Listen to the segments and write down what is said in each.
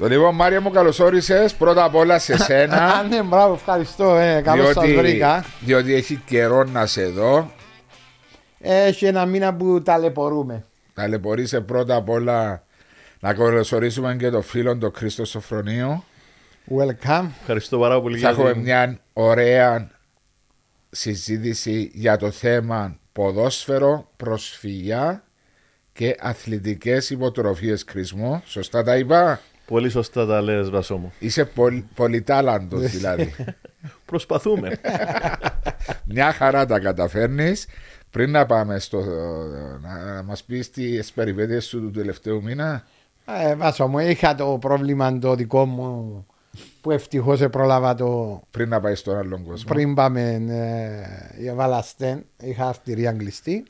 Το λοιπόν, Μάρια μου, καλώ όρισε. Πρώτα απ' όλα σε σένα. ναι, μπράβο, ευχαριστώ. Ε, καλώς σας βρήκα. Διότι έχει καιρό να σε δω. Έχει ένα μήνα που ταλαιπωρούμε. Ταλαιπωρείσαι πρώτα απ' όλα να καλωσορίσουμε και το φίλο τον Χρήστο Σοφρονίου. Welcome. Ευχαριστώ πάρα πολύ. Θα έχουμε μια ωραία συζήτηση για το θέμα ποδόσφαιρο, προσφυγιά και αθλητικές υποτροφίες κρισμού. Σωστά τα είπα; Πολύ σωστά τα λες Βασό μου. Είσαι πολυ, πολυτάλαντος δηλαδή. Προσπαθούμε. Μια χαρά τα καταφέρνεις. Πριν να πάμε στο, να μας πεις τις περιπέτειες σου του τελευταίου μήνα. Ε, Βάσο μου, είχα το πρόβλημα το δικό μου που ευτυχώς πρόλαβα το. Πριν να πάει στον άλλον κόσμο. Πριν πάμε ε, για Βαλαστέν, είχα αρτηρία κλειστή.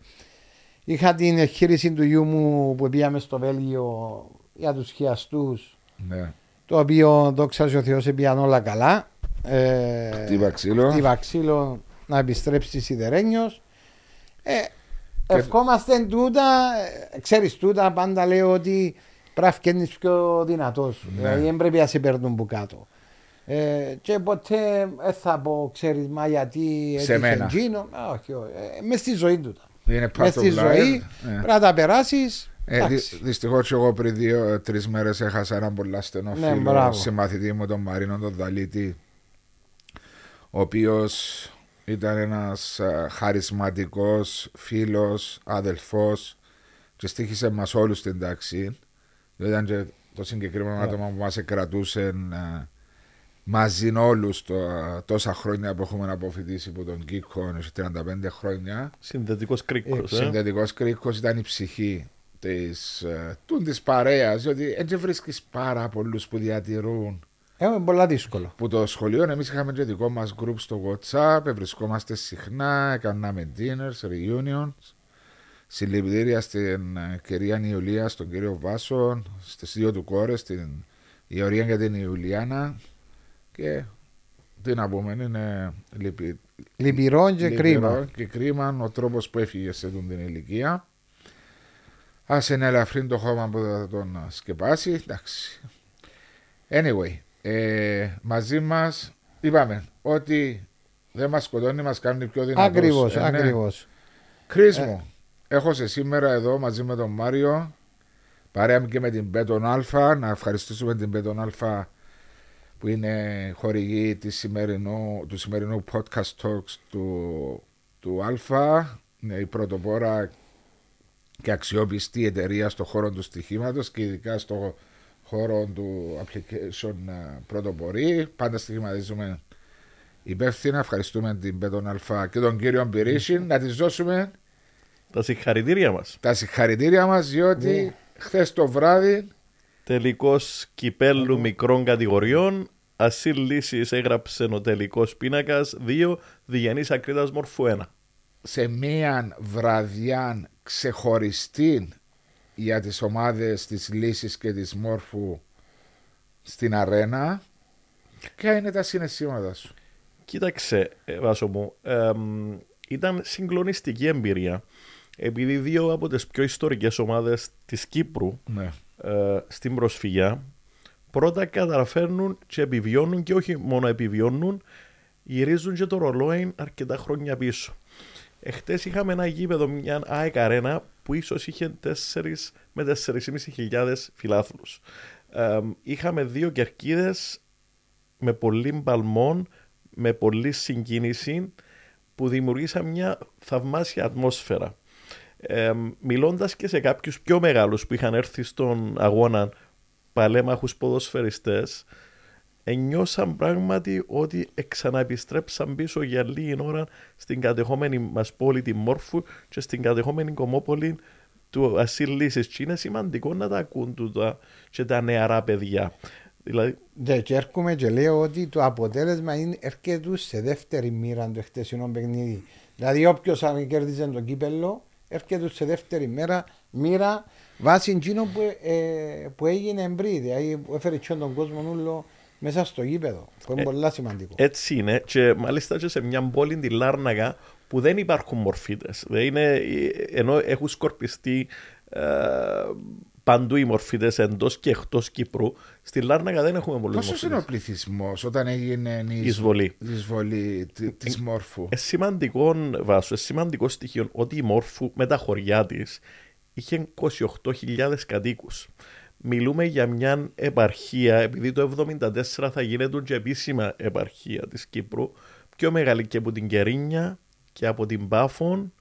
Είχα την εγχείρηση του γιού μου που πήγαμε στο Βέλγιο για τους χιαστούς. Ναι. Το οποίο δόξα ο Θεός πήγαν όλα καλά. Ε, χτύπα ξύλο. Χτύπα ξύλο να επιστρέψει σιδερένιος. Ε, Ευχόμαστε τούτα, ε, ξέρεις τούτα, πάντα λέω ότι πρέπει να πιο δυνατός. Ναι. Δηλαδή δεν πρέπει να σε παίρνουν που κάτω. Ε, και ποτέ δεν θα πω, ξέρεις, μα γιατί σε μένα. Εκείνο. Όχι, όχι. Ε, μες στη ζωή του. Μες στη ζωή ναι. πρέπει να τα περάσεις. Ε, Δυστυχώς εγώ πριν δύο-τρει μέρες έχασα έναν πολύ στενό ναι, φίλο, συμμαθητή μου, τον Μαρίνο τον Δαλίτη, ο οποίος ήταν ένας χαρισματικός φίλος, αδελφός και στήχησε μας όλους στην τάξη. Ήταν και το συγκεκριμένο yeah. άτομο που μας κρατούσε μαζί όλους τόσα χρόνια που έχουμε αποφοιτήσει από τον Κίκο, 35 χρόνια. Συνδετικός κρίκος. Ε, Συνδετικός κρίκος ήταν η ψυχή της, του της παρέας διότι έτσι βρίσκεις πάρα πολλούς που διατηρούν είναι πολύ δύσκολο. Που το σχολείο, εμείς είχαμε και δικό μας group στο WhatsApp, βρισκόμαστε συχνά, έκαναμε dinners, reunions. Συλληπιτήρια στην κυρία Ιουλία, στον κύριο Βάσο, στις δύο του κόρες, την Ιωρία και την Ιουλιάνα. Και τι να πούμε, είναι λυπη... λυπηρό και κρίμα. Και κρίμα ο τρόπος που έφυγε σε την ηλικία. Α είναι ελαφρύ το χώμα που θα τον σκεπάσει. Εντάξει. Anyway, ε, μαζί μας είπαμε ότι δεν μας σκοτώνει, μας κάνει πιο δυνατός. Ακριβώς, ε, ναι. ακριβώς. Κρίσμο. Ε. Έχω σε σήμερα εδώ μαζί με τον Μάριο, παρέα και με την Bet on Alfa, να ευχαριστήσουμε την Bet on Alfa που είναι χορηγή της σημερινού, του σημερινού podcast talks του, του Αλφα, είναι η πρωτοπόρα και αξιόπιστη εταιρεία στον χώρο του στοιχήματος και ειδικά στο χώρο του application ε, πρωτοπορεί. Πάντα στοιχηματίζουμε υπεύθυνα. Ευχαριστούμε την Bet on Alfa και τον κύριο Μπυρίσιν να της δώσουμε τα συγχαρητήρια μας. Τα συγχαρητήρια μας, διότι ναι. χθες το βράδυ. Τελικός κυπέλου μικρών κατηγοριών. Ασύλ λύσης έγραψε ο τελικός πίνακας 2, Διγενή Ακρίτα Μορφού 1. Σε μία βραδιά ξεχωριστή για τις ομάδες της Λύσης και της Μόρφου στην αρένα. Ποια είναι τα συναισθήματα σου; Κοίταξε, ε, Βάσο μου, ήταν συγκλονιστική εμπειρία. Επειδή δύο από τις πιο ιστορικές ομάδες της Κύπρου ναι. ε, στην προσφυγιά πρώτα καταφέρνουν και επιβιώνουν και όχι μόνο επιβιώνουν, γυρίζουν και το ρολόι αρκετά χρόνια πίσω. Εχθές είχαμε ένα γήπεδο, μια ΑΕΚ Αρένα που ίσως είχε 4 με 4.500 φιλάθλους. Ε, είχαμε δύο κερκίδες με πολύ μπαλμόν, με πολύ συγκίνηση που δημιουργήσαν μια θαυμάσια ατμόσφαιρα. Ε, μιλώντας και σε κάποιους πιο μεγάλους που είχαν έρθει στον αγώνα παλέμαχους ποδοσφαιριστές νιώσαν πράγματι ότι ξαναεπιστρέψαν πίσω για λίγη ώρα στην κατεχόμενη μας πόλη τη Μόρφου και στην κατεχόμενη κομμόπολη του Ασύλ Λύσης. Και είναι σημαντικό να τα ακούν τούτα και τα νεαρά παιδιά. Δηλαδή... Ναι, και έρχομαι και λέω ότι το αποτέλεσμα είναι έρχεται σε δεύτερη μοίρα το χτεσινό παιχνίδι. Δηλαδή όποιος κέρδιζε το κύπελο έρχεται σε δεύτερη μέρα μοίρα βάσει εκείνο που, ε, που έγινε πριν. Δηλαδή έφερε τον κόσμο όλο μέσα στο γήπεδο. Που είναι ε, πολύ σημαντικό. Έτσι είναι. Και μάλιστα και σε μια πόλη τη Λάρναγα που δεν υπάρχουν μορφίτε. Ενώ έχουν σκορπιστεί ε, παντού οι μορφίτε εντός και εκτός Κύπρου. Στη Λάρνακα δεν έχουμε πολλούς Πόσος είναι ο πληθυσμός όταν έγινε η εισβολή, η εισβολή τη Μόρφου. Ε, σημαντικό, Βάσο, ε, σημαντικό στοιχείο ότι η Μόρφου με τα χωριά της είχε 28.000 κατοίκους. Μιλούμε για μια επαρχία, επειδή το 1974 θα γίνεται και επίσημα επαρχία της Κύπρου, πιο μεγάλη και από την Κερίνια και από την Πάφων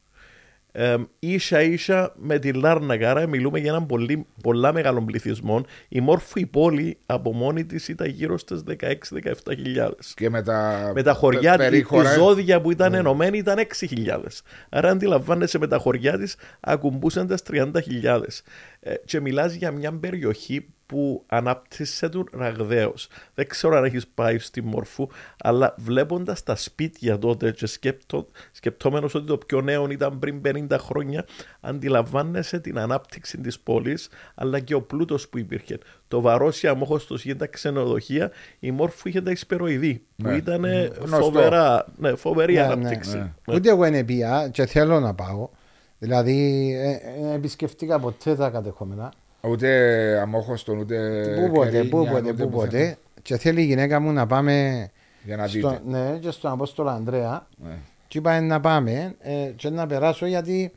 ε, ίσα ίσα με τη Λάρνακα, άρα μιλούμε για έναν πολύ, πολλά μεγάλο πληθυσμό. Η μόρφη πόλη από μόνη της ήταν γύρω στις 16-17 χιλιάδες. Και με τα, με τα χωριά, της, η ζώδια που ήταν ναι. ενωμένη ήταν 6.000. Άρα αντιλαμβάνεσαι με τα χωριά της ακουμπούσαν τα 30.000. Ε, και μιλάς για μια περιοχή που ανάπτυσε του ραγδαίω. Δεν ξέρω αν έχεις πάει στη Μορφού, αλλά βλέποντας τα σπίτια τότε και σκεπτό, σκεπτόμενος ότι το πιο νέο ήταν πριν 50 χρόνια, αντιλαμβάνεσαι την ανάπτυξη της πόλης, αλλά και ο πλούτος που υπήρχε. Το Βαρόσια Μόχωστο είχε τα ξενοδοχεία, η Μόρφου είχε τα εισπεροειδή, ναι. που ήταν φοβερά, ναι, φοβερή ναι, ναι ανάπτυξη. Ναι, ναι. Ούτε εγώ είναι πια και θέλω να πάω. Δηλαδή, ε, ε, επισκεφτήκα ποτέ τα κατεχόμενα. Ούτε αμόχωστον, ούτε. Πού ποτέ, πού ποτέ, πού ποτέ. Και θέλει η γυναίκα μου να πάμε. Για να στο, δείτε. Ναι, και στον Απόστολο Ανδρέα. Ναι. Και είπα να πάμε ε, και να περάσω γιατί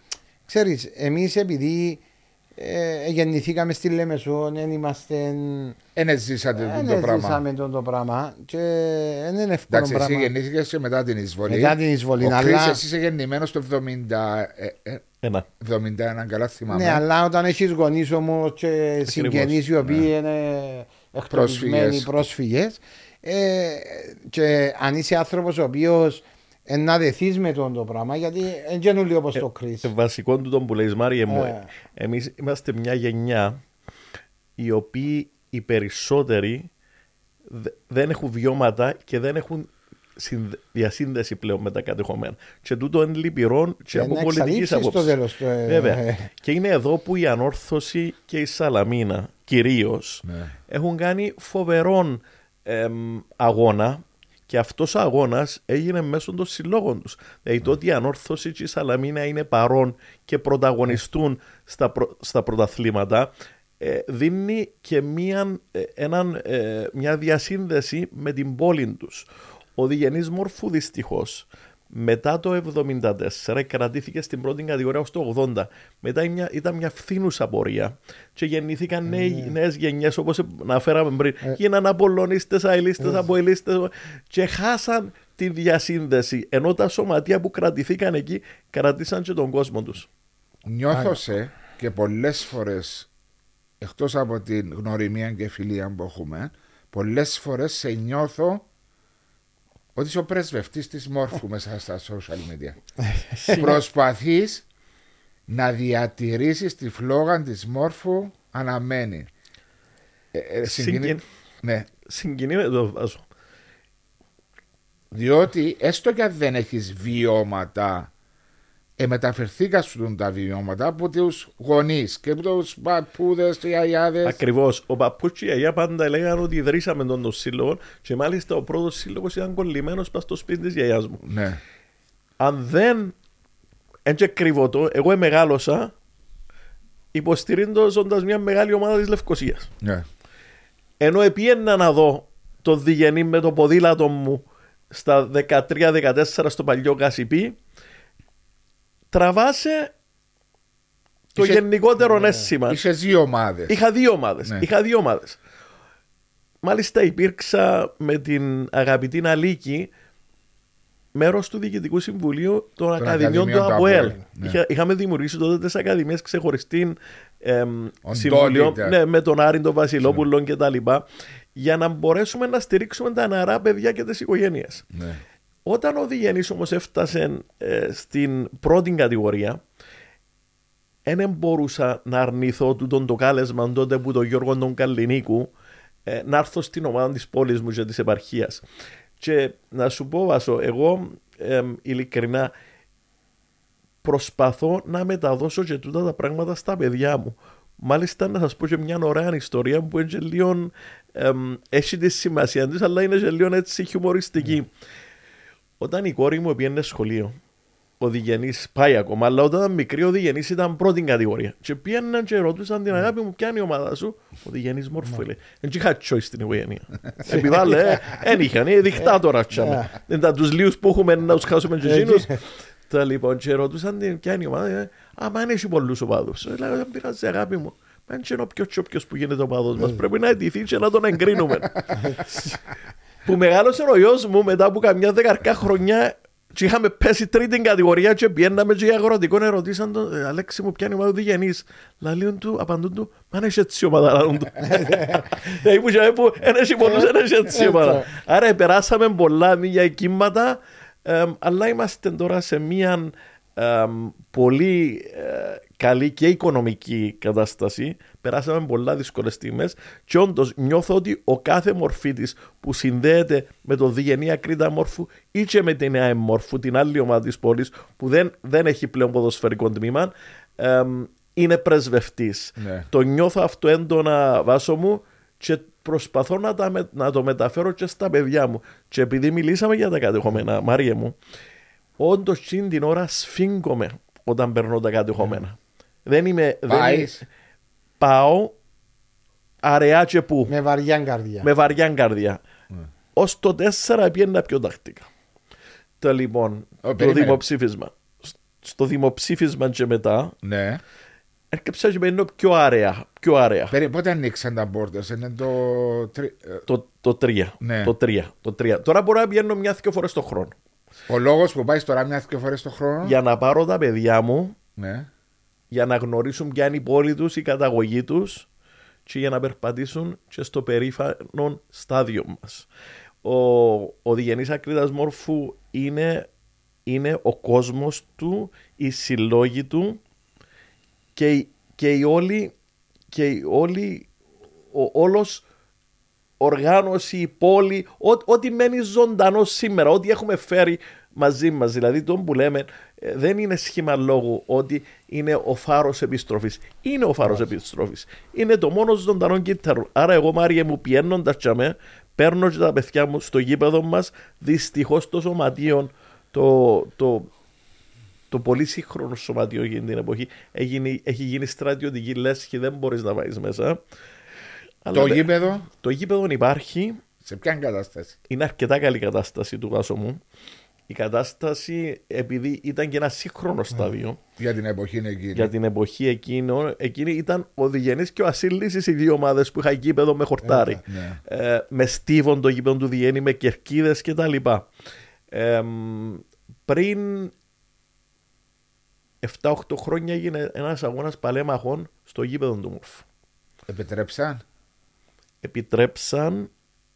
ξέρεις, εμείς επειδή ε, γεννηθήκαμε στη Λέμεσο, δεν είμαστε. Δεν ζήσατε δεν το πράγμα. ζήσαμε το πράγμα. Και δεν είναι εύκολο Εντάξει, πράγμα. εσύ γεννήθηκε μετά την εισβολή. Μετά την εισβολή. Ο αλλά... Chris, εσύ είσαι γεννημένος το 70. Ε, ε, ένα. 71, καλά θυμάμαι. Ναι, αλλά όταν έχεις γονείς όμως και συγγενείς οι οποίοι ναι. είναι εκτοπισμένοι πρόσφυγες. Ε, και αν είσαι άνθρωπος ο οποίος να δεθείς με τον το πράγμα, γιατί δεν γίνουν όπως το κρί. Ε, βασικό του τον που λέει Μάριε μου, ε. εμείς είμαστε μια γενιά οι οποίοι οι περισσότεροι δεν έχουν βιώματα και δεν έχουν διασύνδεση πλέον με τα κατεχόμενα. Και τούτο είναι λυπηρό και από πολιτικής άποψης. Ε, Βέβαια. και είναι εδώ που η ανόρθωση και η Σαλαμίνα κυρίως ναι. έχουν κάνει φοβερόν αγώνα και αυτός ο αγώνας έγινε μέσω των συλλόγων τους. Δηλαδή το ότι η ανόρθωσης και η Σαλαμίνα είναι παρόν και πρωταγωνιστούν στα, προ, στα πρωταθλήματα ε, δίνει και μια, ε, έναν, ε, μια διασύνδεση με την πόλη τους. Ο Διγενής Μορφού δυστυχώς μετά το 1974 κρατήθηκε στην πρώτη κατηγορία ως το 80. Μετά ήταν μια φθήνουσα πορεία και γεννήθηκαν ε, ναι. νέες γενιές όπως αναφέραμε πριν. Ε. Γίναν απολωνίστε, αελίστε, ε. αποελίστες και χάσαν τη διασύνδεση. Ενώ τα σωματεία που κρατηθήκαν εκεί κρατήσαν και τον κόσμο τους. Νιώθω και πολλές φορές εκτός από την γνωριμία και φιλία που έχουμε, πολλές φορές σε νιώθω ότι είσαι ο πρεσβευτής της μόρφου μέσα στα social media. Προσπαθείς να διατηρήσεις τη φλόγα της μόρφου αναμένη. Ε, ε, συγκινεί... Ναι. Συγκινεί με το βάζω. Διότι έστω και αν δεν έχεις βιώματα ε, μεταφερθήκα σου τα βιώματα από τους γονείς και από τους παππούδες, του γιαγιάδες. Ακριβώς. Ο παππούς και η γιαγιά πάντα λέγανε ότι ιδρύσαμε τον, τον σύλλογο και μάλιστα ο πρώτος σύλλογος ήταν κολλημένος πας στο σπίτι της γιαγιάς μου. Ναι. Αν δεν. Έτσι κρύβω το, εγώ μεγάλωσα υποστηρίζοντας μια μεγάλη ομάδα της Λευκοσίας. Ναι. Ενώ επίεννα να δω το διγενή με το ποδήλατο μου στα 13-14 στο παλιό Κασιπί τραβάσε το Είχε... γενικότερο ναι. αίσθημα. Είχε δύο ομάδες. Είχα δύο ομάδες. Ναι. Είχα δύο ομάδες. Μάλιστα υπήρξα με την αγαπητή Ναλίκη μέρος του Διοικητικού Συμβουλίου των Τον Ακαδημιών του ΑΠΟΕΛ. Ναι. Είχα, είχαμε δημιουργήσει τότε τι Ακαδημίες ξεχωριστή ε, συμβουλίο ναι, με τον Άρη, τον Βασιλόπουλο ναι. κτλ. Για να μπορέσουμε να στηρίξουμε τα νεαρά παιδιά και τις οικογένειες. Ναι. Όταν ο Διγενής όμως έφτασε ε, στην πρώτη κατηγορία δεν μπορούσα να αρνηθώ τούτον το κάλεσμα τότε που τον Γιώργο τον Καλλινίκου ε, να έρθω στην ομάδα της πόλης μου και της επαρχίας. Και να σου πω Βάσο, εγώ ε, ειλικρινά προσπαθώ να μεταδώσω και τούτα τα πράγματα στα παιδιά μου. Μάλιστα να σας πω και μια ωραία ιστορία που είναι λίγο, έχει τη σημασία της αλλά είναι και λίγο έτσι χιουμοριστική. Όταν η κόρη μου πήγαινε σχολείο, ο Διγενής πάει ακόμα, αλλά όταν ήταν μικρή ο Διγενής ήταν πρώτη κατηγορία. Και πήγαιναν και ρωτούσαν την αγάπη μου, ποια είναι η ομάδα σου; Ο Διγενής μόρφο λέει. Δεν είχα choice στην οικογένεια. Επιβάλλε, δεν είχαν, είναι δικτάτορα. Δεν ήταν τους λίγου που έχουμε να τους χάσουμε και εκείνους. Τα λοιπόν, και ρωτούσαν την ποια είναι η ομάδα; ε, Α, μα αν έχει πολλούς οπαδούς. Λέω, δεν πειράζει, αγάπη μου. Μα είναι ο πιο τσόπιο που γίνεται ο παδό μας. Πρέπει να αιτηθεί και να τον εγκρίνουμε. που μεγάλωσε ο γιος μου μετά από καμιά δεκαρκά χρονιά και είχαμε πέσει τρίτη κατηγορία και πιέναμε και για αγροτικό ερωτήσαν τον «Ε, Αλέξη μου πιάνει ομάδα του γενής Λαλίον του, απαντούν του, μα αν έχει έτσι ομάδα λαλούν του Δηλαδή που είχαμε που δεν έχει πολλούς, δεν έχει έτσι ομάδα. Άρα περάσαμε πολλά για κύματα. Εμ, αλλά είμαστε τώρα σε μια εμ, πολύ ε, καλή και οικονομική κατάσταση. Περάσαμε πολλά δύσκολες στιγμές και όντως νιώθω ότι ο κάθε μορφή της που συνδέεται με το διγενή ακρίτα μόρφου ή και με την ΑΕΜ μόρφου, την άλλη ομάδα της πόλης που δεν, δεν έχει πλέον ποδοσφαιρικό τμήμα, εμ, είναι πρεσβευτής. Ναι. Το νιώθω αυτό έντονα βάσο μου και προσπαθώ να, τα, με- να το μεταφέρω και στα παιδιά μου. Και επειδή μιλήσαμε για τα κατεχόμενα, Μάρια μου, όντως εκείνη την ώρα σφίγγομαι όταν περνώ τα κατεχόμενα. Δεν είμαι. δεν Πάεις. είμαι- πάω αραιά και πού. Με βαριά καρδιά. Με βαριά καρδιά. Ω το 4 πιένα πιο τακτικά. Το λοιπόν, Ω, το περίμενε. δημοψήφισμα. Στο δημοψήφισμα και μετά, Ναι. έρχεψα και μπαίνω πιο αραιά. Πιο αραιά. Περί, πότε ανοίξαν τα μπόρτες, είναι το... τρι- ε, Το, το 3. Ναι. Το 3. Το 3. Τώρα μπορώ να πηγαίνω μια-δυο φορές το χρόνο. Ο λόγος που πάει τώρα μια-δυο φορές το χρόνο; Για να πάρω τα παιδιά μου, Ναι. Για να γνωρίσουν ποια είναι η πόλη τους, η καταγωγή τους και για να περπατήσουν και στο περήφανο στάδιο μας. Ο, ο Διγενής Ακρίτας Μόρφου είναι, είναι ο κόσμος του, οι συλλόγοι του και, η- και η όλη, και η όλη ο, όλος οργάνωση, η πόλη, ό- ό,τι μένει ζωντανό σήμερα, ό,τι έχουμε φέρει μαζί μας. Δηλαδή, το που λέμε ε, δεν είναι σχήμα λόγου ότι είναι ο φάρος επιστροφής. Είναι ο φάρος επιστροφής. Είναι το μόνος ζωντανό κύτταρο. Άρα, εγώ, Μάρια μου, πιένοντας τσαμέ, παίρνω και τα παιδιά μου στο γήπεδο μας. Δυστυχώς το σωματείο, το, το, το πολύ σύγχρονο σωματείο εκείνη την εποχή έχει γίνει, έχει γίνει στρατιωτική λέσχη, δεν μπορείς να πάει μέσα. Αλλά Το δε- γήπεδο, το γήπεδο υπάρχει, σε ποια κατάσταση; είναι αρκετά καλή κατάσταση του βάσο μου. Η κατάσταση, επειδή ήταν και ένα σύγχρονο στάδιο Για την εποχή είναι εκείνη. για την εποχή εκείνο, εκείνη ήταν ο Διγενής και ο Ασύλλησης οι δύο ομάδες που είχαν γήπεδο με χορτάρι. Ναι. Ε, με στίβον το γήπεδο του Διέννη, με κερκίδες και τα λοιπά. Ε, πριν 7-8 χρόνια έγινε ένας αγώνας παλέμαχων στο γήπεδο του Μορφού. Επιτρέψαν; επιτρέψαν,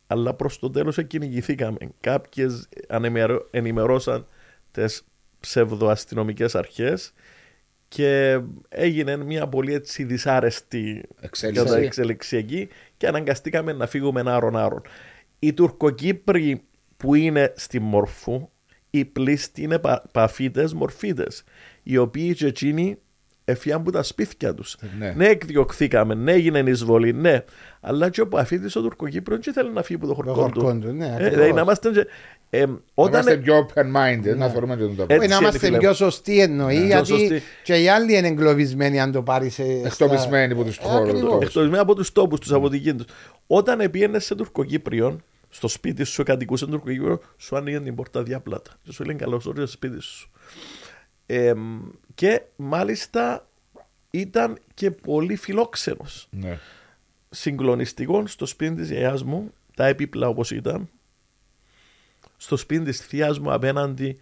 αλλά προς το τέλος εκκυνηγηθήκαμε. Κάποιες ανεμερω- ενημερώσαν τις ψευδοαστυνομικές αρχές και έγινε μια πολύ έτσι δυσάρεστη Εξέλιξη. κατά εξέλιξη εκεί και αναγκαστήκαμε να φύγουμε άρον-άρον. Οι Τουρκοκύπροι που είναι στη Μορφού, οι πλήστοι είναι πα, παφίτες μορφίτες, οι οποίοι και εκείνοι εφιάν που τα σπίτια τους. Ναι. Ναι, εκδιωχθήκαμε, ναι, έγινε εισβολή, ναι. Αλλά και ο παφίτης ο Τουρκοκύπρος δεν θέλει να φύγει από το χορκό του. χορκό του, ναι, Ε, ακριβώς. δηλαδή να είμαστε... και- ε, Να όταν είμαστε πιο open-minded, να θεωρούμε τον τόπο. Έτσι Όχι, να είναι, είμαστε φίλε πιο μου. σωστοί εννοεί, Πιο γιατί σωστοί. και οι άλλοι είναι εγκλωβισμένοι αν το πάρει σε. Εκτοπισμένοι από τους Ε, χώρους ακριβώς. τους. Εκτός από τους τόπους τους από την κίνηση τους. Όταν πήγαινε σε Τουρκοκύπριο, στο σπίτι σου, κατοικούσε Τουρκοκύπριο, σου άνοιγε την πόρτα διάπλατα. Και σου λένε καλώς ήρθατε στο σπίτι σου. Ε, και μάλιστα ήταν και πολύ φιλόξενος. Ναι. Συγκλονιστικός στο σπίτι της γιαγιάς μου, τα έπιπλα όπως ήταν, στο σπίτι της θείας μου απέναντι,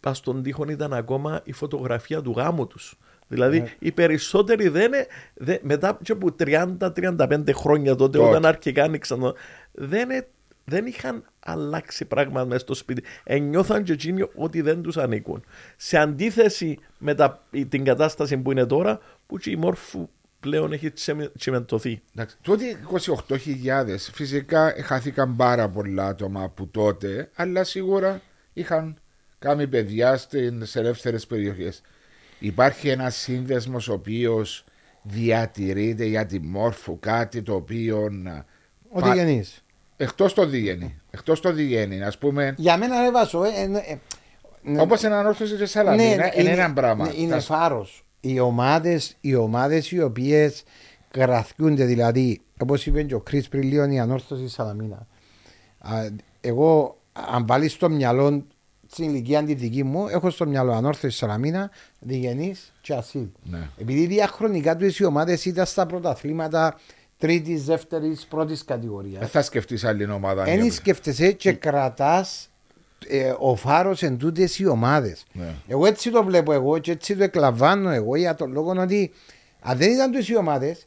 πας στον τοίχο ήταν ακόμα η φωτογραφία του γάμου τους. Δηλαδή Ναι. οι περισσότεροι δεν, είναι- δεν μετά και από 30-35 χρόνια τότε, Τότε. όταν αρχικά άνοιξαν, το- δεν, είναι- δεν είχαν αλλάξει πράγματα μέσα στο σπίτι. Ενιώθαν και εκείνοι ότι δεν τους ανήκουν. Σε αντίθεση με τα, την κατάσταση που είναι τώρα, που και η μόρφου πλέον έχει τσεμι- τσιμεντωθεί. Εντάξει, τότε 28.000 φυσικά χάθηκαν πάρα πολλά άτομα από τότε, αλλά σίγουρα είχαν κάνει παιδιά στις σε ελεύθερες περιοχές. Υπάρχει ένα σύνδεσμος ο οποίος διατηρείται για τη μόρφου κάτι το οποίο. Ότι γεννείς. Εκτός το διγέννη. Εκτός το διγέννη, ας πούμε. Για μένα ρε Βάσο, ε, ε, ε, Ναι. Όπως είναι ανόρθωσης και Σαλαμίνα, είναι ένα πράγμα. ναι, είναι Τα- φάρος. Οι ομάδε οι, ομάδες οι οποίες γραφτούνται, δηλαδή, όπως είπε και ο Κρι πριν λίγο, η ανόρθωση Σαλαμίνα. Α, εγώ, αν βάλεις στο μυαλό στην ηλικία τη δική μου, έχω στο μυαλό ανόρθωση Σαλαμίνα, διγενή και ασύλ. Ναι. Επειδή διαχρονικά τους οι ομάδες ήταν στα πρωταθλήματα τρίτης, δεύτερης, πρώτης κατηγορίας. Δεν θα σκεφτείς άλλη ομάδα. Εν για- σκέφτεσαι και κρατάς ε, ο φάρος εν τούτες οι ομάδες. Ναι. Εγώ έτσι το βλέπω εγώ και έτσι το εκλαμβάνω εγώ για τον λόγο ότι αν δεν ήταν τούτε οι ομάδες,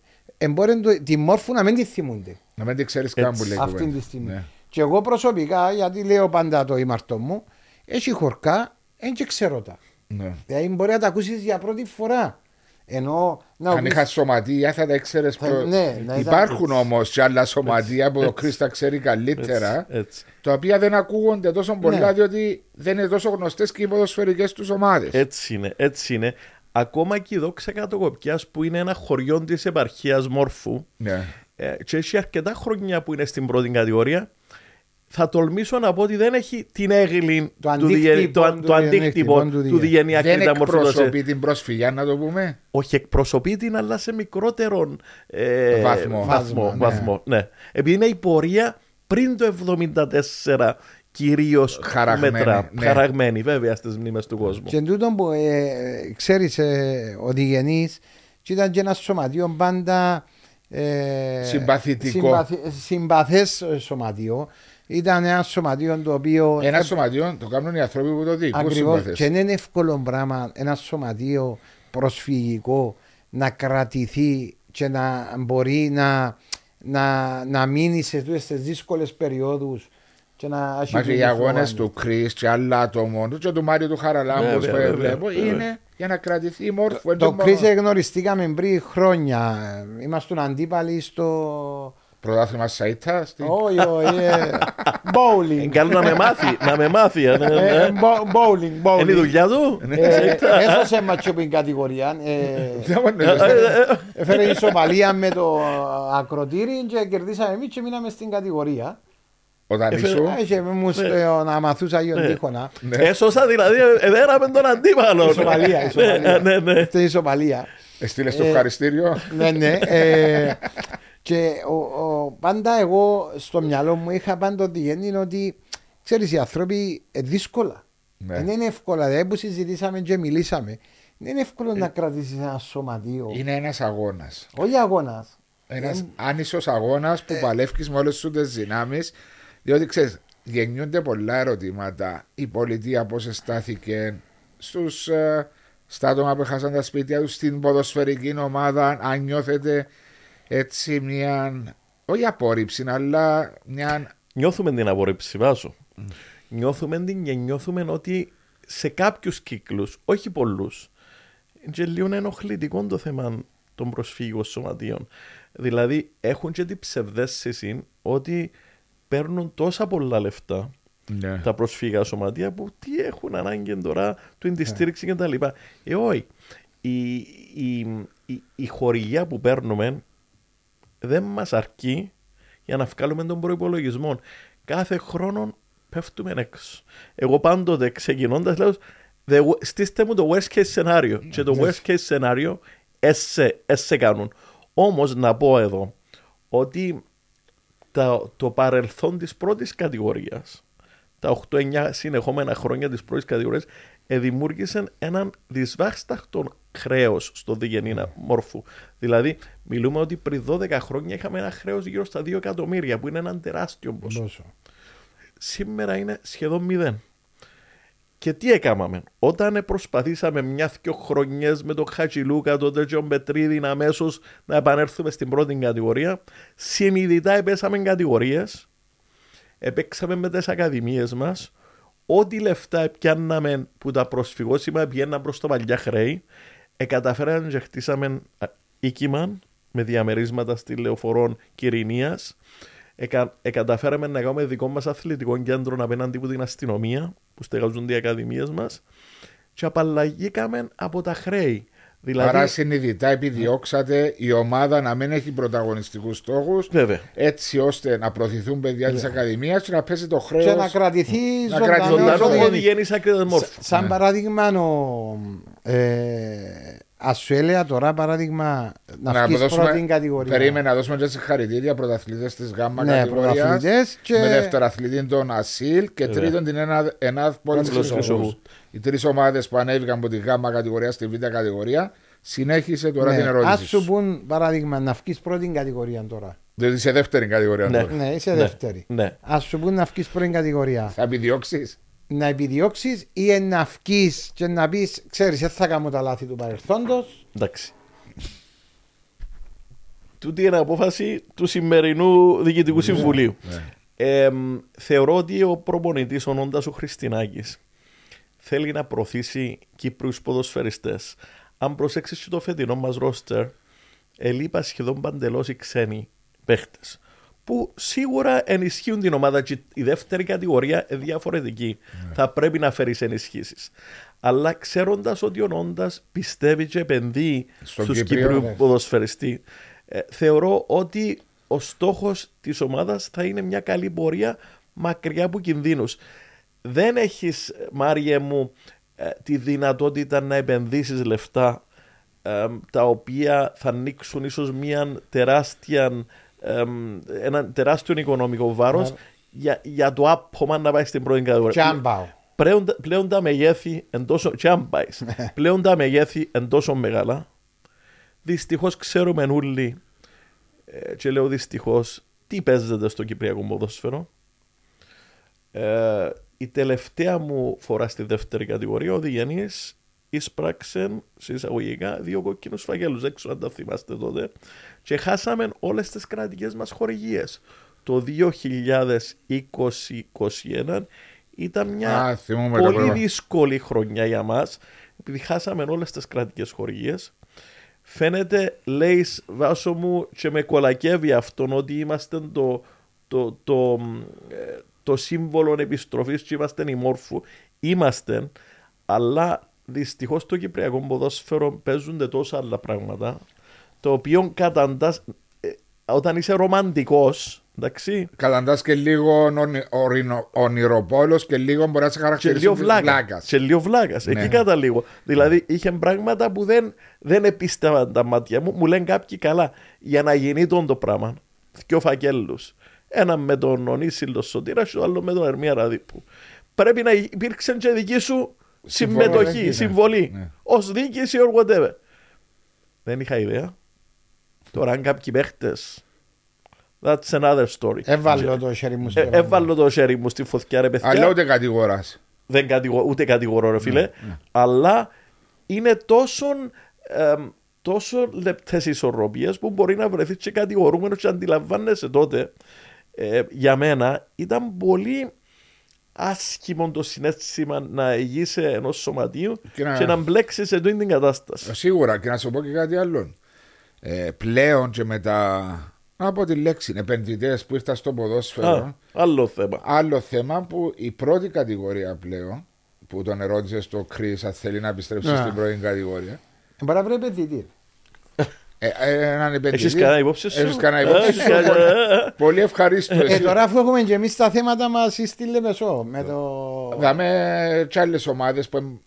μπορεί το- τη μόρφου να μην τη θυμούνται Να μην την ξέρεις καν που λέει. η αυτή κουβέντα. τη στιγμή. Ναι. Και εγώ προσωπικά, γιατί λέω πάντα το ήμαρτο μου, έχει χορκά, δεν και ξέρω τα. Ναι. Δηλαδή μπορεί να τα ακούσεις για πρώτη φορά. Ενώ να Αν πεις- είχα σωματεία θα τα ήξερες Θα- πιο. ναι, να ήταν- Υπάρχουν όμως και άλλα σωματεία που ο Κρίστα ξέρει καλύτερα. Έτσι, έτσι. Τα οποία δεν ακούγονται τόσο πολλά Ναι. διότι δεν είναι τόσο γνωστές και οι ποδοσφαιρικές τους ομάδες. Έτσι είναι, έτσι είναι. Ακόμα και η δόξα κατοκοπιάς που είναι ένα χωριό της επαρχίας Μόρφου Ναι. ε, και έχει αρκετά χρόνια που είναι στην πρώτη κατηγορία θα τολμήσω να πω ότι δεν έχει την έγκλη Το του, διε- αντίκτυπο το, του το αντίκτυπο διενέκτυπο, του του διε- Διγενή Δεν Ακρίτα Μόρφου. εκπροσωπεί την προσφυγιά, να το πούμε. Όχι, εκπροσωπεί την, αλλά σε μικρότερο ε, Βαθμό. βαθμό, Βάσμα, ναι. βαθμό, ναι. Επειδή είναι η πορεία πριν το 74 κυρίως Χαραγμένη, μετρά. ναι. Χαραγμένη, βέβαια, στις μνήμες του κόσμου. Και τούτο που ε, ξέρεις ε, ο Διγενής και ήταν και ένας σωματείο πάντα ε, Συμπαθητικό. συμπαθη- συμπαθές ε, σωματείο. Ήταν ένα σωματείο το οποίο Ένα σωματείο το κάνουν οι άνθρωποι που το δει. Πού ακριβώς συμπαθές. και δεν είναι εύκολο πράγμα ένα σωματείο προσφυγικό να κρατηθεί και να μπορεί να, να, να μείνει σε αυτές τις δύσκολες περιόδους και να έχει Μα και οι την αγώνες φλόγα. του Κρι και άλλα άτομων του και του Μάριου του Χαραλάμπου Βέβαια, που βέβαια, βλέπω βέβαια. είναι για να κρατηθεί η μόρφου. εν Το τω μόνο. κρίση γνωριστήκαμε πριν χρόνια. Ήμασταν αντίπαλοι στο. Πρωτάθλημα Σαϊτά. στη- Όχι, όχι. ε, Είναι Bowling. καλό να με μάθει, να με μάθει. ε, ναι, ναι. Ε, μπο- Bowling, Είναι η bowling. δουλειά του; Ε, Έσωσε ματσό την κατηγορία. ε, Δεν μου εννοείς. Έφερε ισοπαλία με το ακροτήρι και κερδίσαμε εμείς και μείναμε στην κατηγορία. Όταν Έφερε- ήσου. Είχε μου στο- να μαθούσα Άγιον Ναι. Τείχονα. Έσωσα δηλαδή, εδέραμε τον αντίπαλο. Ισοπαλία, ισοπαλία. Ναι, ναι, ναι. Αυτή η ισοπαλία. Στείλε το Ε, ευχαριστήριο. ναι, ναι. ε, και ο, ο- πάντα εγώ στο μυαλό μου είχα πάντα ότι είναι ότι ξέρεις οι άνθρωποι ε, δύσκολα. Ναι. Δεν είναι εύκολα. Δηλαδή που συζητήσαμε και μιλήσαμε. Δεν είναι εύκολο να κρατήσεις ένα σωματείο. Είναι ένας αγώνας. Όχι αγώνας. Ένας Ε, άνισο αγώνας που παλεύει με όλες σου τις δυνάμεις. Διότι ξέρεις, γεννιούνται πολλά ερωτήματα. Η πολιτεία πώς αισθάθηκε στους, ε, στα άτομα που έχασαν τα σπίτια τους, στην ποδοσφαιρική ομάδα. Αν νιώθετε έτσι μια. Όχι απόρριψη, αλλά μια. Νιώθουμε την απορρίψη, βάζω. Νιώθουμε την και νιώθουμε ότι σε κάποιους κύκλους, όχι πολλούς, είναι λίγο ενοχλητικό το θέμα των προσφύγων σωματείων. Δηλαδή έχουν και την ψευδέστηση ότι παίρνουν τόσα πολλά λεφτά Ναι. τα προσφύγα σωματεία που τι έχουν ανάγκη τώρα του είναι τη στήριξη κτλ. Ε, όχι. Η, η, η, η χορηγία που παίρνουμε δεν μας αρκεί για να βγάλουμε τον προπολογισμό. Κάθε χρόνο πέφτουμε έξω. Εγώ πάντοτε ξεκινώντας λέω "The- στήστε μου το worst case scenario. Και το worst case scenario εσέ, εσέ κάνουν. Όμως να πω εδώ ότι τα, το παρελθόν της πρώτης κατηγορίας τα 8-9 συνεχόμενα χρόνια της πρώτης κατηγορίας ε, δημιούργησαν έναν δυσβάσταχτο χρέος στο διγενήνα μόρφου. Δηλαδή, μιλούμε ότι πριν 12 χρόνια είχαμε ένα χρέος γύρω στα 2 εκατομμύρια, που είναι έναν τεράστιο ποσό. Πόσο. Σήμερα είναι σχεδόν μηδέν. Και τι έκαναμε, όταν προσπαθήσαμε μια-δυο χρονιές με τον Χατζηλούκα, τον Τερτζον Πετρίδη, αμέσως να επανέλθουμε στην πρώτη κατηγορία, συνειδητά επέσαμε κατηγορίες, επέξαμε με τις ακαδημίες μας, ό,τι λεφτά πιάνναμε που τα προσφυγόσημα πιέναν προς το παλιά χρέη, εκαταφέραμε και χτίσαμε α, οίκημα με διαμερίσματα στη λεωφορών Κυρινίας, Εκα, εκαταφέραμε να κάνουμε δικό μας αθλητικό κέντρο απέναντι από την αστυνομία που στεγάζονται οι ακαδημίες μας. Και απαλλαγήκαμε από τα χρέη. Δηλαδή, Άρα συνειδητά επιδιώξατε η ομάδα να μην έχει πρωταγωνιστικούς στόχους, βέβαια. έτσι ώστε να προωθηθούν παιδιά της Ακαδημίας και να πέσει το χρέος. Και να κρατηθεί να ζωντανός. κρατηθεί Ζωντανός ζωντανός. που οδηγεί σε άκρη μόρφου. Σαν Ναι. παράδειγμα, ο, ε, ας σου έλεγα τώρα παράδειγμα να, Να βγεις δώσουμε- πρώτη κατηγορία. Περίμενα να δώσουμε και συγχαρητήρια πρωταθλητές της ΓΑΜΑ Ναι, κατηγορίας. πρωταθλητές και- Με δευτεραθλητή τον Ασίλ και Βέβαια. τρίτον την ΕΝΑΔ- ΕΝΑΔ Πόλη Πόλης Χρυσοχού. Χρυσοχού. Οι τρεις ομάδες που ανέβηκαν από τη ΓΑΜΑ κατηγορία στη Β κατηγορία. Συνέχισε τώρα Ναι, την ερώτηση. Ας σου πούν παράδειγμα να βγεις πρώτη κατηγορία τώρα. Δηλαδή σε δεύτερη κατηγορία. Ναι. τώρα. Ναι, είσαι Ναι. δεύτερη. Ναι. Ας σου πούν να βγεις πρώτη κατηγορία. Θα επιδιώξεις; Να επιδιώξεις ή να βγεις και να πεις ξέρεις δεν θα κάνω τα λάθη του παρελθόντος. Εντάξει. Τούτη είναι απόφαση του σημερινού Διοικητικού Συμβουλίου. ναι. Ε, θεωρώ ότι ο προπονητής ο Νόντας ο Χριστινάκης θέλει να προωθήσει Κύπρους ποδοσφαιριστές. Αν προσέξεις και το φετινό μας ρόστερ, ελείπα σχεδόν παντελώς οι ξένοι παίχτες που σίγουρα ενισχύουν την ομάδα και η δεύτερη κατηγορία είναι διαφορετική. Θα πρέπει να φέρεις ενισχύσεις. Αλλά ξέροντας ότι ο Νόντας πιστεύει και επενδύει Στον στους Κύπριο, Κύπριου ναι. ποδοσφαιριστή, ε, θεωρώ ότι ο στόχος της ομάδας θα είναι μια καλή πορεία μακριά από κινδύνους. Δεν έχεις, Μάριε μου, ε, τη δυνατότητα να επενδύσεις λεφτά ε, τα οποία θα ανοίξουν ίσως μια τεράστια, ε, ένα τεράστιο οικονομικό βάρος Ναι. για, για το άππομα να πάει στην πρώτη Και κατηγορία. αν πάω. Πλέον, πλέον τα μεγέθη εν τόσο, και αν πάεις, πλέον τα μεγέθη εν τόσο μεγάλα. Δυστυχώς ξέρουμε όλοι, ε, και λέω δυστυχώς, τι παίζεται στο Κυπριακό ποδόσφαιρο. Ε, η τελευταία μου φορά στη δεύτερη κατηγορία, ο Διγενή εισπράξε σε εισαγωγικά δύο κόκκινους φαγέλους. Δεν ξέρω αν τα θυμάστε τότε. Και χάσαμε όλες τις κρατικές μας χορηγίες. Το 2020-2021 ήταν μια Α, θυμούμαι το πολύ πράγμα. δύσκολη χρονιά για μας επειδή χάσαμε όλες τις κρατικές χορηγίες φαίνεται λέει βάσο μου και με κολακεύει αυτόν ότι είμαστε το, το, το, ε, το σύμβολο επιστροφής και είμαστε η μόρφου είμαστε αλλά δυστυχώς στο κυπριακό ποδόσφαιρο παίζονται τόσα άλλα πράγματα το οποίο καταντάς ε, όταν είσαι ρομαντικός εντάξει Καταντάς και λίγο ονειροπόλος και λίγο μπορεί να σε και χαρακτηρίσει. λίγο βλάκας. βλάκας. Και λίγο βλάκας. Ναι. Εκεί καταλήγω. Δηλαδή είχε πράγματα που δεν, δεν επίστευαν τα μάτια μου. Μου λένε κάποιοι καλά. Για να γίνει τον το πράγμα. Δυο φακέλους. Ένα με τον Ονίσιλο Σωτήρα και το άλλο με τον Ερμία Ραδίπου. Πρέπει να υπήρξε και δική σου συμμετοχή, Συμβολή, ναι. συμβολή. Ναι. Ω διοίκηση or whatever. Δεν είχα ιδέα. Τώρα αν κάποιοι παίχτες. That's another story. Έβαλω το χέρι μου στο Ε, ρεύμα. Έβαλω το χέρι μου στη φωτιά, ρε παιδιά Αλλά ούτε κατηγοράς. δεν κατηγο, ούτε κατηγορώ ρε φίλε, ναι. αλλά είναι τόσο, εμ, τόσο λεπτές ισορροπίες που μπορεί να βρεθείς και κατηγορούμενος και αντιλαμβάνεσαι τότε. Ε, για μένα ήταν πολύ άσχημο το συνέστημα να ηγείσαι ενός σωματείου Και να- και να μπλέξεις σε τούτη την κατάσταση. Σίγουρα και να σου πω και κάτι άλλο. Ε, πλέον και με τα. Από τη λέξη επενδυτές που ήρθαν στο ποδόσφαιρο. Α, άλλο θέμα. Άλλο θέμα που η πρώτη κατηγορία πλέον που τον ερώτησε στο Κρι αν θέλει να επιστρέψει Ναι. στην πρώτη κατηγορία. Ε, Μπορεί να βρει επενδυτή. Ε, ε, έναν επενδυτή. Έχεις κανένα υπόψη σου; Έχεις κανένα υπόψη Έχεις σου. κανένα- Πολύ- Πολύ ευχαρίστως. Ε, τώρα αφού έχουμε και εμείς τα θέματα μας στη Λεμεσό με το. Δάμε και άλλες ομάδες που είναι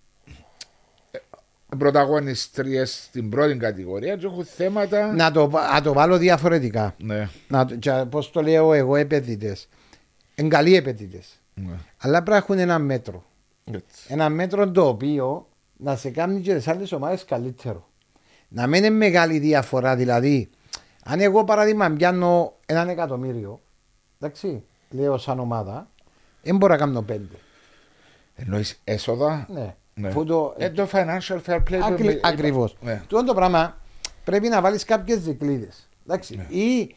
πρωταγωνιστρίε στην πρώτη κατηγορία και έχουν θέματα. Να το, να το βάλω διαφορετικά. Ναι. Να, Πώς το λέω εγώ, επενδυτές. Είναι καλοί επενδυτές. ναι. Αλλά πρέπει να έχουν ένα μέτρο. Έτσι. Ένα μέτρο το οποίο να σε κάνει και τις άλλες ομάδες καλύτερο. Να μην είναι μεγάλη διαφορά, δηλαδή. Αν εγώ παράδειγμα πιάνω έναν εκατομμύριο, εντάξει, λέω σαν ομάδα, δεν μπορώ να κάνω πέντε. Εννοείς έσοδα; Ναι. Ναι. Αφού το, Ε, το financial fair play. Ακρι, πρέπει- Ακριβώς. Ναι. το πράγμα πρέπει να βάλεις κάποιες δικλείδε. Ναι. Ή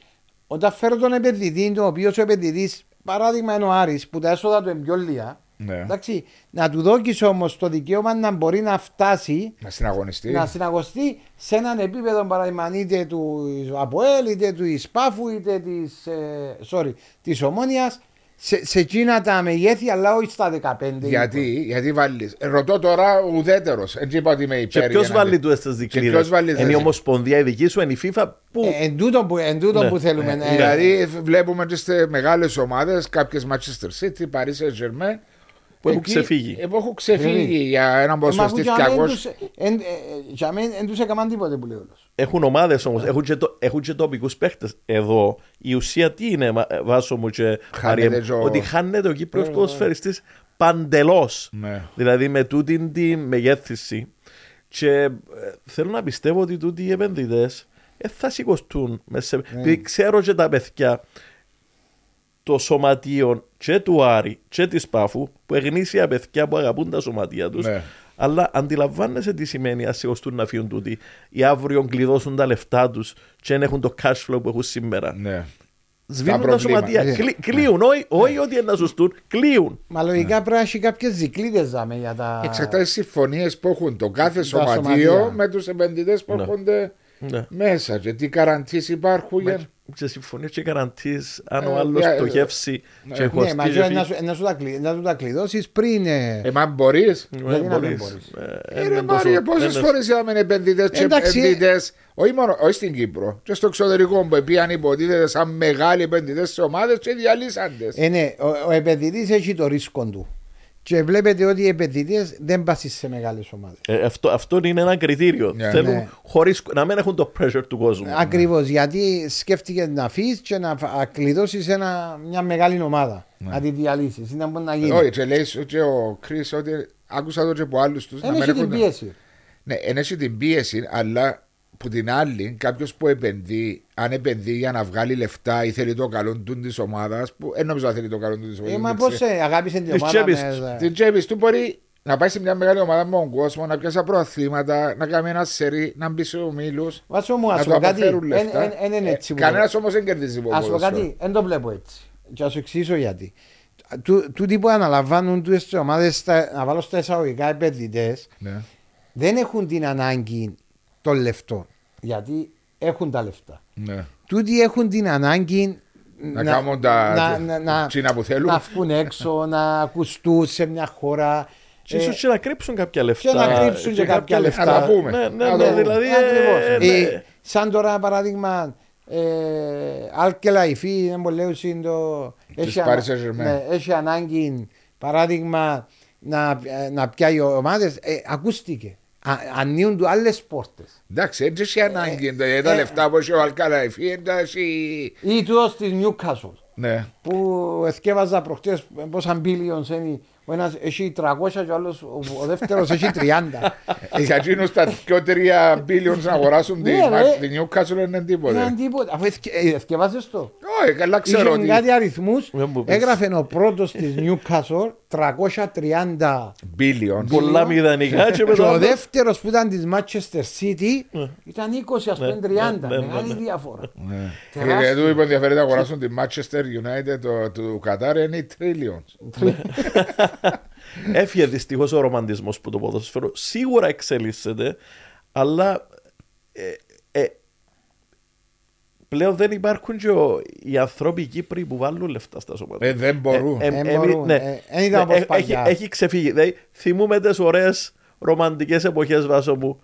όταν φέρω τον επενδυτή, το οποίος ο επενδυτής, παράδειγμα είναι ο Άρης, που τα έσοδα του είναι πιο λίγα, Ναι. εντάξει, να του δώσει όμως το δικαίωμα να μπορεί να φτάσει Να συναγωνιστεί. να συναγωστεί σε έναν επίπεδο παράδειγμα είτε του ΑΠΟΕΛ, είτε του Ισπάφου, είτε της ε, sorry, της Ομόνιας σε, σε εκείνα τα μεγέθη, αλλά όχι στα 15. Γιατί, γιατί βάλεις. Ρωτώ τώρα ουδέτερος. Έτσι είπα ότι είμαι Και υπέρ. ποιος για να βάλει δει. του στι ποιος δικλείδε. βάλει Είναι η τις- Ομοσπονδία η δική σου, είναι η FIFA. Πού; Ε, εν τούτο που, εν τούτο Ναι. που θέλουμε. ε, Δηλαδή βλέπουμε και σε μεγάλες ομάδες, κάποιες Manchester City, Paris Saint Germain. Που έχουν ξεφύγει. Ε, που έχουν ξεφύγει Ναι. για έναν ε, μα ποσοστή που για μένα 200. τους- εν- ε, ε, Για μένα δεν τους έκαναν τίποτε που λέει όλος. Έχουν ομάδες όμως, έχουν και, το, έχουν και τοπικούς παίχτες. Εδώ η ουσία τι είναι, μα- ε, Βάσο μου και Χάνεται Μαρία μου, και ο- ότι χάνεται ο Κύπρος ποδοσφαιριστής παντελώς. Ναι. Δηλαδή με τούτη τη μεγέθυνση. Και ε, θέλω να πιστεύω ότι τούτοι οι επενδυτές θα σηκωστούν. μέσα σε- Επειδή ξέρω και τα παιδιά το σωματείο και του Άρη και της Πάφου που εγνήσια παιδιά που αγαπούν τα σωματεία τους. Ναι. Αλλά αντιλαμβάνεσαι τι σημαίνει αν σηκωστούν να φύγουν τούτοι ή αύριο κλειδώσουν τα λεφτά τους και δεν έχουν το cash flow που έχουν σήμερα. Ναι. Σβήνουν τα, προβλήματα. σωματεία. Ναι. Κλει- Κλείουν, όχι, όχι ότι είναι να σωστούν, κλείουν. Μα λογικά πρέπει να έχει κάποιες δικλείδες δάμε για τα. Εξαρτάται τι συμφωνίες που έχουν το κάθε σωματεία. σωματείο με τους επενδυτές που Ναι. έρχονται Ναι. μέσα. Και τι καραντίε υπάρχουν. για- Και συμφωνεί και καραντής αν Ε, ο άλλο για- πτωχεύσει και Ναι, κοστίζει. μα και να σου- να σου τα κλει- να του τα κλειδώσεις πριν. ε, Ε, μα μπορείς. Ναι, Γιατί να μην μπορείς. Ε, ρε Μάρια, πόσες φορές είδαμε επενδυτές και Εντάξει, επενδυτές, όχι μόνο όχι στην Κύπρο, και στο εξωτερικό που πήγαν υποτίθεται σαν μεγάλοι επενδυτές σε ομάδες και διαλύσαντες. Ε, ναι, ο, ο επενδυτής έχει το ρίσκο του. Και βλέπετε ότι οι επενδυτέ δεν πάσουν σε μεγάλες ομάδες. Ε, αυτό, αυτό είναι ένα κριτήριο. Ναι. Θέλουν Ναι. χωρίς, να μην έχουν το pressure του κόσμου. Ακριβώς γιατί σκέφτηκε να φύγεις και να κλειδώσεις μια μεγάλη ομάδα. Να τη διαλύσεις. Είναι που να γίνει. Όχι, και λέει σου και ο Κρι ότι άκουσα το και από άλλους τους. Δεν έχει την πίεση. Ναι, εν έχει την πίεση, αλλά που την άλλη, κάποιος που επενδύει, αν επενδύει για να βγάλει λεφτά ή θέλει το καλό του της ομάδας, που δεν νομίζω να θέλει το καλό του της ομάδας. Ε, μα πώς αγάπησε την Της ομάδα. τσέπης με- του. Την τσέπης του μπορεί να πάει σε μια μεγάλη ομάδα με τον κόσμο, να πιάσει προαθλήματα, να κάνει ένα σερί, να μπει σε ομίλους. Βάσο μου, Να ας το πω κάτι. αποφέρουν λεφτά. Δεν είναι έτσι. που το- Κανένα όμως δεν κερδίζει από Ας πω ποδόσφαιρο. κάτι, δεν το βλέπω έτσι. Και ας σου εξηγήσω γιατί. Του- Τούτοι που αναλαμβάνουν τις ομάδες, στα- να βάλω στα εισαγωγικά επενδυτές, Ναι. δεν έχουν την ανάγκη των λεφτών. Γιατί έχουν τα λεφτά. Ναι. Τούτοι έχουν την ανάγκη Να κάνουν τα- να, να, να, τσίνα που θέλουν. να βγουν έξω, να ακουστούν σε μια χώρα. Και Ε, ίσως και να κρύψουν κάποια λεφτά. να κρύψουν και κάποια λεφτά. Να τα πούμε. Ναι, ναι, Να ναι, το πούμε. δηλαδή. Ακριβώς. ε, ναι. Ε, σαν τώρα παράδειγμα, ε, Άλκελα Ιφή, δεν μου λέω το. Της Έχει, Paris Saint-Germain. ναι, έχει ανάγκη παράδειγμα να, ε, να πιάει ομάδες. Ε, ακούστηκε. Α, ανοίγουν του άλλες πόρτες. Εντάξει, έτσι έχει ανάγκη. Τα- Τα ε, λεφτά που έχει ο Αλκαλαϊφή, εντάξει. Ή τούτος της Newcastle Ναι. που εθκεύαζα προχτές πόσα billions είναι. Ο ένας έχει 300 και ο, άλλος, ο, ο δεύτερος έχει 30. Για εκείνους τα 2-3 billions να αγοράσουν τη Ναι, ρε. τη Newcastle είναι Είναι τίποτε. τίποτα. Αφού εθκεύαζε το. Όχι, καλά ξέρω Είχε ότι. κάτι αριθμούς. Δεν μου πεις. Έγραφε ο πρώτος της Newcastle 330. Billions. Πολλά μηδενικά και Και μετά. ο δεύτερος που ήταν της Manchester City ήταν 20, ας πούμε 30. ναι, ναι, Μεγάλη ναι. διαφορά. Ναι. Τεράστιο. Και του είπαν ενδιαφέρεται να αγοράσουν τη Manchester United το- του Κατάρ είναι οι trillions. Έφυγε δυστυχώς ο ρομαντισμός που το ποδόσφαιρο σίγουρα εξελίσσεται, αλλά ε, ε, πλέον δεν υπάρχουν και ο- οι άνθρωποι οι Κύπροι που βάλουν λεφτά στα σώματα. Ε, δεν μπορούν. Δεν μπορούν. ναι. Ε, εν ήταν όπως Ε, έχει, παλιά. έχει ξεφύγει. Δηλαδή, θυμούμε τις ωραίες ρομαντικές εποχές βάσο μου.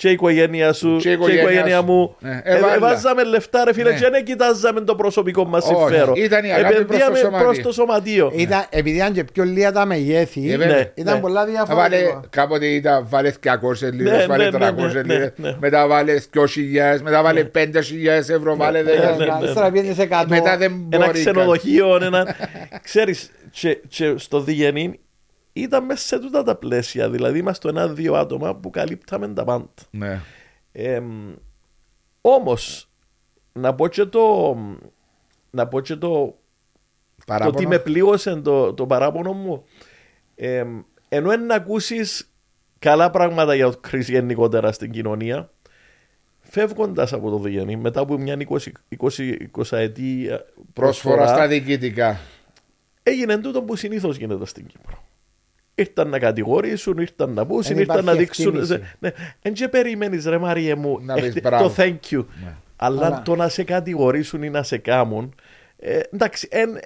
Και η οικογένεια σου Και και η η οικογένεια οικογένεια σου. μου. Ναι. Ε, Έβαλα. βάζαμε λεφτά, ρε φίλε, Ναι. και δεν κοιτάζαμε το προσωπικό μας Όχι. συμφέρον. Ήταν η αγάπη προς το Επενδύαμε σωματείο. προς το σωματείο. Ήταν, επειδή ήταν και πιο λίγα τα μεγέθη, Ε, βέβαια. Ναι, ήταν ναι. πολλά Θα βάλε, διαφορετικά. κάποτε ήταν βάλες 200 λίρες, Ναι, βάλε ναι, ναι, 300 ναι, λίρες, ναι, ναι. μετά βάλες 2.000, μετά βάλε 5.000 ευρώ, βάλε 10.000. ναι, ναι. Ύστερα πήγαινε σε 100. Μετά δεν ένα μπορεί. ξενοδοχείο, ένα. Ξέρεις, και, και στο Διγενή ήταν μέσα σε τούτα τα πλαίσια. Δηλαδή, είμαστε ένα-δύο άτομα που καλύπταμε τα πάντα. Ναι. Όμως, να πω και το. Να πω και το, το Παράπονο. ότι με πλήγωσε το, το παράπονο μου. Ε, ενώ να ακούσεις καλά πράγματα για το Κρι γενικότερα στην κοινωνία, φεύγοντας από το Διγενή μετά από μια 20, 20, 20 ετή ε, Πρόσφορα στα διοικητικά. έγινε τούτο που συνήθως γίνεται στην Κύπρο. Ήρθαν να κατηγορήσουν, ήρθαν να πούσουν, Δεν ήρθαν να υπάρχει δείξουν. εκτίμηση. Ναι. Εν και περιμένει, ρε Μάριε μου, Να πεις έχτε- μπράβο. το thank you. Ναι. Αλλά Αλλά- το να σε κατηγορήσουν ή να σε κάμουν. Ε, εντάξει, εν,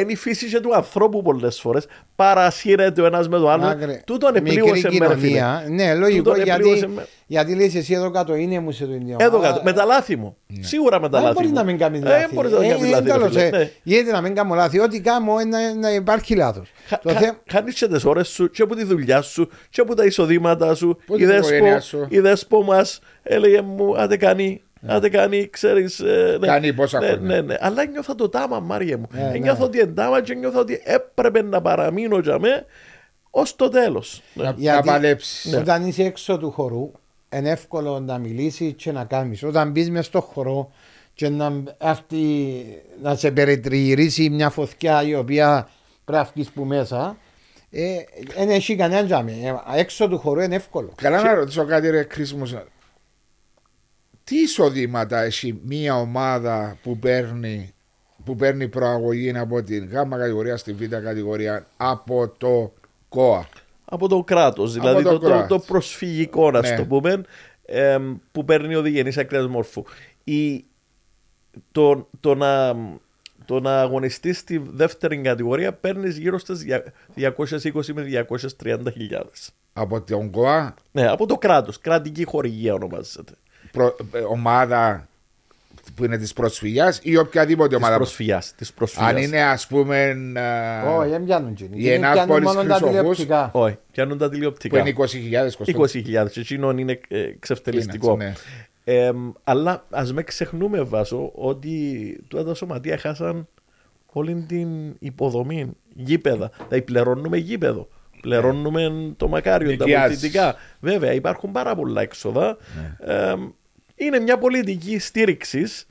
είναι η φύση και του ανθρώπου πολλές φορές. Παρασύρεται ο ένας με τον άλλον. Άκρη. Τούτον Μικρή επλήγωσε με ρε φίλε. κοινωνία. Ναι, λογικό Τούτον γιατί, επλήγωσε με- γιατί λες εσύ εδώ κάτω είναι μου σε το ίδιο. Εδώ Αλλά- κάτω. Με τα λάθη μου. Σίγουρα με τα Δεν λάθη μπορείς μου. να μην κάνεις Ε, λάθη. Δεν μπορείς να Ε, κάνεις ε, λάθη. ρε τέλος, φίλε. ε, Ναι. Γιατί να μην κάνω λάθη. Ό,τι κάνω είναι να, να υπάρχει λάθος. Χα- χα- Χάνεις και τις ώρες σου και από τη δουλειά σου και από τα εισοδήματα σου. Από Η την δέσπο, οικογένεια σου. η δέσπο μας έλεγε μου άντε κάνει, άντε κάνει, ξέρεις. ε, ναι. Κάνει πόσα ναι, χρόνια. ναι, ναι. Αλλά νιώθα το τάμα Μάρια μου. Ναι, Ε, ναι. Νιώθω ότι εντάμα και νιώθω ότι έπρεπε να παραμείνω για με ως το τέλος. Ναι. Να, να Γιατί- παλέψεις. Όταν είσαι έξω του χορού, είναι εύκολο να μιλήσεις και να κάνεις. Όταν μπεις μέσα στο χορό και να, έρθει, να σε περιτριγυρίσει μια φωτιά η οποία πρέπει να βγεις που μέσα, ε, δεν έχει κανένα τζάμι. Ε, Έξω του χορού είναι εύκολο. Καλά να ρωτήσω κάτι ρε Κρίσιμο. Τι εισοδήματα έχει μια ομάδα που παίρνει, που παίρνει προαγωγή από την γ κατηγορία στη β κατηγορία από το ΚΟΑ; από το κράτος. Δηλαδή το το, το, κράτος. το προσφυγικό, να Ναι. το πούμε, εμ, που παίρνει ο διγενή ακραίας μόρφου. Η, το, το, να, το να αγωνιστείς στη δεύτερη κατηγορία παίρνεις γύρω στι 220 με 230 χιλιάδες. Από τον ΚΟΑ; Ναι, από το κράτος. Κρατική χορηγία ονομάζεται. Προ- ε, ομάδα που είναι της προσφυγιάς ή οποιαδήποτε Της ομάδα. προσφυγιάς. Της προσφυγιάς. Αν είναι ας πούμε. ε, Όχι, δεν πιάνουν τζίνι. η Τζίνι Ενάς πιάνουν Πόλης μόνο τα Χρυσοχούς. τηλεοπτικά. Όχι, πιάνουν τα που τηλεοπτικά. είναι 20.000 κοστό. 20.000. Εκείνον είναι ε, ξεφτελιστικό. Είναι, Εμ, αλλά ας με ξεχνούμε, Βάσο, ότι τώρα τα σωματεία χάσαν όλη την υποδομή. Γήπεδα. Δηλαδή πληρώνουμε γήπεδο. Πληρώνουμε το μακάριο, τα Νοικιάζεις. πολιτικά. Βέβαια, υπάρχουν πάρα πολλά έξοδα. Εμ, είναι μια πολιτική στήριξης,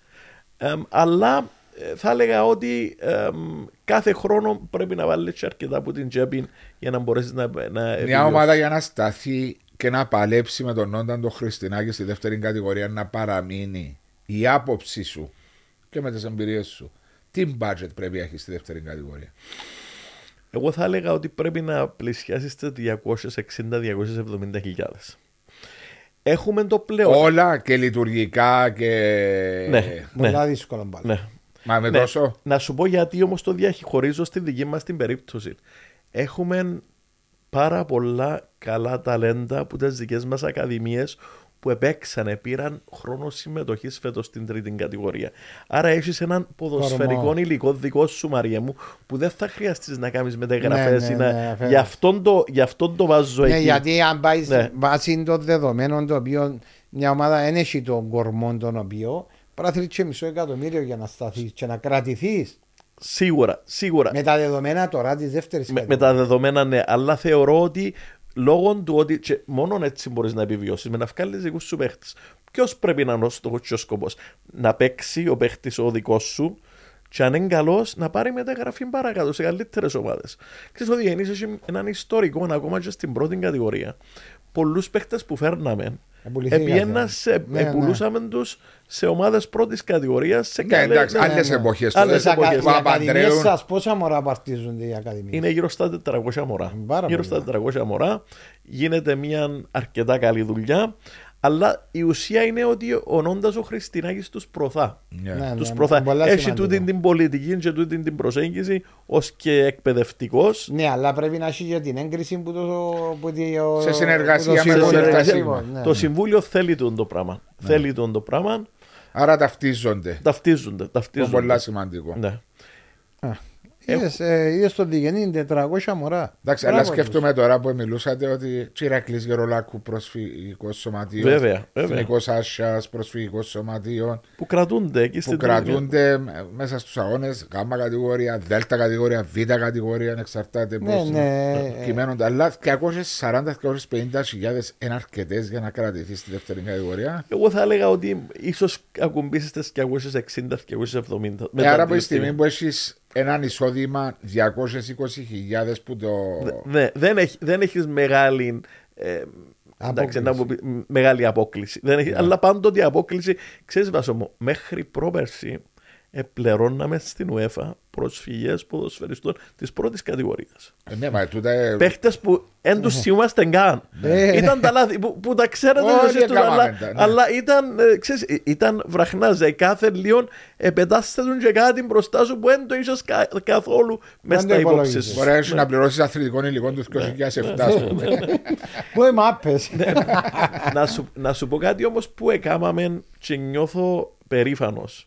αλλά ε, θα έλεγα ότι εμ, κάθε χρόνο πρέπει να βάλεις αρκετά από την τσέπη για να μπορέσεις να, να Μια επιβιώσεις. ομάδα για να σταθεί και να παλέψει με τον Όνταν τον Χριστινάκη στη δεύτερη κατηγορία να παραμείνει η άποψη σου και με τις εμπειρίες σου. Τι budget πρέπει να έχεις στη δεύτερη κατηγορία; Εγώ θα έλεγα ότι πρέπει να πλησιάσεις στα 260-270 χιλιάδες. Έχουμε το πλέον. Όλα και λειτουργικά και. Ναι. Πολλά δύσκολο πάλι. ναι. Μα με Ναι. τόσο. Να σου πω γιατί όμως το διαχωρίζω στη δική μας την περίπτωση. Έχουμε πάρα πολλά καλά ταλέντα από τι δικές μας ακαδημίες που επέξανε, πήραν χρόνο συμμετοχής φέτος στην τρίτη κατηγορία. Άρα έχεις έναν ποδοσφαιρικό Κορμό. υλικό δικό σου, Μαρία μου, που δεν θα χρειαστείς να κάνεις μεταγραφές. Ναι, ναι, ναι, γι, αυτόν το, γι' αυτόν το βάζω Ναι, εκεί. γιατί αν πάεις Ναι. βάσει των δεδομένων το οποίο μια ομάδα δεν έχει τον κορμό τον οποίο πρέπει να θέλει και μισό εκατομμύριο για να σταθείς και να κρατηθείς Σίγουρα, σίγουρα. με τα δεδομένα τώρα της δεύτερης με, με τα δεδομένα ναι, αλλά θεωρώ ότι λόγω του ότι και μόνο έτσι μπορείς να επιβιώσεις, με να βγάλεις δικούς σου παίχτες. Ποιος πρέπει να είναι ο στόχος και ο σκοπός, Να παίξει ο παίχτης ο δικός σου, και αν είναι καλός, να πάρει μεταγραφή παρακάτω σε καλύτερες ομάδες. Ξέρεις ότι γεννήσει έχει έναν ιστορικό ακόμα και στην πρώτη κατηγορία. Πολλούς παίχτες που φέρναμε, Επουληθήκαν. επιέναν σε, Ναι, ναι. επουλούσαμε τους σε ομάδες πρώτης κατηγορίας. Σε Ναι, καλέ- εντάξει, ναι, άλλες ναι. εποχές. Άλλες Οι ακα- εποχές. οι ακαδημίες Παπαντρέου. σας πόσα μωρά παρτίζονται οι ακαδημίες; Είναι γύρω στα 400 μωρά. Πάρα γύρω πολύ. στα 400 μωρά. Γίνεται μια αρκετά καλή δουλειά. Αλλά η ουσία είναι ότι ο Νόντα ο Χριστινάκης τους προθά. Ναι. Ναι, Τους ναι, προθά. πολλά Έχει σημαντικό. τούτη την πολιτική και τούτη την προσέγγιση ως και εκπαιδευτικός. Ναι, αλλά πρέπει να έχει και την έγκριση που το. Που το Σε συνεργασία που το με τον συμβούλιο. Ερτασίγμα. Ακριβώς, ναι, Το ναι. Συμβούλιο θέλει τον το πράγμα. Θέλει τον το πράγμα. Άρα ταυτίζονται. Ταυτίζονται. Το ταυτίζονται. πολύ σημαντικό. Ναι. Είδες, ε, είδες τον Διγενή 400 μωρά. Εντάξει, αλλά Μπράβο σκέφτομαι τώρα που μιλούσατε ότι Τσιρακλή Γερολάκου προσφυγικός σωματείος. Βέβαια, βέβαια. Εθνικός Άσια προσφυγικός σωματείο. Που κρατούνται εκεί Που στην τρίτη. κρατούνται μέσα στους αγώνες γάμα κατηγορία, δέλτα κατηγορία, β κατηγορία, εξαρτάται Ναι, πώς ναι. κυμαίνονται. Αλλά 240-250 χιλιάδες είναι αρκετέ για να κρατηθεί στη δεύτερη κατηγορία. Εγώ θα έλεγα ότι ίσως ακουμπήσεις στι 260-270. Ε, άρα από τη στιγμή που έχεις έναν εισόδημα 220.000 που το. Ναι, δεν, έχει, δεν έχεις μεγάλη, ε, εντάξει, Απόκληση. να μου πει- μ, μεγάλη απόκληση. Δεν Ναι. έχει, Αλλά πάντοτε η απόκληση, ξέρεις Βάσο μου, μέχρι πρόπερση επληρώναμε στην UEFA προσφυγές ποδοσφαιριστών της πρώτης κατηγορίας. Ε, Ναι, μα τούτα. ε, Παίχτες που δεν τους θυμάστε καν. Ναι. Ήταν τα λάθη που, που τα ξέρετε Όλοι εσείς τους, έκαναμε αλλά, τα, ναι. αλλά ήταν, ε, ξέρεις, ε, ήταν βραχνάζε. Κάθε λίγο επετάσσεται τον και κάτι μπροστά σου που δεν το είσαι καθόλου μες Δεν το στα υπόψη υπολογίζεις. σου. Μπορεί να έχεις να πληρώσεις αθλητικών υλικών τους 2007, ας πούμε. Πού είμαι άπες. Ναι. να, σου, να σου πω κάτι όμως που έκαναμε και νιώθω περήφανος.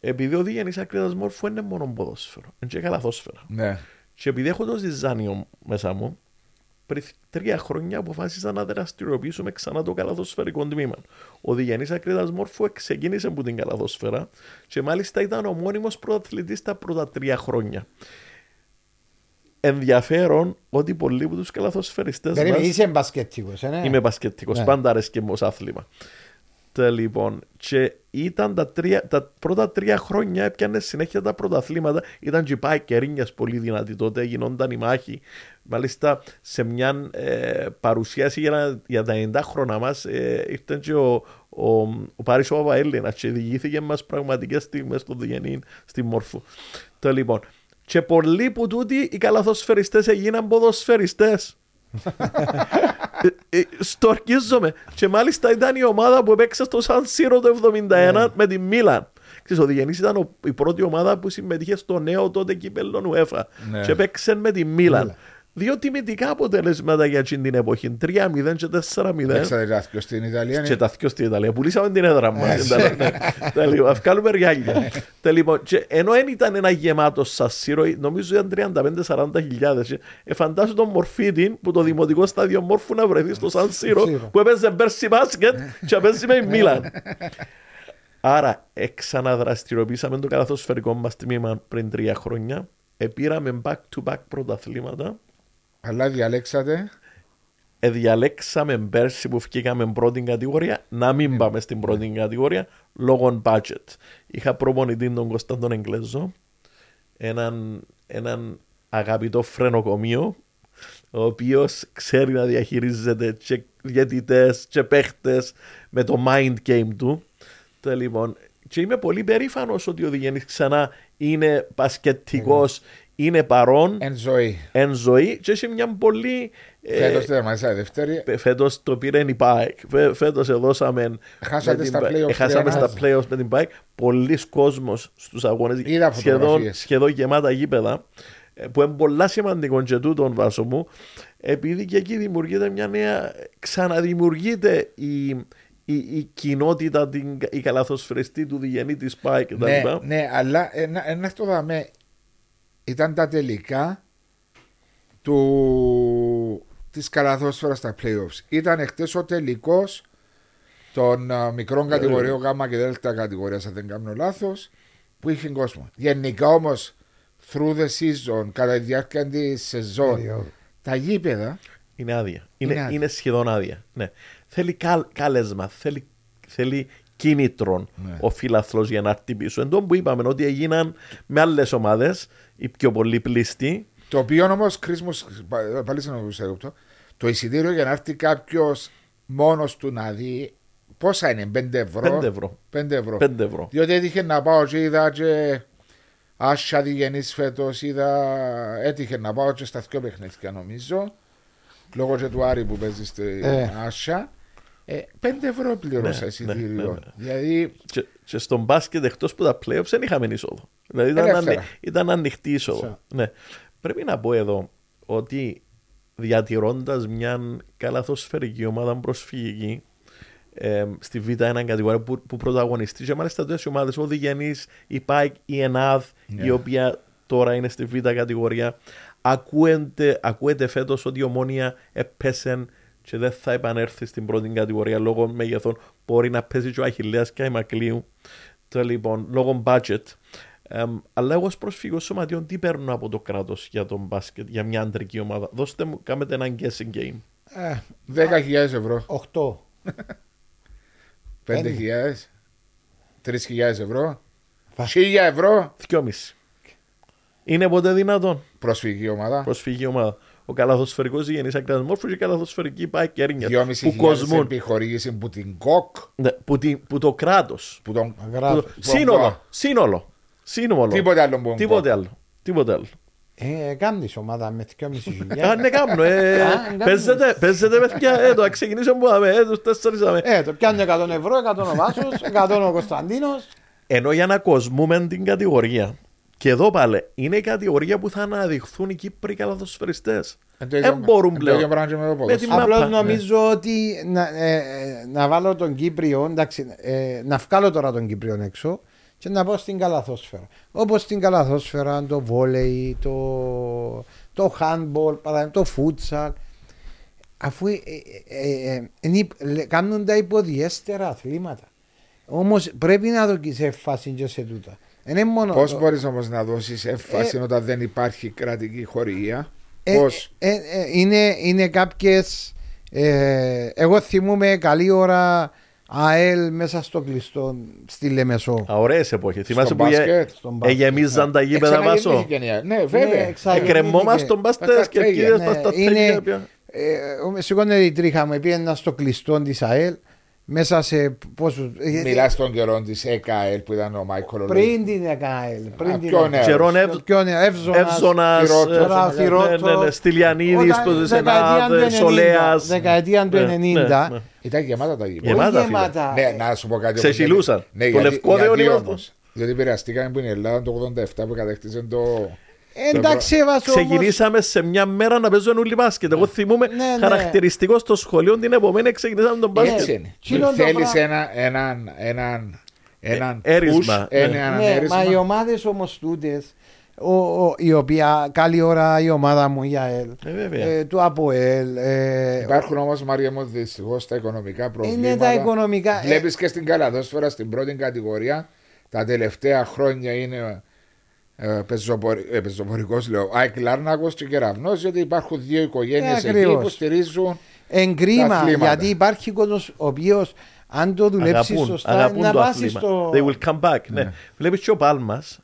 Επειδή ο Διγενή Ακρίδα Μόρφου είναι μόνο ποδόσφαιρο, είναι και καλαθόσφαιρα. Ναι. Και επειδή έχω το ζυζάνιο μέσα μου, πριν τρία χρόνια αποφάσισα να δραστηριοποιήσουμε ξανά το καλαθοσφαιρικό τμήμα. Ο Διγενή Ακρίδα Μόρφου ξεκίνησε από την καλαθοσφαίρα και μάλιστα ήταν ο μόνιμος πρωταθλητής τα πρώτα τρία χρόνια. Ενδιαφέρον ότι πολλοί από τους καλαθοσφαιριστές Περίμενε, είσαι μπασκετικός, ε, ναι. Είμαι μπασκετικό. Ναι. Πάντα αρέσκει μου ως άθλημα. Τε, λοιπόν, και ήταν τα, τρία, τα πρώτα τρία χρόνια έπιανε συνέχεια τα πρωταθλήματα. Ήταν και πάει κερίνιας πολύ δυνατή τότε, γινόταν η μάχη. Μάλιστα σε μια ε, παρουσίαση για, για τα 90 χρόνια μας ε, ήρθε και ο, ο, ο Πάρης ο Παπαέλληνας και διηγήθηκε μας πραγματικές στιγμές στο Διγενή στη Μόρφου. Τε, λοιπόν, και πολλοί που τούτοι οι καλαθοσφαιριστές έγιναν ποδοσφαιριστές. Ε, ε, Στορκίζομαι. Και μάλιστα ήταν η ομάδα που έπαιξε στο Σαν Σύρο το 71 με τη Μίλαν. Ξέρεις, ο Διγενής ήταν ο- η πρώτη ομάδα που συμμετείχε στο νέο τότε κύπελλο UEFA. Ναι. Και έπαιξε με τη Μίλαν. Μίλαν. Δύο τιμητικά αποτελέσματα για εκείνη την εποχή. 3-0 και 4-0. Έξατε ράφιο στην Ιταλία. Και ναι. τα δυο στην Ιταλία. Πουλήσαμε την έδρα μας. Τελείω. Αυκάλουμε ριάλια. Τε, λοιπόν, και Ενώ δεν ήταν ένα γεμάτο σασίρο, νομίζω ήταν 35-40 χιλιάδες. Εφαντάσου τον Μορφίτη που το δημοτικό στάδιο Μόρφου να βρεθεί στο Σαν Σύρο Σύρο. που έπαιζε μπέρσι μπάσκετ και παίζει με η Μίλαν. Άρα, εξαναδραστηριοποιήσαμε το καλαθοσφαιρικό μας τμήμα πριν τρία χρόνια. Επήραμε back-to-back πρωταθλήματα. Αλλά διαλέξατε. Ε, διαλέξαμε πέρσι που βγήκαμε πρώτη κατηγορία να μην πάμε στην πρώτη κατηγορία λόγω budget. Είχα προπονητή τον Κωνσταντον Εγκλέζο, έναν, έναν αγαπητό φρενοκομείο, ο οποίος ξέρει να διαχειρίζεται και διαιτητές και παίχτες με το mind game του. Τε, λοιπόν, και είμαι πολύ περήφανος ότι ο Διγενής ξανά είναι πασκετικό, είναι παρόν Εν ζωή. εν ζωή και έχει μια πολύ. ε, Φέτος τερματίσα δεύτερη. Φέτος το πήρε η ΠΑΕΚ. Φέτος εδώσαμε. Χάσατε με την στα ΠΑΕΚ. play-offs Έχασαμε στα τρία playoffs με την ΠΑΕΚ. Πολλοί κόσμοι στους αγώνες. Είδα Σχεδόν, φωτογραφίες. σχεδόν γεμάτα γήπεδα. ε, Που είναι πολλά σημαντικό και τούτον βάσο μου. Επειδή και εκεί δημιουργείται μια νέα. Ξαναδημιουργείται η, η, η κοινότητα, την, η καλαθοσφαιριστή του διγενή της ΠΑΕΚ κτλ. Ναι, ναι, αλλά ένα, ένα το δαμε ήταν τα τελικά του, της καλαθόσφαιρας στα playoffs. Ήταν εχθές ο τελικός των α, μικρών κατηγοριών γάμα και δέλτα κατηγορίας, αν δεν κάνω λάθος, που είχε κόσμο. Γενικά όμως, through the season, κατά τη διάρκεια της σεζόν, Περίοδο. τα γήπεδα Είναι άδεια. Είναι, Είναι είναι, άδεια. σχεδόν άδεια. Ναι. Θέλει καλ, κάλεσμα, θέλει, θέλει κίνητρο Ναι. ο φίλαθλος για να έρθει πίσω. Εν τω που είπαμε ότι έγιναν με άλλες ομάδες, οι πιο πολύ πλήστοι. Το οποίο όμως, κρίσιμο, πάλι σε αυτό, το εισιτήριο για να έρθει κάποιος μόνος του να δει πόσα είναι, 5 ευρώ; 5 ευρώ. 5 ευρώ. 5 ευρώ. Διότι έτυχε να πάω και είδα και Άσια διγενή φέτος, είδα. Έτυχε να πάω και στα δυο παιχνίδια νομίζω. Λόγω και του Άρη που παίζει στη Ε. Άσια. Ε, 5 ευρώ πλήρωσα Ναι, εισιτήριο. ναι, ναι, ναι. Δηλαδή Και, και στον μπάσκετ εκτός που τα playoffs δεν είχαμε είσοδο. Δηλαδή ήταν, Ελεύθερα. ανοι- ήταν ανοιχτή είσοδο. Σωστά. Ναι. Πρέπει να πω εδώ ότι διατηρώντας μια καλαθοσφαιρική ομάδα προσφυγική ε, στη Β1 κατηγορία που, που πρωταγωνιστεί και μάλιστα τέτοιε ομάδες, ο Διγενής, η ΠΑΙΚ, η ΕΝΑΔ, Ναι. η οποία τώρα είναι στη Β κατηγορία. Ακούεται, ακούεται φέτος ότι η ομόνια έπεσε και δεν θα επανέλθει στην πρώτη κατηγορία λόγω μεγεθών. Μπορεί να παίζει και ο Αχηλέα και η Μακλίου. Το, λοιπόν, λόγω budget. Εμ, αλλά εγώ ως προσφύγος σωματιών τι παίρνω από το κράτος για τον μπάσκετ, για μια αντρική ομάδα; Δώστε μου, κάνετε ένα guessing game. Ε, 10.000 ευρώ. 8. 5.000. 3.000 ευρώ. Βα- 1.000 ευρώ. Δυόμιση. Είναι ποτέ δυνατόν; Προσφυγική ομάδα. προσφυγή ομάδα. Ο καλαθοσφαιρικός υγιεινής ακράτας μόρφου και η καλαθοσφαιρική πάει και έρνια 2.500 που κοσμούν. επιχορήγηση που την ΚΟΚ. Ναι, που, τη- που το κράτος Που τον... που Γράφει. το- σύνολο, σύνολο. Σύνομο. Τίποτε άλλο που Τίποτε άλλο. Τίποτε άλλο. Ε, κάνεις ομάδα με 2,5 Α, χιλιάδες. ναι, κάνω. ε, Α, ναι, Παίζετε, παίζετε παιδιά. Ε, το ξεκινήσω που πάμε. Ε, τους τέσσερις άμε. Ε, το πιάνει 100 ευρώ, 100 ο Βάσος, 100 ο Κωνσταντίνος. Ενώ για να κοσμούμε την κατηγορία. Και εδώ πάλι είναι η κατηγορία που θα αναδειχθούν οι Κύπροι καλαθοσφαιριστές. Δεν μπορούν πλέον. Με τη μάπα, Απλώς ναι. νομίζω ότι να, ε, ε, να βάλω τον Κύπριο, εντάξει, ε, να βγάλω τώρα τον Κύπριο έξω και να πάω στην καλαθόσφαιρα. Όπως στην καλαθόσφαιρα, το βόλεϊ, το, το handball, παραδείγμα, το futsal. Αφού ε, ε, ε, είναι υπ- λε- κάνουν τα υποδιέστερα αθλήματα. Όμως πρέπει να δοκίσει έφαση και σε τούτα. Δεν είναι μόνο Πώς το- μπορείς όμως να δώσεις έμφαση Ε, όταν δεν υπάρχει κρατική χορηγία; Ε, Πώς; ε, ε, είναι, είναι κάποιες ε, εγώ θυμούμαι καλή ώρα ΑΕΛ μέσα στο κλειστό στη Λεμεσό. Α, ωραίες εποχές. Θυμάσαι στο που ε- μπάσκετ. Στον μπάσκετ. εγεμίζαν τα γήπεδα βάσο. Εξαναγεννήθηκε η- Ναι, βέβαια. Ναι, εξα- Εκκρεμόμασταν πας Τα στις καρτέλια. κερκίδες, Ναι, πας στα είναι- τέλεια πια. Ε, με σηκώνεται η τρίχα μου, πήγαινα στο κλειστό της ΑΕΛ μέσα σε πόσους... ε, Μιλάς στον καιρό της ΕΚΑΕΛ που ήταν ο Μάικολ Πριν την ΑΕΛ. Πριν Α, την πιο ΑΕΛ. νέος. Καιρόν Ευ- Πιο νέο, Εύζωνας. Εύζωνας, Θηρότος. ε, Τώρα ναι, Θηρότος. ναι, ναι, Στυλιανίδης, Όταν- που δεκαετία του 90, Σολέας. Δεκαετία του Ναι, 90. ναι, ναι. Ήταν γεμάτα τα γήπεδα. Γεμάτα, Όχι φίλε. γεμάτα. Ναι, να σου πω κάτι. όμως, Ξεσυλούσαν. γιατί- Ναι, Το γιατί- λευκό δεν γιατί είναι όμως, όμως. Διότι επηρεαστήκαμε που είναι η Ελλάδα το 87 που κατέκτησε το. Εντάξει, έβαζε όμως... Ξεκινήσαμε σε μια μέρα να παίζουν όλοι μπάσκετ. Εγώ θυμούμαι Ναι, ναι. χαρακτηριστικό στο σχολείο την επομένη ξεκινήσαμε τον μπάσκετ. Έτσι είναι. Τσίνο το Θέλεις πράγμα. ένα, έναν, έναν, έναν Ε, έρισμα, push, ένα ναι. έναν Ναι, έρισμα. μα οι ομάδες όμως τούτες, η οποία καλή ώρα η ομάδα μου η ΑΕΛ, Ε, βέβαια. ε, του ΑΠΟΕΛ. Ε, Υπάρχουν όμως, Μαρία μου, δυστυχώς τα οικονομικά προβλήματα. είναι τα οικονομικά. Βλέπεις και στην καλαδόσφαιρα στην πρώτη κατηγορία τα τελευταία χρόνια είναι ε, πεζοπορι... ε, πεζοπορικός, λέω. ΑΕΚ Λάρνακος και Κεραυνός, γιατί υπάρχουν δύο οικογένειες Ε, εκεί ακριβώς. που στηρίζουν. Ε, εγκρίμα τα αθλήματα. γιατί υπάρχει κόσμος ο οποίος αν το δουλέψει Αγαπούν, σωστά αγαπούν να το πάσει αθλήμα. στο. They will come back. Ναι. Βλέπεις και ο Πάλμας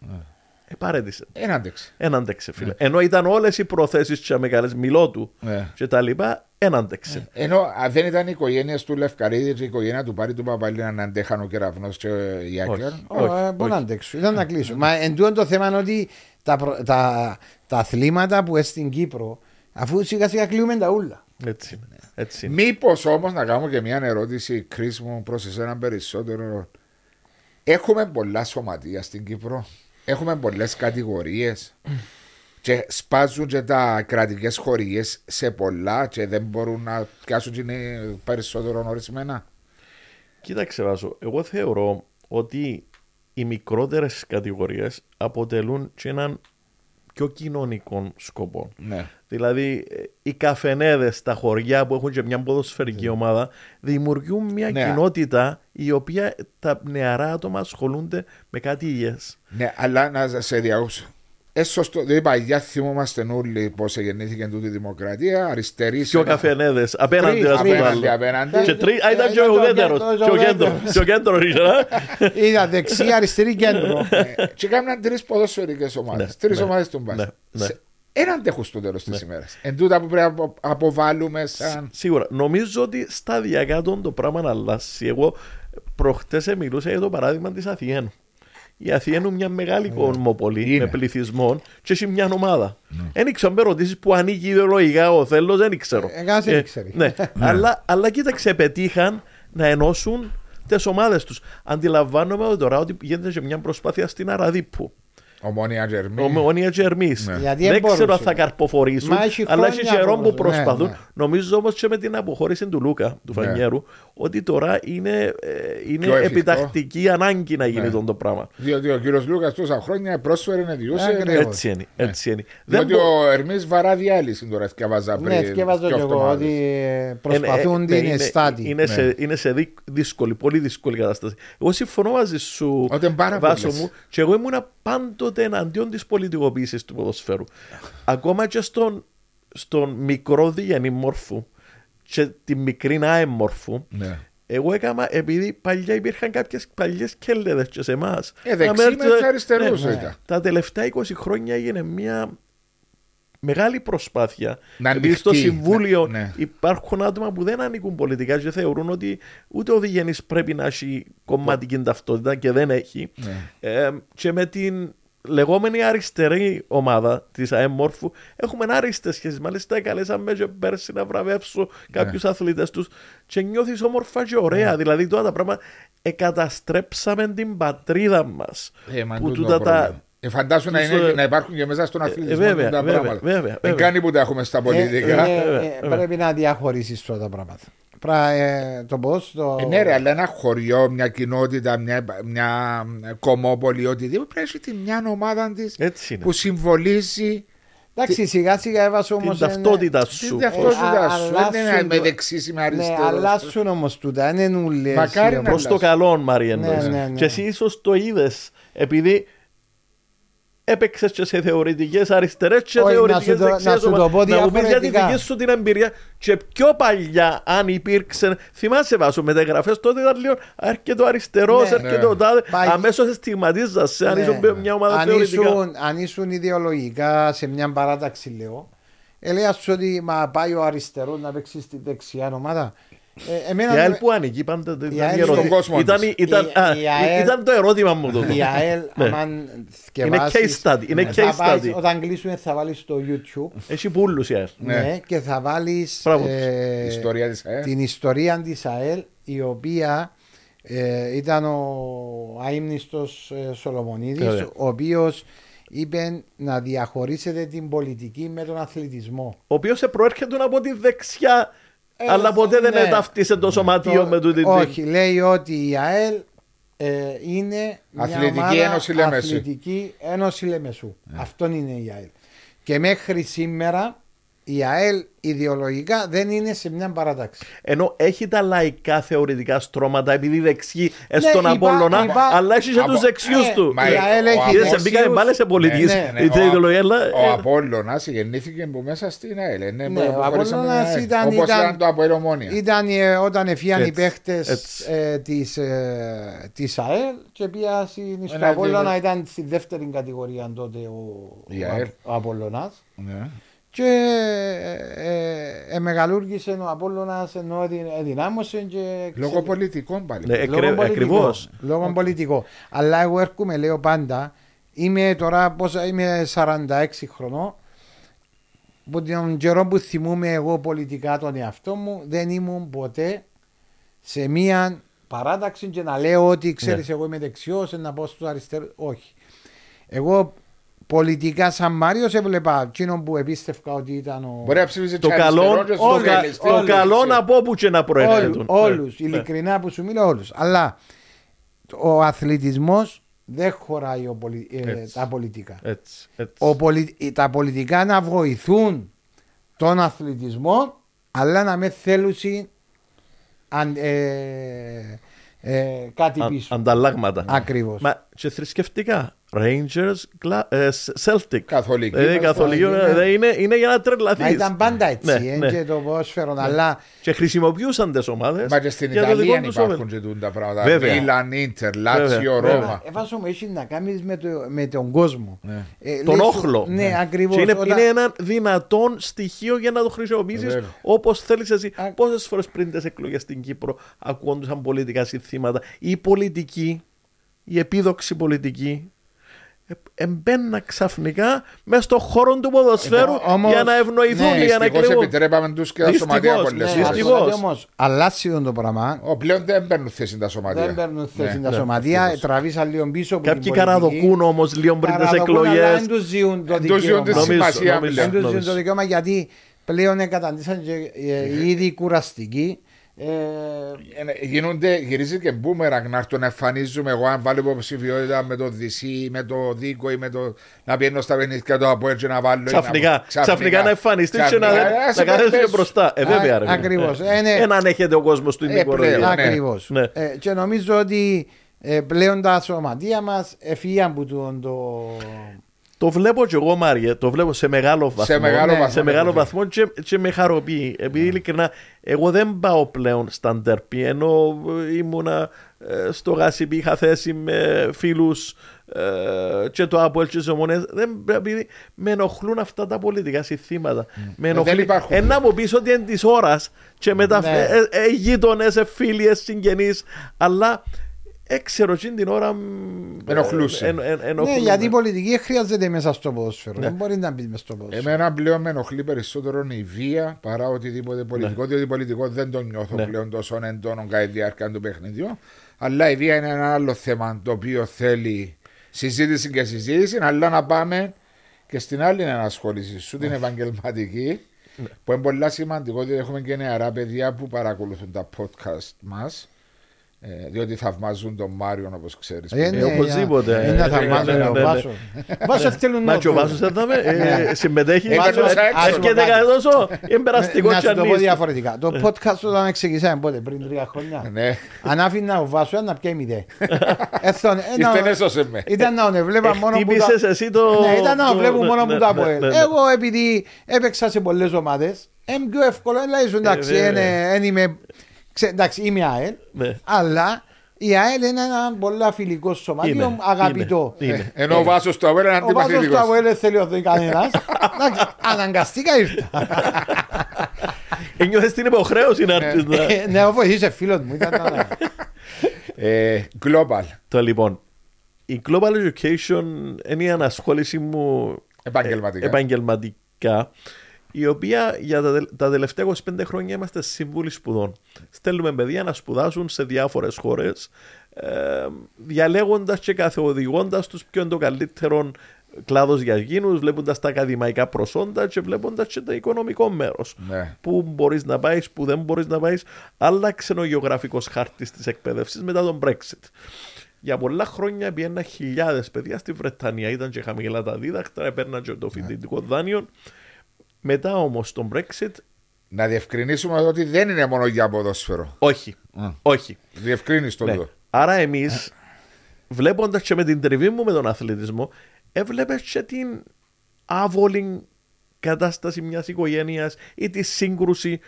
ε, παρέτησε. Ένα άντεξε. Εν άντεξε φίλε. Ενώ ήταν όλες οι προθέσεις και μεγάλες μιλό του Ναι. και τα λοιπά, εν άντεξε. Ενώ αν δεν ήταν οι οικογένειες του Λευκαρίδη και η οικογένεια του Πάρη του Παπαλίνα να αντέχαν ο Κεραυνός και η Άκερ. Ω, ε, Μπορεί να αντέξω. Ήταν να κλείσω. Μα εν τούτο το θέμα είναι ότι τα, προ- τα, τα αθλήματα που είναι στην Κύπρο, αφού σιγά σιγά κλείουμε τα ούλα. Έτσι είναι. Έτσι είναι. Μήπως όμως να κάνω και μια ερώτηση, Κρι μου, προς εσένα περισσότερο. Έχουμε πολλά σωματεία στην Κύπρο; Έχουμε πολλές κατηγορίες. Και σπάζουν και τα κρατικές χορηγίε σε πολλά και δεν μπορούν να πιάσουν και είναι περισσότερο ορισμένα. Κοίταξε Βάσο, εγώ θεωρώ ότι οι μικρότερες κατηγορίες αποτελούν και έναν πιο κοινωνικό σκοπό. Ναι. Δηλαδή, ε, οι καφενέδες στα χωριά που έχουν και μια ποδοσφαιρική ομάδα δημιουργούν μια Ναι. κοινότητα η οποία τα νεαρά άτομα ασχολούνται με κάτι υγιές. ναι, αλλά να σε διαούσω. Ε, σωστό. Δηλαδή, παγιά θυμόμαστε όλοι πώ γεννήθηκε τούτη η δημοκρατία. Αριστερή. σε Πιο ένα- καφενέδε, απέναντι Τρεις, ας πούμε. Απέναντι, άλλο. απέναντι. Και τρει- α, ήταν Ε, και ο ήταν το ουδέτερος, κέντρο, και ο ο κέντρο, ουδέτερος. και ο κέντρο ήθελα. Είδα δεξί, αριστερή κέντρο. Ε, και κάμναν τρει ποδοσφαιρικέ ομάδε. Ναι, Τρει ναι, ομάδε του μπάσκετ. ναι, ναι. Ένα αντέχουν στο τέλο τη ημέρα. Εν τούτα που πρέπει να απο- αποβάλουμε σαν. Σίγουρα. Νομίζω ότι σταδιακά τον το πράγμα να αλλάσει. Εγώ προχτέ μιλούσα για το παράδειγμα τη Αθιένου. Η Αθιένου μια μεγάλη κοσμοπολή Ναι. Είναι. με πληθυσμό και έχει μια ομάδα. Δεν ήξερα αν με ρωτήσεις που ανήκει ιδεολογικά ο θέλω, δεν ξέρω. Ε, κανένας δεν ξέρει. ναι. αλλά, αλλά κοίταξε, πετύχαν να ενώσουν τις ομάδες τους. Αντιλαμβάνομαι ότι τώρα ότι γίνεται σε μια προσπάθεια στην Αραδίπου. Ομόνια Τζερμή. Ομόνια και Ερμή. Ναι. Γιατί Δεν δεν ξέρω αν μπορούσε. θα καρποφορήσουν, Μα έχει αλλά έχει χρόνια καιρό όμως. που προσπαθούν. Ναι, ναι. Νομίζω όμως και με την αποχώρηση του Λούκα, του Ναι. Φανιέρου, ότι τώρα είναι, ε, είναι Πιο εφικτό. επιτακτική ανάγκη να γίνει Ναι. αυτό το πράγμα. Διότι ο κύριος Λούκας τόσα χρόνια πρόσφερε να διούσε. Ακριβώς. Έτσι είναι. Έτσι είναι. Δεν Διότι μπο- ο Ερμής βαρά διάλυση τώρα θυκευάζα πριν. Ναι, σκέφαζα δύο και εγώ εβδομάδες. ότι ε, είναι- προσπαθούν ε, την είναι- εστάτη. Είναι, Ναι. σε, είναι σε δι- δύσκολη, πολύ δύσκολη κατάσταση. Εγώ συμφωνώ μαζί σου, Ότι είναι πάρα Βάσο πολλές. μου, και εγώ ήμουν πάντοτε εναντίον της πολιτικοποίησης του ποδοσφαίρου. Ακόμα και στον, στον μικρό διγενή μόρφου και τη μικρή άεμμορφου, Ναι. εγώ έκανα, επειδή παλιά υπήρχαν κάποιες παλιές κέλεδε και σε εμάς. Ε, δεξί με τους αριστερούς ήταν. Τα τελευταία 20 χρόνια έγινε μια μεγάλη προσπάθεια. Να Επειδή στο ανοιχτεί, Συμβούλιο ναι, ναι. υπάρχουν άτομα που δεν ανήκουν πολιτικά και θεωρούν ότι ούτε ο Διγενή πρέπει να έχει κομματική ταυτότητα και δεν έχει. Ναι. Ε, και με την λεγόμενη αριστερή ομάδα της ΑΕΜ Μόρφου έχουμε άριστες σχέσεις. Μάλιστα, καλέσαμε και πέρσι να βραβεύσω κάποιους Ναι. αθλητές τους και νιώθεις όμορφα και ωραία. Δηλαδή, τώρα τα πράγματα εκαταστρέψαμε την πατρίδα μας. Ε, μα που τούτο τούτα το τα. πρόβλημα. Ε, φαντάσου να, τούτο- είναι, να υπάρχουν και μέσα στον αθλητισμό βέβαια, τα βέβαια, πράγματα. βέβαια, Δεν βέβαια. κάνει που τα έχουμε στα Ε, πολιτικά. ε, ε, βέβαια. πρέπει να διαχωρίσει τώρα τα πράγματα. Πρα, ε, το ποδόσφαιρο. Ε, ναι, ρε, αλλά ένα χωριό, μια κοινότητα, μια, μια κομμόπολη, οτιδήποτε πρέπει να έχει τη μια ομάδα της Έτσι είναι. που συμβολίζει Εντάξει, σιγά σιγά έβασε όμως. Την ταυτότητα τη σου. ταυτότητα Ε, σου. α- Δεν είναι αλλάσουν με το- δεξί ή με Ναι, αριστερός. αλλάσουν όμως τούτα. Δεν είναι ούλες. Μακάρι να Προς το αλλάζει. καλό, Μαρία. Ναι, εννοείς. ναι, ναι. Και εσύ ίσως το είδες επειδή έπαιξες και σε θεωρητικές αριστερές και Όχι, θεωρητικές να σου το- δεξιές. να σου το πω Να μου πεις για τη διαφορετικά. δική σου την εμπειρία και πιο παλιά, αν υπήρξε. Θυμάσαι, βάσο μεταγραφές τότε ήταν λίγο αρκετό αριστερό, Ναι. αρκετό Ναι. τάδε. Παγι- Αμέσως στιγματίζασαι αν Ναι. ήσουν μια ομάδα αν θεωρητικά. ήσουν, αν ήσουν ιδεολογικά σε μια παράταξη, λέω, έλεγα σου ότι μα πάει ο αριστερός να παίξει στη δεξιά ομάδα. Ε, εμένα Η δεν ΑΕΛ με- που ανήκει πάντα. ήταν η ΑΕΛ ερώτηση. στον κόσμο Ήταν- της. ήταν- Η- α, η ΑΕΛ- Ήταν το ερώτημα μου τότε. Η ΑΕΛ, Ναι. αν θκευάσεις, case study, είναι ναι, case θα πάει- study. Όταν κλείσουμε θα βάλεις στο YouTube Έχει πουλούς η ΑΕΛ. Ναι. ναι, και θα βάλεις Μπράβο. ε, Η ιστορία της ΑΕΛ. την ιστορία της ΑΕΛ η οποία ε, ήταν ο αείμνηστος ε, Σολομονίδης Βέβαια. ο οποίος είπε να διαχωρίσετε την πολιτική με τον αθλητισμό. Ο οποίος προέρχεται από τη δεξιά, Ε, αλλά ποτέ δεν ναι. εταυτίσε το σωματείο Το- με τούτη την. Όχι, λέει ότι η ΑΕΛ ε, είναι μια Αθλητική ομάδα Ένωση Λεμεσού. Αθλητική Ένωση Λεμεσού. Αυτόν είναι η ΑΕΛ. Και μέχρι σήμερα η ΑΕΛ ιδεολογικά δεν είναι σε μια παράταξη. Ενώ έχει τα λαϊκά θεωρητικά στρώματα, επειδή δεξιοί ε, στον Ναι, υπά- Απόλλωνα, υπά- αλλά έχει και Από- του δεξιούς Ε, του. Μα η ΑΕΛ ο έχει Απόλλωνας- Είδες, δεξιούς. μπήκαμε πάλι σε πολιτική Ναι, Ναι, η ο- ιδεολογία, αλλά, Ο ε, Απόλλωνας γεννήθηκε που μέσα στην ΑΕΛ. ε, Ναι, Ναι, που ο χωρίσαμε Απόλλωνας την ΑΕΛ. ήταν- Όπως ήταν- ήταν το Αποέλ Ομόνια. Ήταν ε, όταν εφίαν οι Έτσι, παίχτες έτσι. ε, της, ε, της ΑΕΛ και πήγα στην στο Ένα Απόλλωνα δύο- ήταν στη δεύτερη κατηγορία τότε ο, Η ο, ΑΕΛ. ο Απόλλωνας Ναι. και ε, ε, εμεγαλούργησε ο Απόλλωνας ενώ εδυ- εδυνάμωσε και Λόγω ξε- πολιτικών πάλι. Ναι, λόγω εκρι- πολιτικό. ακριβώς. Λόγω πολιτικό. Αλλά εγώ έρχομαι, λέω πάντα, είμαι τώρα πόσα, είμαι 46 χρονών. Από τον καιρό που θυμούμαι εγώ πολιτικά τον εαυτό μου, δεν ήμουν ποτέ σε μία παράταξη και να λέω ότι ξέρεις, Ναι. εγώ είμαι δεξιός, να πω στους αριστερούς. Όχι. Εγώ πολιτικά, σαν Μάριος, έβλεπα εκείνον που επίστευκα ότι ήταν ο. Μπορεί να ψήφιζε το και καλό, αριστερό και το, κα- σοσιαλιστή. το όλους, καλό έτσι. να πω που και να προέρχεται. Όλους, ειλικρινά που σου μιλάω, όλους. Αλλά ο αθλητισμός δεν χωράει ο πολι- ε, Έτσι. τα πολιτικά. Έτσι, έτσι. Ο πολι- τα πολιτικά να βοηθούν τον αθλητισμό, αλλά να με θέλουν αν, ε, ε, κάτι Α- πίσω. Ανταλλάγματα. Ακριβώς. Μα και θρησκευτικά. Rangers, Gla- ε, Celtic. Καθολική. Δηλαδή, μας καθολική, πω, ε, ναι. είναι, είναι για να τρελαθείς. Μα ήταν πάντα έτσι, Ναι, ε, ναι. και το ποδόσφαιρο, αλλά Και χρησιμοποιούσαν τις ομάδες. Μα και στην Ιταλία υπάρχουν και τούτα πράγματα. Βέβαια. Μίλαν, Ίντερ, Λάτσιο, Βέβαια. Ρώμα. Εβάσο μου έχει να κάνεις με, το, με τον κόσμο. Ναι. Ε, Τον λέει σου- όχλο. Ναι, ακριβώς. Και είναι, είναι ένα δυνατόν στοιχείο για να το χρησιμοποιήσεις Βέβαια. όπως θέλεις εσύ. Α- Πόσες φορές πριν τις εκλογές στην Κύπρο ακούγονταν πολιτικά συνθήματα; Η πολιτική, η επίδοξη πολιτική, ε, εμπαίνα ξαφνικά μέσα στον χώρο του ποδοσφαίρου Ε, όμως, για να ευνοηθούν ναι, ή για να Δυστυχώς εκλεγούν. επιτρέπαμε τους και τα Δυστυχώς, σωματεία ναι, πολλές δυστυχώς. φορές. Δυστυχώς. Όμως, αλλάζει το πράγμα. Ο, πλέον δεν παίρνουν θέση τα σωματεία. Δεν παίρνουν θέση Ναι. τα ναι, σωματεία, ευτυχώς. τραβήσαν λίγο πίσω. από Κάποιοι την πολιτική. καραδοκούν όμως λίγο πριν τις Καραδοκούν, αλλά εκλογές. Δεν τους ζουν το Εν τους ζουν τη δικαίωμα. Νομίζω, σημασία νομίζω. μιλάω. Δεν τους ζουν νομίζω. το δικαίωμα γιατί πλέον εγκαταντήσαν και ε, ήδη κουραστικοί. Ε, Ε, Γίνονται, γυρίζει και μπούμεραγκ να έρθουν να εμφανίζουμε εγώ αν βάλω υποψηφιότητα με το Δυσί, με το Δίκο ή με το να πιένω στα παιχνίδια του από έτσι να βάλω. ή να- Ξαφνικά, ξαφνικά να εμφανιστείς και να, Ξαφνικά, να σε καθίσει πες- μπροστά. Ε, βέβαια, ρε. Ακριβώς. Ε, Ε, ναι. Ένα ανέχεται ο κόσμος του Ε, Νίκο πλέον. Ροδίου. ναι. Ακριβώς. Ναι. Ε, και νομίζω ότι ε, πλέον τα σωματεία μας εφήγαν που τον το. Το βλέπω κι εγώ, Μάριε, το βλέπω σε μεγάλο βαθμό. Σε μεγάλο ναι, βαθμό. σε μεγάλο ναι. βαθμό και, και με χαροποιεί. Επειδή ειλικρινά, εγώ δεν πάω πλέον στα ντερπι, ενώ ε, ήμουνα ε, στο Γάσιμπι, είχα θέση με φίλους ε, και το Apple και τις ομονές. Δεν, επειδή με ενοχλούν αυτά τα πολιτικά συστήματα. Με Ε, δεν ενοχλεί. υπάρχουν. Ένα μου πεις ότι είναι της ώρας και μετά Ναι. ε, ε, ε, γείτονες, ε, φίλοι, ε, συγγενείς, αλλά έξερο εκείνη την ώρα μ, Ενοχλούσε. ε, εν- εν- Ναι, ενοχλούμε. γιατί η πολιτική δεν χρειάζεται μέσα στο ποδόσφαιρο. Δεν μπορεί να μπει μέσα στο ποδόσφαιρο. Εμένα πλέον με ενοχλεί περισσότερο η βία παρά οτιδήποτε πολιτικό, διότι πολιτικό δεν το νιώθω Ναι. πλέον τόσο έντονο κατά τη διάρκεια του παιχνιδιού. Αλλά η βία είναι ένα άλλο θέμα το οποίο θέλει συζήτηση και συζήτηση, αλλά να πάμε και στην άλλη ενασχόληση σου, την επαγγελματική, που είναι πολύ σημαντικό διότι έχουμε και νεαρά παιδιά που παρακολουθούν τα podcast μας. Ε, διότι θαυμάζουν τον Μάριον όπως ξέρεις. Ε, ναι, οπωσδήποτε. για- Είναι Ε, θα ναι, μάθω ναι, ο ναι, Βάσο. Βάσο θέλουν Μα να και ο το- Βάσος έδαμε, ε, συμμετέχει. Έκανε Βάσος, όσα έξω. Έρχεται Ας κάτι τόσο εμπεραστικό Να σου το πω τσανίστη. διαφορετικά. Το podcast όταν ξεκινήσαμε πότε, πριν τρία χρόνια. Ναι, Αν άφηνα ο Βάσος να πιέει μηδέ. Έθον- ήρθε ένα- έσωσε με. Ήταν να τον έβλεπα μόνο που τα... Χτύπησες εσύ το... Ναι, ήταν να το- βλέπουν ναι, μόνο ναι, που τα ναι, πω. ναι, ναι. Εγώ επειδή έπαιξα σε πολλές ομάδες, είναι πιο εύκολο, αλλά ίσως εντάξει, βέβαια. είναι- εν είμαι, ξε- εντάξει, είμαι ΑΕΛ, Ναι. αλλά η ΑΕΛ είναι ένα πολύ φιλικό σωματείο, Είναι, αγαπητό. είναι, είναι. Ενώ ο Βάσος του Αβέρ είναι Ο Βάσος του αντιπαθητικό. ΑΕΛ δεν θέλει να δει κανένας. Εντάξει, Αναγκαστικά ήρθα. Ένιωθες την υποχρέωση να έρθεις να... Ε, Ναι, όπως είσαι φίλος μου. ήταν να- Ε, Global. Το λοιπόν, η Global Education είναι η ανασχόληση μου Επαγγελματικά. Ε, επαγγελματικά η οποία για τα, τελ- τα τελευταία 25 χρόνια είμαστε σύμβουλοι σπουδών. Στέλνουμε παιδιά να σπουδάσουν σε διάφορες χώρες ε, διαλέγοντας και καθοδηγώντας τους ποιο είναι το καλύτερο κλάδος για γίνους, βλέποντας τα ακαδημαϊκά προσόντα και βλέποντας και το οικονομικό μέρος. Ναι. Πού μπορείς να πάεις, πού δεν μπορείς να πάεις. Άλλαξε ο γεωγραφικός χάρτης της εκπαίδευσης μετά τον Brexit. Για πολλά χρόνια πήγαινα χιλιάδες παιδιά στη Βρετανία. Ήταν και χαμηλά τα δίδακτρα, έπαιρναν και το φοιτητικό δάνειο. Μετά όμως τον Brexit, Να διευκρινίσουμε ότι δεν είναι μόνο για ποδόσφαιρο. όχι. Α. Όχι. Διευκρίνεις το Ναι. εδώ. Άρα εμείς, βλέποντας και με την τριβή μου με τον αθλητισμό, έβλεπες και την άβολη κατάσταση μιας οικογένειας ή τη σύγκρουση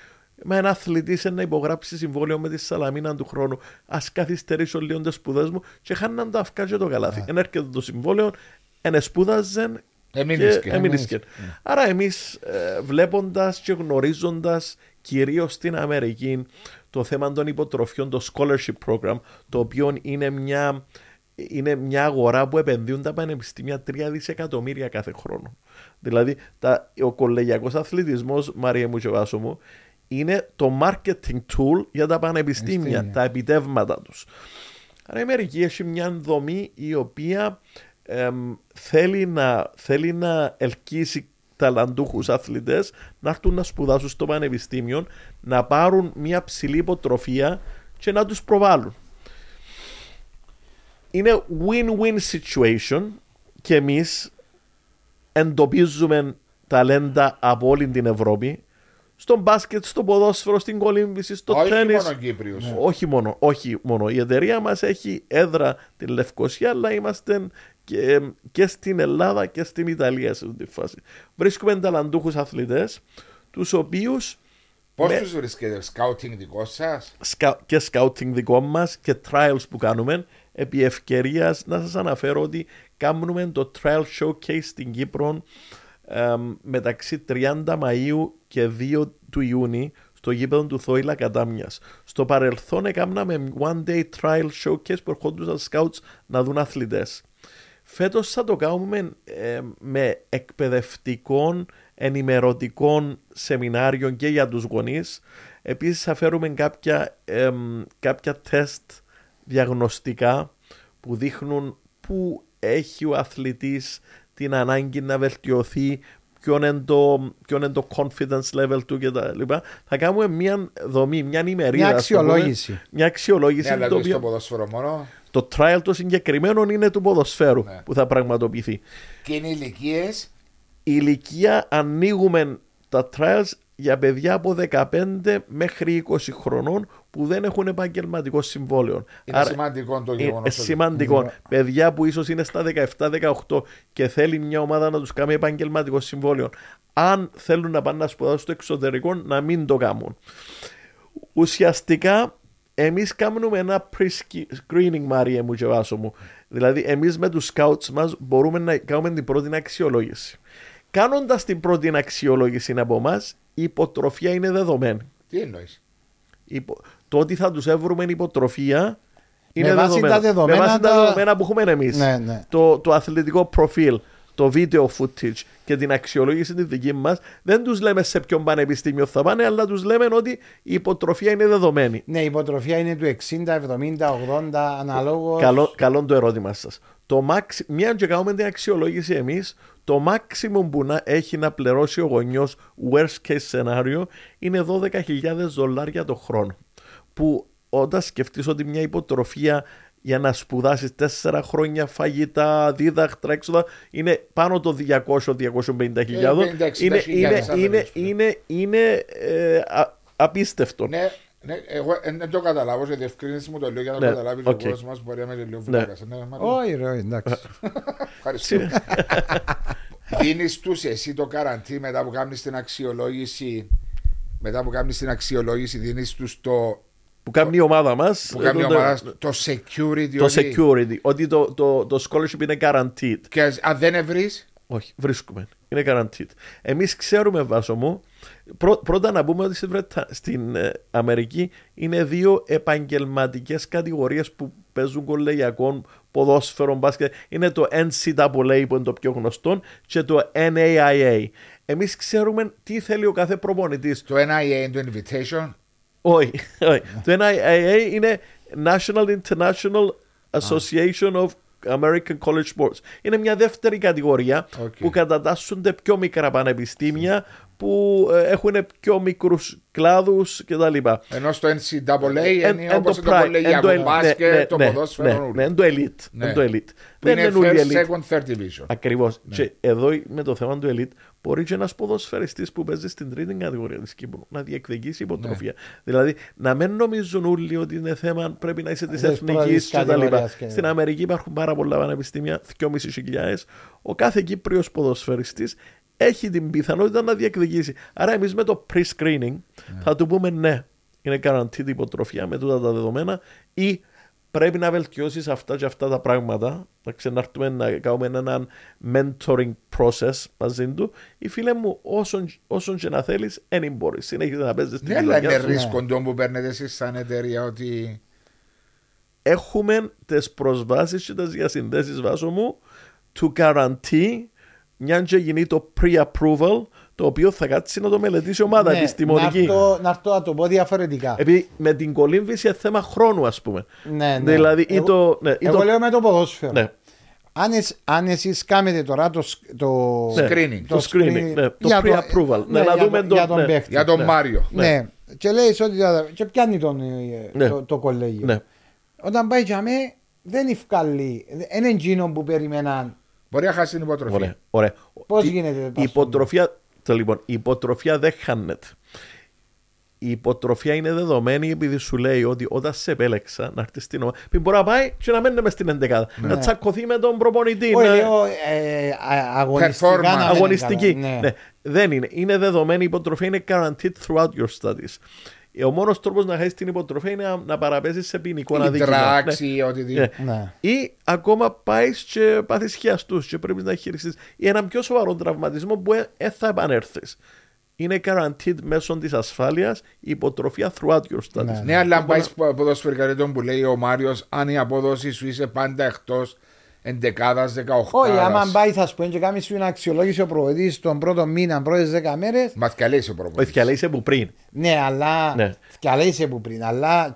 με ένα αθλητή σε να υπογράψει συμβόλαιο με τη Σαλαμίνα του χρόνου. Α καθυστερήσω λίγο τι σπουδές μου και χάναν τα αυκά και το καλάθι. Εν έρχεται το συμβόλαιο, εν σπούδαζεν Έμεινες και και. έμεινες και. Άρα εμείς βλέποντας και γνωρίζοντας κυρίως στην Αμερική το θέμα των υποτροφιών, το scholarship program, το οποίο είναι μια, είναι μια αγορά που επενδύουν τα πανεπιστήμια 3 δισεκατομμύρια κάθε χρόνο. Δηλαδή, τα, ο κολεγιακός αθλητισμός, Μαρία μου και Βάσο μου, είναι το marketing tool για τα πανεπιστήμια, Πανεπιστήμια. τα επιτεύγματα τους. Άρα η Αμερική έχει μια δομή η οποία εμ, θέλει, να, θέλει να ελκύσει ταλαντούχους αθλητές να έρθουν να σπουδάσουν στο πανεπιστήμιο, να πάρουν μια ψηλή υποτροφία και να τους προβάλλουν. Είναι win-win situation και εμείς εντοπίζουμε ταλέντα από όλη την Ευρώπη στο μπάσκετ, στο ποδόσφαιρο, στην κολύμβηση, στο Όχι τέννις. μόνο Κύπριος. Όχι μόνο, όχι μόνο. Η εταιρεία μας έχει έδρα την Λευκοσία, αλλά είμαστε και, και στην Ελλάδα και στην Ιταλία σε αυτή τη φάση. Βρίσκουμε ταλαντούχους αθλητές, τους οποίους Πώς με- τους βρίσκεται, σκάουτινγκ δικός σας; σκα- και scouting δικό μας και trials που κάνουμε επί ευκαιρίας να σας αναφέρω ότι κάνουμε το trial showcase στην Κύπρο εμ, μεταξύ 30 Μαΐου και 2 του Ιούνιου στο γήπεδο του Θόηλα Κατάμιας. Στο παρελθόν έκαναμε one day trial showcase που ερχόντουσαν scouts να δουν αθλητές. Φέτος θα το κάνουμε ε, με εκπαιδευτικών ενημερωτικών σεμινάριων και για τους γονείς. Επίσης θα φέρουμε κάποια, εμ, κάποια τεστ διαγνωστικά που δείχνουν πού έχει ο αθλητής την ανάγκη να βελτιωθεί, ποιο είναι το, ποιο είναι το confidence level του κτλ. Θα κάνουμε μια δομή, μια ημερίδα. Μια ας το πούμε. αξιολόγηση. Μια αξιολόγηση. Ναι, αλλά το το οποίο- στο ποδόσφαιρο μόνο. Το trial το συγκεκριμένο είναι του ποδοσφαίρου Ναι. που θα πραγματοποιηθεί. Και είναι ηλικίες. Η ηλικία ανοίγουμε τα trials για παιδιά από 15 μέχρι 20 χρονών που δεν έχουν επαγγελματικό συμβόλαιο. Είναι σημαντικό το γεγονός. Είναι σημαντικό. Παιδιά που ίσως είναι στα 17-18 και θέλει μια ομάδα να τους κάνει επαγγελματικό συμβόλαιο. Αν θέλουν να πάνε να σπουδάσουν στο εξωτερικό, να μην το κάνουν. Ουσιαστικά, εμείς κάνουμε ένα pre-screening, Μάρια μου και Βάσο μου. Δηλαδή, εμείς με τους scouts μας μπορούμε να κάνουμε την πρώτη αξιολόγηση. Κάνοντας την πρώτη αξιολόγηση από εμάς, η υποτροφία είναι δεδομένη. Τι εννοείς; Υπο... Το ότι θα τους έβρουμε υποτροφία είναι με βάση δεδομένο. τα δεδομένα, με βάση τα τα... δεδομένα που έχουμε εμείς. Ναι, ναι. Το, το αθλητικό προφίλ, το video footage και την αξιολόγηση της δική μας, δεν τους λέμε σε ποιον πανεπιστήμιο θα πάνε, αλλά τους λέμε ότι η υποτροφία είναι δεδομένη. Ναι, η υποτροφία είναι του 60, 70, 80 αναλόγως. Καλό, καλό το ερώτημα σας. Το max, μια και κάνουμε την αξιολόγηση εμείς, το maximum που να έχει να πληρώσει ο γονιός worst case scenario είναι 12.000 δολάρια το χρόνο. Που όταν σκεφτείς ότι μια υποτροφία για να σπουδάσεις 4 χρόνια φαγητά, δίδακτρα, έξοδα είναι πάνω το 200-250 χιλιάδων. Είναι, είναι, είναι, είναι, είναι ε, α, απίστευτο. Ναι, ναι, εγώ δεν το καταλάβω, σε διευκρίνηση μου το λέω για να το Ναι, καταλάβεις οκ. ο κόσμο. Μπορεί να με λίγο Ναι. βλάκας. Ναι, Μάριο. Όχι, ρε, εντάξει. Ευχαριστώ. Δίνεις τους εσύ το καραντί μετά που κάνεις την αξιολόγηση. Μετά που κάνεις την αξιολόγηση, δίνεις τους το. Που κάνει η ομάδα μας. Που κάνει η ομάδα το security. Το ότι- security. Ότι το, το, το scholarship είναι guaranteed. Και αν δεν βρει, Όχι, βρίσκουμε. Είναι guaranteed. Εμείς ξέρουμε, Βάσο μου, πρω- πρώτα να πούμε ότι στη Βρετα- στην ε, Αμερική είναι δύο επαγγελματικές κατηγορίες που παίζουν κολεγιακών ποδόσφαιρο, μπάσκετ. Είναι το NCAA που είναι το πιο γνωστό και το NAIA. Εμείς ξέρουμε τι θέλει ο κάθε προπονητής. το NIA είναι το invitation; Όχι, όχι. το NIAA είναι National International Association of American College Sports. Είναι μια δεύτερη κατηγορία Οκ. που κατατάσσονται πιο μικρά πανεπιστήμια που ε, έχουν πιο μικρούς κλάδους κτλ. Ενώ στο NCAA Εν- είναι εν όπως το το pri- εν κολεγιακό το ελ- ναι, μπάσκετ, ναι, το ναι, ποδόσφαιρο. ναι, όλοι. ναι, εν το elite. Ναι. εν το elite. Που Δεν είναι είναι όλοι first, elite. second, third division. Ακριβώς. Ναι. Και εδώ με το θέμα του elite μπορεί και ένας ποδοσφαιριστής που παίζει στην τρίτη κατηγορία της Κύπρου να διεκδικήσει υποτροφία. Ναι. Δηλαδή να μην νομίζουν όλοι ότι είναι θέμα πρέπει να είσαι της Της εθνικής πρώτης κτλ. κατηγορίας και- Στην Αμερική υπάρχουν πάρα πολλά πανεπιστήμια, 2.500. Ο κάθε Κύπριος ποδοσφαιριστής έχει την πιθανότητα να διεκδικήσει. Άρα εμείς με το pre-screening θα του πούμε ναι, είναι guaranteed υποτροφία με τούτα τα δεδομένα ή πρέπει να βελτιώσεις αυτά και αυτά τα πράγματα. Να ξαναρθούμε να κάνουμε έναν mentoring process μαζί του. Ή φίλε μου, όσον, όσον και να θέλεις, δεν μπορεί. Συνέχιζε να παίζεις την Ναι, αλλά είναι πιλωτιά σου. ρίσκο το που παίρνετε εσείς σαν εταιρεία ότι. Έχουμε τις προσβάσεις και τις διασυνδέσεις βάσο μου to guarantee μια και γίνει το pre-approval το οποίο θα κάτσει να το μελετήσει η ομάδα Ναι, επιστημονική. Να έρθω- να έρθω να το πω διαφορετικά. Επειδή με την κολύμβηση είναι θέμα χρόνου, ας πούμε. Ναι, ναι. Δηλαδή, ή Εγώ- το. Ναι, ή Εγώ το λέω με το ποδόσφαιρο. ναι. Αν, εσ, αν εσείς κάνετε τώρα το, σ- το, Ναι. Screening. Το screening, ναι, το για pre-approval. Ναι, να για δούμε το- τον- για τον ναι. παίχτη. Για τον Ναι. Μάριο. Ναι. Και λέει ότι θα- και πιάνει τον, ε, Ναι. το, το κολέγιο. Ναι. Όταν πάει για μέ, δεν ευκάλλει. Δεν είναι εκείνο που περίμεναν. Μπορεί να χάσει την υποτροφία. Ωραία. ωραία. Πώς Τι- γίνεται, Η ας πούμε. υποτροφία, το, λοιπόν, η υποτροφία δεν χάνεται. Η υποτροφία είναι δεδομένη επειδή σου λέει ότι όταν σε επέλεξα να έρθεις στην ομάδα. Πει μπορεί να πάει και να μένει μες στην εντεκάδα. Να τσακωθεί με τον προπονητή. Όχι, να- λέω ε, α- αγωνιστικά. Performance. να μένει αγωνιστική. καλά. Ναι. Ναι. Δεν είναι. Είναι δεδομένη η υποτροφία, είναι guaranteed throughout your studies. Ο μόνος τρόπος να χάσει την υποτροφία είναι να, να παραπέσεις σε ποινικό Ή αδίκημα. δράξη Ναι. ή οτιδήποτε. Ναι. Ναι. Ή ακόμα πάεις και πάθεις χιαστούς και πρέπει να χειριστείς. Ή έναν πιο σοβαρό τραυματισμό που δεν θα επανέλθεις. Είναι guaranteed μέσω της ασφάλειας η υποτροφία throughout your studies. Ναι. Ναι, αλλά αν πάεις ποδοσφαιρικά τον που λέει ο Μάριος, αν η απόδοση σου είσαι πάντα εκτός εντεκάδας, δεκαοχτώ. Όχι, άμα πάει θα σου πει και κάνει σου ένα αξιολόγηση ο προβετής τον πρώτο μήνα, πρώτες δέκα μέρες. Μαθηκαλέσει ο προπονητής. Βοήθεια, λέει σε που πριν. Ναι, αλλά. Ναι. Και αλλά είσαι που πριν. Αλλά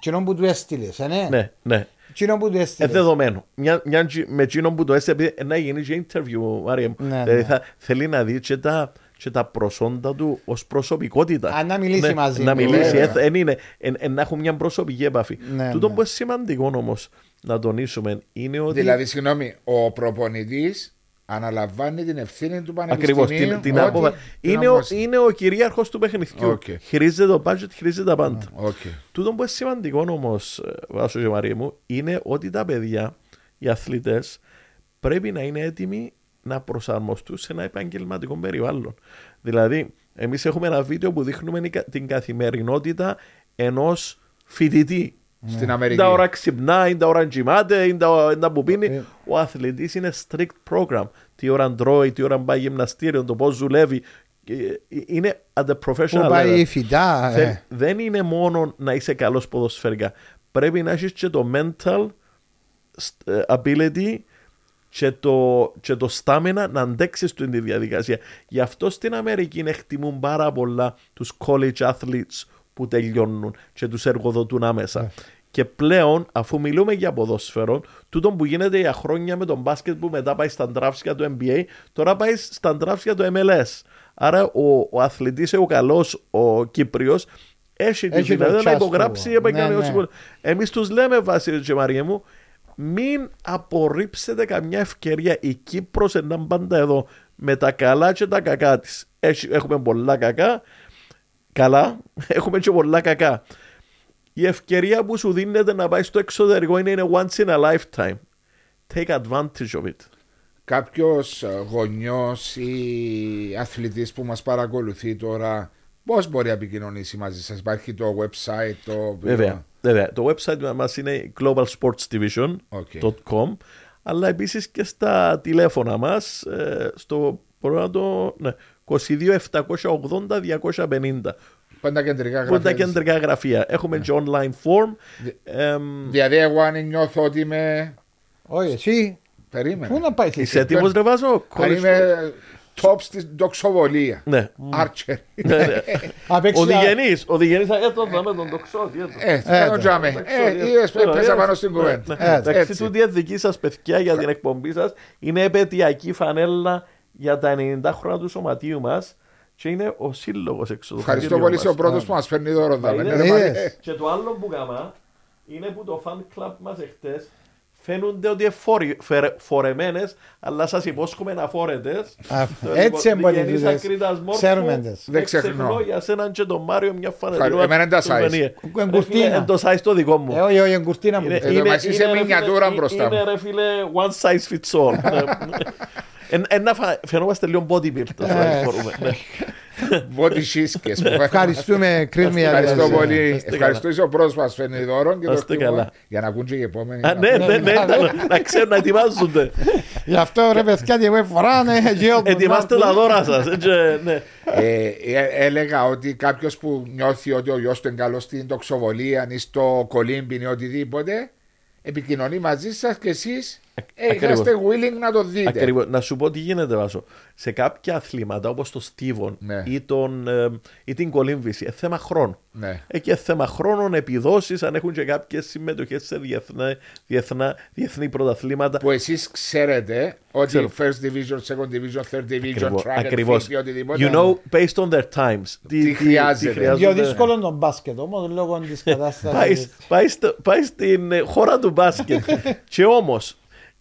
κοινό που του έστειλες, ε, ναι. Ναι, ναι. Κοινό που του Ε, έστειλες. δεδομένο. Μια, μια, τζι- με εκείνον που το έστειλε, επειδή να γίνει και interview, Μάρια μου. Ναι, δηλαδή ναι. θα, θέλει να δει και τα, και τα προσόντα του ως προσωπικότητα. Α, να μιλήσει μαζί Να του, μιλήσει. βέβαια. ε, εν είναι, εν, εν, να έχουν μια προσωπική επαφή. Ναι, Τούτο ναι. που είναι σημαντικό όμως να τονίσουμε είναι ότι. Δηλαδή, συγγνώμη, ο προπονητής αναλαμβάνει την ευθύνη του Ακριβώ. πανεπιστημίου. Την, την ότι- αποφα- την είναι, ο, απόφαση. είναι ο κυρίαρχος του παιχνιδιού. Οκ. Χειρίζεται το budget, χειρίζεται τα πάντα. Οκ. Τούτο που είναι σημαντικό όμως, Βάσο και Μαρία μου, είναι ότι τα παιδιά, οι αθλητές, πρέπει να είναι έτοιμοι να προσαρμοστούν σε ένα επαγγελματικό περιβάλλον. Δηλαδή, εμείς έχουμε ένα βίντεο που δείχνουμε την καθημερινότητα ενός φοιτητή. Στην Είναι Αμερική. τα ώρα ξυπνά, είναι τα ώρα τζιμάται, είναι τα είναι τα που πίνει. Ε. Ο αθλητής είναι strict program. Τι ώρα τρώει, τι ώρα πάει γυμναστήριο, το πώς δουλεύει. Ε, Είναι at the professional Πού πάει level. η φυτά. Θε- ε. Δεν είναι μόνο να είσαι καλός ποδοσφαιρικά. Πρέπει να έχεις και το mental ε, ability και το, και το stamina να αντέξεις την τη διαδικασία. Γι' αυτό στην Αμερική εκτιμούν πάρα πολλά τους college athletes που τελειώνουν και τους εργοδοτούν άμεσα. Και πλέον, αφού μιλούμε για ποδόσφαιρο, τούτο που γίνεται για χρόνια με τον μπάσκετ που μετά πάει στα ντράφσια του NBA, τώρα πάει στα ντράφσια του MLS. Άρα ο, ο αθλητής, ο καλός, ο Κύπριος, έχει τη Έχει το δυνατότητα να τσάστο. υπογράψει Ναι, επαγγελματικό ναι. συμβόλαιο. Εμείς τους λέμε, Βάσιλη και Μαρία μου, μην απορρίψετε καμιά ευκαιρία. Η Κύπρος είναι πάντα εδώ με τα καλά και τα κακά της. Έχει- Έχουμε πολλά κακά, καλά, έχουμε και πολλά κακά. Η ευκαιρία που σου δίνεται να πάει στο εξωτερικό είναι, είναι once in a lifetime. Take advantage of it. Κάποιος γονιός ή αθλητής που μας παρακολουθεί τώρα, πώς μπορεί να επικοινωνήσει μαζί σας, Υπάρχει το website, το. Βέβαια, βέβαια. Το website μας είναι globalsportsdivision.com αλλά επίσης και στα τηλέφωνα μας ε, στο μπορώ να το, ναι, 22 780 250 Πάντα τα κεντρικά που είναι τα γραφεία. κεντρικά γραφεία. Έχουμε και online form. Εμ, Δηλαδή, εγώ αν νιώθω ότι είμαι. Όχι, εσύ. Περίμενε. Πού να πάει Είσαι έτοιμος ρε Βάζο; Αν είμαι top στην τοξοβολία. Ναι. Archer. Ναι, ναι. Απέξει Ο Διγενής, ο Διγενής έτω με τον τοξότη. έτω. Ε, κάνω ναι. τζάμε. Ε, είδες, πέσα πάνω στην κουβέντα. Ε, Εντάξει, Έτσι. τούτη η δική σας παιδιά για την εκπομπή σας είναι επαιτειακή φανέλα για τα 90 χρόνια του σωματείου μας και είναι ο σύλλογος εξω. Ευχαριστώ πολύ σε ο πρώτος που μας φέρνει δώρο. Μα δάμε. είναι- Ναι, ρε, Είδες. μα- ε, Και το άλλο που κάμα είναι που το fan club μας εχθές φαίνονται ότι είναι φορε- φερε- φορεμένες, αλλά σας υπόσχομαι να φόρετε. Α, έτσι μπορεί εμπονητές. Ξέρουμε τις. Δεν ξεχνώ. για σέναν και τον Μάριο μια φανέλα. Ευχαριστώ. Εμένα είναι τα size. Εγκουρτίνα. Είναι το size το δικό μου. Ε, όχι, όχι, εγκουρτίνα μου. Είναι- Εδώ είναι- μας είσαι είναι, ρε, μινιατούρα φίλε, μπροστά Είναι μου. ρε φίλε one size fits all. Ναι. Εν- Ένα φα- φαινόμαστε λίγο bodybuilder. Ε. μπορούμε, ναι. Body σύσκες που φέρνει. Ευχαριστούμε, Κρίσμη. για Ευχαριστώ τις- πολύ. Είστε Ευχαριστώ είσαι ο πρώτος που μας φέρνει δώρο και Να το είστε χτυπώ καλά. για να ακούν και οι επόμενοι. Α, Ναι, ναι, ναι, να- να ξέρουν να ετοιμάζονται. Γι' αυτό ρε παιδιά τι εγώ φοράνε. γέλ, Ετοιμάστε να- τα δώρα σας. ναι. Ε, ε, έλεγα ότι κάποιος που νιώθει ότι ο γιος του είναι καλός στην τοξοβολία ή στο κολύμπιν ή οτιδήποτε, επικοινωνεί μαζί σας και εσείς ακριβώς. Είσαστε willing να το δείτε. Ακριβώς. Να σου πω τι γίνεται, Βάσο. Σε κάποια αθλήματα όπως το Στίβον Ναι. ή, τον, ε, ή την κολύμβηση, είναι θέμα χρόνου. Ναι. Έχει και θέμα χρόνων, επιδόσεις, αν έχουν και κάποιες συμμετοχές σε διεθνά, διεθνά, διεθνή πρωταθλήματα. Που εσείς ξέρετε ότι Ξέρω. first division, second division, third division, Ακριβώς, track and ακριβώς. field ή οτιδήποτε. You know, based on their times. Τι χρειάζεται. Πιο δύσκολο το μπάσκετ όμως λόγω της πάει, κατάστασης. πάεις, στο- πάεις στην ε, χώρα του μπάσκετ. και όμως,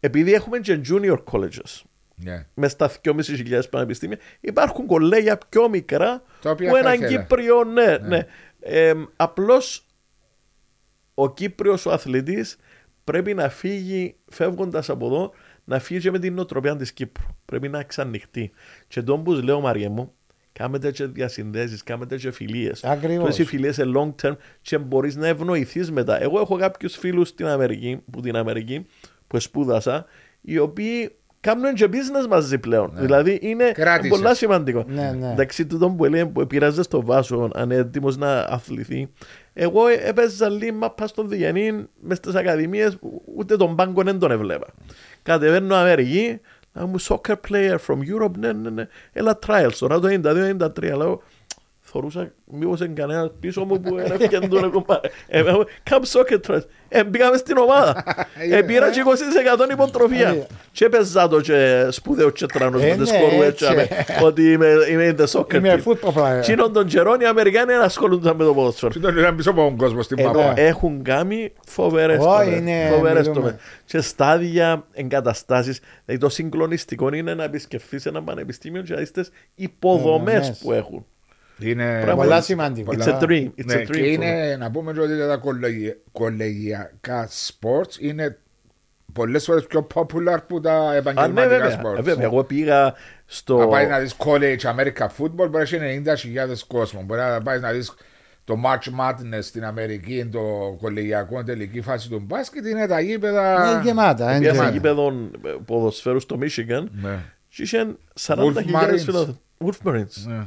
επειδή έχουμε και junior colleges Ναι. μες στα 2.500 πανεπιστήμια, υπάρχουν κολέγια πιο μικρά Τα οποία που θα έναν ήθελα. Κύπριο, ναι, ναι. Ε, Απλώς ο Κύπριος ο αθλητής πρέπει να φύγει φεύγοντας από εδώ να φύγει και με την νοοτροπία της Κύπρου. Πρέπει να εξανοιχτεί. Και τον που λέω Μαριέ μου, κάμετε και διασυνδέσεις, κάμετε και φιλίες. Ακριβώς. Τόσες οι φιλίες σε long term και μπορείς να ευνοηθείς μετά. Εγώ έχω κάποιους φίλους στην Αμερική, που την Αμερική, που σπούδασα, οι οποίοι κάνουν και business μαζί πλέον. Δηλαδή είναι Κράτησες. πολλά σημαντικό. Ναι, ναι. Εντάξει, τούτο που έλεγε που πειράζε στο βάσο, αν είναι έτοιμος να αθληθεί. Εγώ έπαιζα λίγο μάπα στον Διγενή μες στις ακαδημίες, ούτε τον πάγκο δεν τον έβλεπα. Κατεβαίνω Αμερική, να μου soccer player from Europe, ναι, ναι, ναι. Έλα trials τώρα το 92-93. Λέω, θωρούσα μήπως είναι κανένας πίσω μου που έφυγε τον κομπάρε. Ε, ε, Καμ σόκετρας. Ε, μπήκαμε στην ομάδα. Ε, πήρα και 20% υποτροφία. Και έπαιζα το και σπουδαίο και τρανός Ε, με τις ναι, κορούες έτσι. ότι είμαι είμαι in the soccer Είμαι team. football player. Τι είναι τον καιρό οι Αμερικάνοι δεν ασχολούνταν με το ποδόσφαιρο. Τι τον ήταν πίσω από τον κόσμο στην Ε, μάπα. Έχουν κάνει φοβερές Ω, τομές. είναι, Φοβερές μιλούμε. τομές. Και στάδια εγκαταστάσεις. Δηλαδή το συγκλονιστικό είναι να επισκεφθείς ένα πανεπιστήμιο και να δεις τις υποδομές Υποδομές. που έχουν. Είναι Πράγμα Πολλά πολλά- σημαντικό. It's a dream. It's Ναι, a dream. και είναι να πούμε και ότι τα κολεγι- κολεγιακά sports είναι πολλές φορές πιο popular που τα Α, ναι, επαγγελματικά βέβαια. Ε, sports. βέβαια. Εγώ πήγα στο... Να πάει να δεις college America football μπορεί να έχει 90.000 κόσμο. Μπορεί να πάει να δεις το March Madness στην Αμερική, το κολεγιακό τελική φάση του μπάσκετ είναι τα γήπεδα. Είναι γεμάτα. είναι Πήγα σε γεμάτα. γήπεδο ε, ποδοσφαίρους στο Michigan Ναι. και είχαν 40.000 Marines. φιλάθλους. Wolf Marines. Ναι.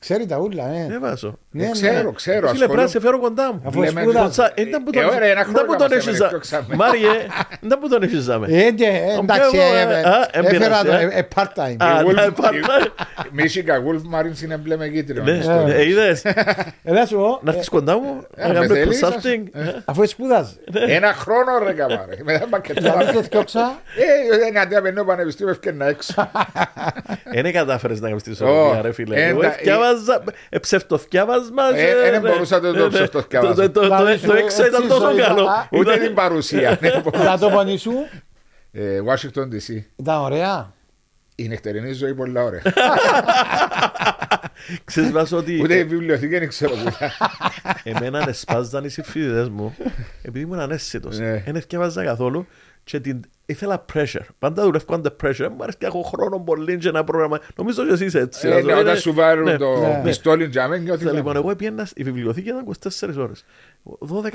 Ξέρει τα ούλα, ε. Ναι, βάζω. Ναι, ναι. ξέρω, ξέρω. Φίλε, πρέπει να ασχολούμαι- σε φέρω κοντά μου. Αφού Λέμε, σπούδα- Κοντσα- ε, ήταν που τον- Ε, ωραία, ένα ήταν χρόνο που τον μας έχεις έμενε ζα- πιο ξαμέ. Μάριε, ήταν που τον έχεις ζάμε. Ε, ναι, ε, εντάξει, εγώ, ε, ε, α, ε, έφερα το εμπειρασία. ε, ε, part-time. Α, Wolf- ναι, πάντα. Michigan Wolf Marines είναι μπλε με κίτρινο. Ναι, Στο- ε, είδες. Ε, να σου πω, Να έρθεις κοντά μου, να με κάνουμε θέλεις, consulting. αφού σπούδασε, Ένα χρόνο ρε καμάρε. Μετά πακετάρε. δηλαδή και θκιόξα, Ε, είναι αντί να παινώ πανεπιστήμιο ευκαιρνα έξω. Ε, Δεν κατάφερες να κάνεις τη ισορροπία Ω, ρε φίλε. Ε, Εγώ τα- ευκιάβαζα, ε, ψευτοθκιάβασμας. Ε, και- ε, δεν ναι. μπορούσα το- το Ναι, ναι. ψευτοθκιάβασμα. Το- το- το- Δηλαδή, Το έξω ήταν έτσι τόσο ζωή, καλό. α, Ούτε Ήταν- την παρουσία. ναι, για το πονί σου, Ε, Washington DC. ήταν ωραία. Η νυχτερινή ζωή πολλά ωραία. Ξέρεις Βάσο ότι Ούτε η βιβλιοθήκη δεν ξέρω που ήταν. εμένα εσπάζαν οι συμφίδητες μου επειδή ήμουν ανέστητος. Ναι. Δεν ευκαιάβαζα καθόλου και την... ήθελα pressure. Πάντα δουλεύω under pressure. Μου αρέσει και έχω χρόνο πολύ και ένα πρόγραμμα. Νομίζω ότι εσύ είσαι έτσι. Ε, ναι, Είναι- Όταν σου βάλουν ναι. το Ναι. πιστόλι τζάμε νιώθεις Λοιπόν, λάθος. εγώ πήγαινα, η βιβλιοθήκη ήταν 24 ώρες.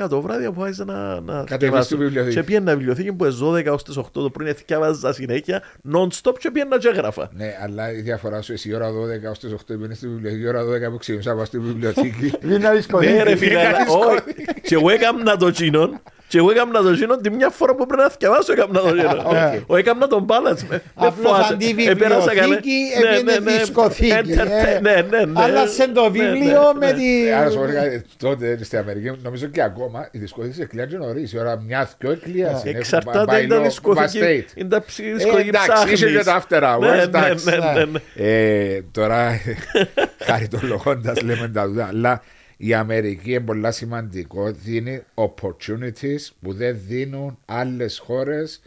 12 το βράδυ αποφάσισα να, να Κατεβείς διαβάσω. στη βιβλιοθήκη. Και πήγαινα βιβλιοθήκη που είναι 12 ως τις 8 το πρωί, θυκιάβαζα συνέχεια, non-stop και πήγαινα και έγραφα. Ναι, αλλά η διαφορά σου εσύ η ώρα 12 ως τις 8 πήγαινες στη βιβλιοθήκη, η ώρα 12 που ξύπνησα να πάω στη βιβλιοθήκη. Βίνα δυσκολία. Ναι ρε φίλε, είναι αλλά δύσκολο. όχι. Και εγώ έκαμνα το τσίνον, και εγώ έκαμνα το τσίνον τη μια φορά που πρέπει να θυκιαβάσω έκαμνα το τσίνον. Ο έκαμνα τον balance. με- με Απλώς φοβάσαι. αντί Επέρασα καλά. βιβλιοθήκη Ναι, έβγαινε ναι, ναι. δισκοθήκη. Entertain- ε. Ναι, ναι, ναι. Άλλασε το Ναι, βιβλίο ναι, με ναι. τη... Άρα σου έλεγα τότε στην Αμερική, νομίζω και ακόμα, οι δισκοθήκες κλειάζουν νωρίς, η ώρα μιας δυο εκλείασαν. Εξαρτάται είναι τα δισκοθήκη. Είναι τα ψ- δισκοθήκη εντάξει, είσαι και ψάχνης. τα after hours, Ναι, ναι, εντάξει. ναι, ναι, ναι. Ε, τώρα, χαριτολογώντας λέμε τα δουλειά, αλλά η Αμερική είναι πολύ σημαντικό, δίνει opportunities που δεν δίνουν άλλες χώρες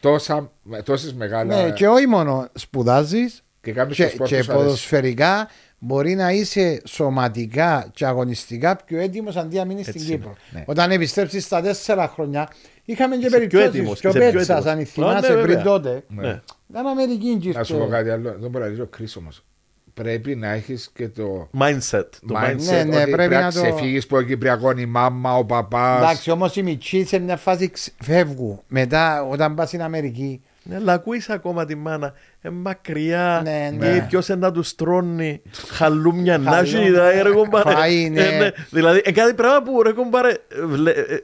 τόσα, τόσες μεγάλα Ναι, και όχι μόνο σπουδάζεις και κάνεις και, το σπορ και που σου αρέσεις. ποδοσφαιρικά μπορεί να είσαι σωματικά και αγωνιστικά πιο έτοιμος αντί να μείνεις στην Έτσι Κύπρο. ναι. Όταν επιστρέψεις στα τέσσερα χρόνια είχαμε και Είσαι πιο περιπτώσεις έτοιμος, και ο είσαι πιο Πέτσας έτοιμος. αν Α, θυμάσαι ναι, πριν βέβαια. τότε Ναι. ήταν Αμερική και Να σου ήρθε. πω κάτι άλλο, δεν μπορεί να λύσει ο Chris όμως. Πρέπει να έχεις και το Mindset. Το mindset, mindset. Ναι, ναι, ότι πρέπει να να το- ξεφύγεις από Κυπριακό η μάμα, ο παπάς. Εντάξει όμως οι μητσοί σε μια φάση ξ- φεύγουν μετά όταν πας στην Αμερική Ναι, αλλά ακούεις ακόμα τη μάνα. Ε, μακριά. Ναι, Ή ναι. ποιος να τους τρώνει χαλούμια να Χαλούμια. έχει. δηλαδή, ρε κομπάρε. Φαΐ, ναι. Ε, ναι. Δηλαδή, είναι κάτι πράγμα που ρε κομπάρε, ε, βλέ- ε,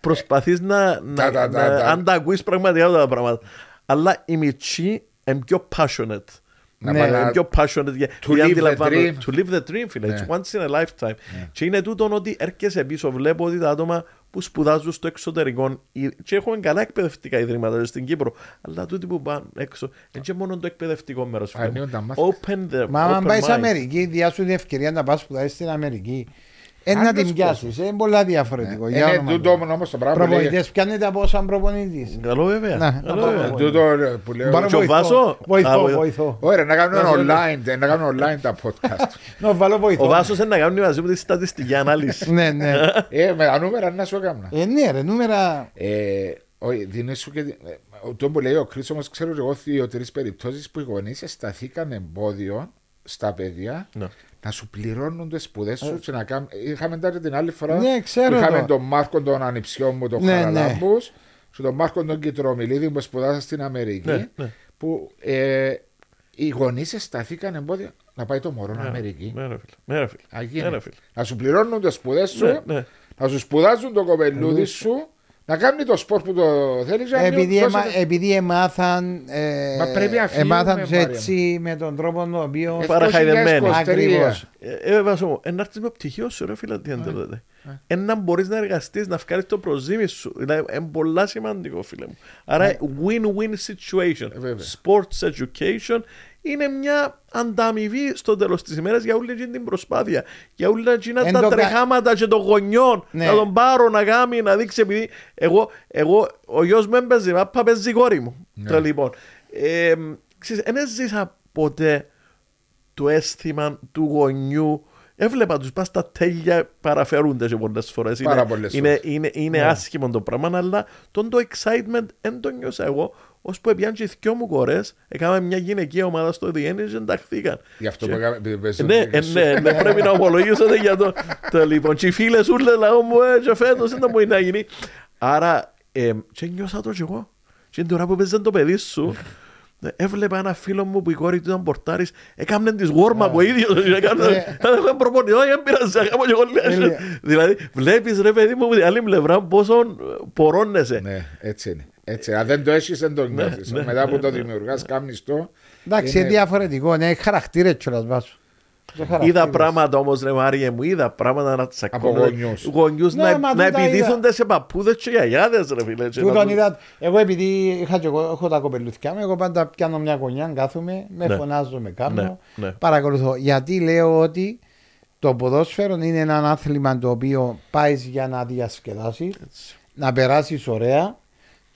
προσπαθείς να, να, Τα, τα, τα, να- τα. αν τα ακούεις πραγματικά αυτά τα πράγματα. Αλλά οι μητσοί είναι πιο passionate. Να Ναι, πάει Είναι να- πιο passionate για- To γιατί live the αντιλαμβάνονται- dream. To live the dream, φίλε. Ναι. It's once in a lifetime. Και είναι τούτο ότι έρχεσαι πίσω. Βλέπω ότι τα άτομα που σπουδάζουν στο εξωτερικό ή- και έχουν καλά εκπαιδευτικά ιδρύματα στην Κύπρο, αλλά τούτοι που πάνε έξω, είναι και μόνο το εκπαιδευτικό μέρος. Ανοίγουν τα μάτια. Open the Μα αν open πάει στην mind. Αμερική, διά σου την ευκαιρία να πας σπουδάσεις στην Αμερική, ε, να Άλλος την πιάσεις. Είναι πολλά διαφορετικό. Για Είναι όνομα τούτο του. όμως το πράγμα που λέει. Προπονητές πιάνετε από σαν προπονητής. Καλό βέβαια. Ναι, Καλό να βέβαια. πάω. Τούτο ε, που λέω. Πάρε Και ο Βάσο. Α, Βοηθώ, βοηθώ. βοηθώ. Ωραία, να κάνουν Να σου- online, να κάνουν online τα podcast. Να βάλω βοηθώ. Ο Βάσος είναι να κάνει μαζί μου τη στατιστική ανάλυση. Ναι, ναι. Ε, με τα νούμερα να σου έκανα. Ε, ναι ρε, νούμερα... Ε, όχι, δίνει σου και. ε, Το που λέει ο Κρίσο, όμω ξέρω και εγώ δύο-τρεις περιπτώσεις που οι γονείς σταθήκαν εμπόδιο στα παιδιά Ναι. Να σου πληρώνουν τι σπουδές σου και να κάνουν. Είχαμε τώρα την άλλη φορά. Ναι, ξέρω που είχαμε το. τον Μάρκο τον ανιψιό μου, τον Ναι, Χαραλάμπους, και τον Μάρκο τον Κιτρομιλίδη που σπουδάσα στην Αμερική. Ναι, ναι. Που ε, οι γονείς σταθήκαν εμπόδιο να πάει το μωρό Ναι. Αμερική. Ναι, ρε φίλε. Ναι, ρε φίλε. Αγίνε. Ναι, ρε φίλε. Να σου πληρώνουν τι σπουδές σου, Ναι, ναι. να σου σπουδάζουν το κοπελούδι Ναι. σου, Να κάνει το σπορ που το θέλει. Επειδή, εμα, επειδή εμάθαν, ε, Μα πρέπει να φύγουμε, εμάθαν τους Μάριο. έτσι με τον τρόπο τον οποίο. Ε, Παραχαϊδεμένοι. 2023. Ακριβώς. Ε, ε, Βάσο, ε, να έρθεις με πτυχίο σου ρε φίλε τι εντελείται. Ε, να μπορείς να εργαστείς, να βγάλεις το προζήμι σου. Δηλαδή, είναι πολλά σημαντικό φίλε μου. Άρα win-win situation. Ε, βέβαια. Sports education είναι μια ανταμοιβή στο τέλος της ημέρας για όλη εκείνη την προσπάθεια. Για όλα εκείνα Εν τα το κα- τρεχάματα και των γονιών. Ναι. Να τον πάρω να κάνει, να δείξει. Επειδή εγώ, εγώ ο γιος μου έμπαιζε, μάπα παίζει η κόρη μου. Ναι. Το λοιπόν. Ε, ξέρεις, δεν ζήσα ποτέ το αίσθημα του γονιού. Έβλεπα τους πας στα τέλεια παραφερούνται σε πολλές φορές. Πάρα Είναι, πολλές είναι, φορές. είναι, είναι Ναι. άσχημο το πράγμα, αλλά τον το excitement δεν το νιώσα εγώ. Ώσπου έπιαν και οι δυο μου κορέ, έκαναμε μια γυναικεία ομάδα στο διέννη και ενταχθήκαν. Γι' αυτό Και- που έκαμε. επειδή παίζει ναι, το ε, ναι, ναι, πρέπει να ομολογήσετε για το, το λοιπόν. Και οι φίλες σου λένε λαό μου, ε, και φέτος δεν μπορεί να γίνει. Άρα, ε, και νιώσα το και εγώ. Και την ώρα που παίζαν το παιδί σου, ε, έβλεπα ένα φίλο μου που η κόρη του ήταν πορτάρης, έκαμε της γόρμα από ίδιος, και έκανε έκανε προπονητό, δεν πειράζει, θα κάνω και εγώ λίγο. Τέλεια. Δηλαδή, βλέπεις ρε παιδί μου, από την άλλη πλευρά πόσο ε, πορώνεσαι. Ναι, έτσι είναι. Έτσι. Αν δεν το έχεις, δεν το νιώθεις. ναι, Μετά που το δημιουργάς, κάνεις το. Εντάξει, είναι- είναι διαφορετικό. Ναι, χαρακτήρες κιόλας βάσου. Είδα πράγματα όμως, ρε Μάριε μου, είδα πράγματα να τσακώνονται. γονιούς. Ναι, Γονιούς να, μα να τούτα επιτίθονται σε παππούδες και γιαγιάδες, ρε φίλε. και να Τούτον τους- είδα, εγώ επειδή είχα και εγώ, έχω τα κοπελούθια μου, εγώ πάντα πιάνω μια γωνιά, κάθομαι, με Ναι. φωνάζω, με κάνω, Ναι, ναι. παρακολουθώ. Γιατί λέω ότι το ποδόσφαιρο είναι ένα άθλημα το οποίο πάεις για να διασκεδάσεις, να περάσεις ωραία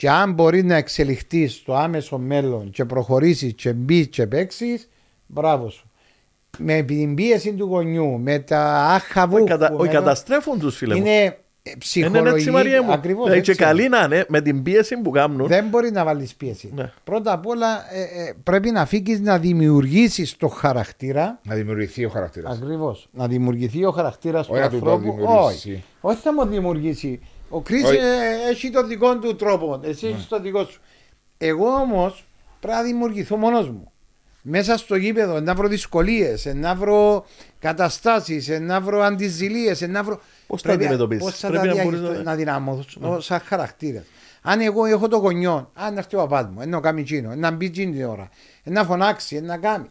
και αν μπορεί να εξελιχθείς στο άμεσο μέλλον και προχωρήσεις και μπεις και παίξεις, μπράβο σου. Με την πίεση του γονιού, με τα άχαβου. Όχι, κατα- όχι, καταστρέφουν τους φίλε μου. Είναι ε, Είναι έτσι ψυχολογική. Μαρία μου. Ακριβώς Δηλαδή, και έτσι. καλή να είναι με την πίεση που κάνουν. Δεν μπορεί να βάλεις πίεση. Ναι. Πρώτα απ' όλα ε, ε, πρέπει να φύγεις να δημιουργήσεις το χαρακτήρα. Να δημιουργηθεί ο χαρακτήρας. Ακριβώς. Να δημιουργηθεί ο χαρακτήρας του Όχι να του το ανθρώπου. δημιουργήσει. Όχι. Όχι θα μου δημιουργήσει. Ο Κρι Όχι. Ναι. έχει τον δικό του τρόπο. Εσύ έχεις τον δικό σου. Εγώ όμως πρέπει να δημιουργηθώ μόνος μου. Μέσα στο γήπεδο να βρω δυσκολίες, να βρω καταστάσεις, να βρω αντιζηλίες, να βρω. Πώς θα Πρέπει- αντιμετωπίσεις; πώς θα Πρέπει τα να μπορείς διαχειριστώ, να- να δυναμώσω σαν χαρακτήρα. Αν εγώ έχω το γονιό, αν έρθει ο παπάς μου, να κάνει τσίνο, να μπει τσίνη την ώρα, να φωνάξει, να κάνει.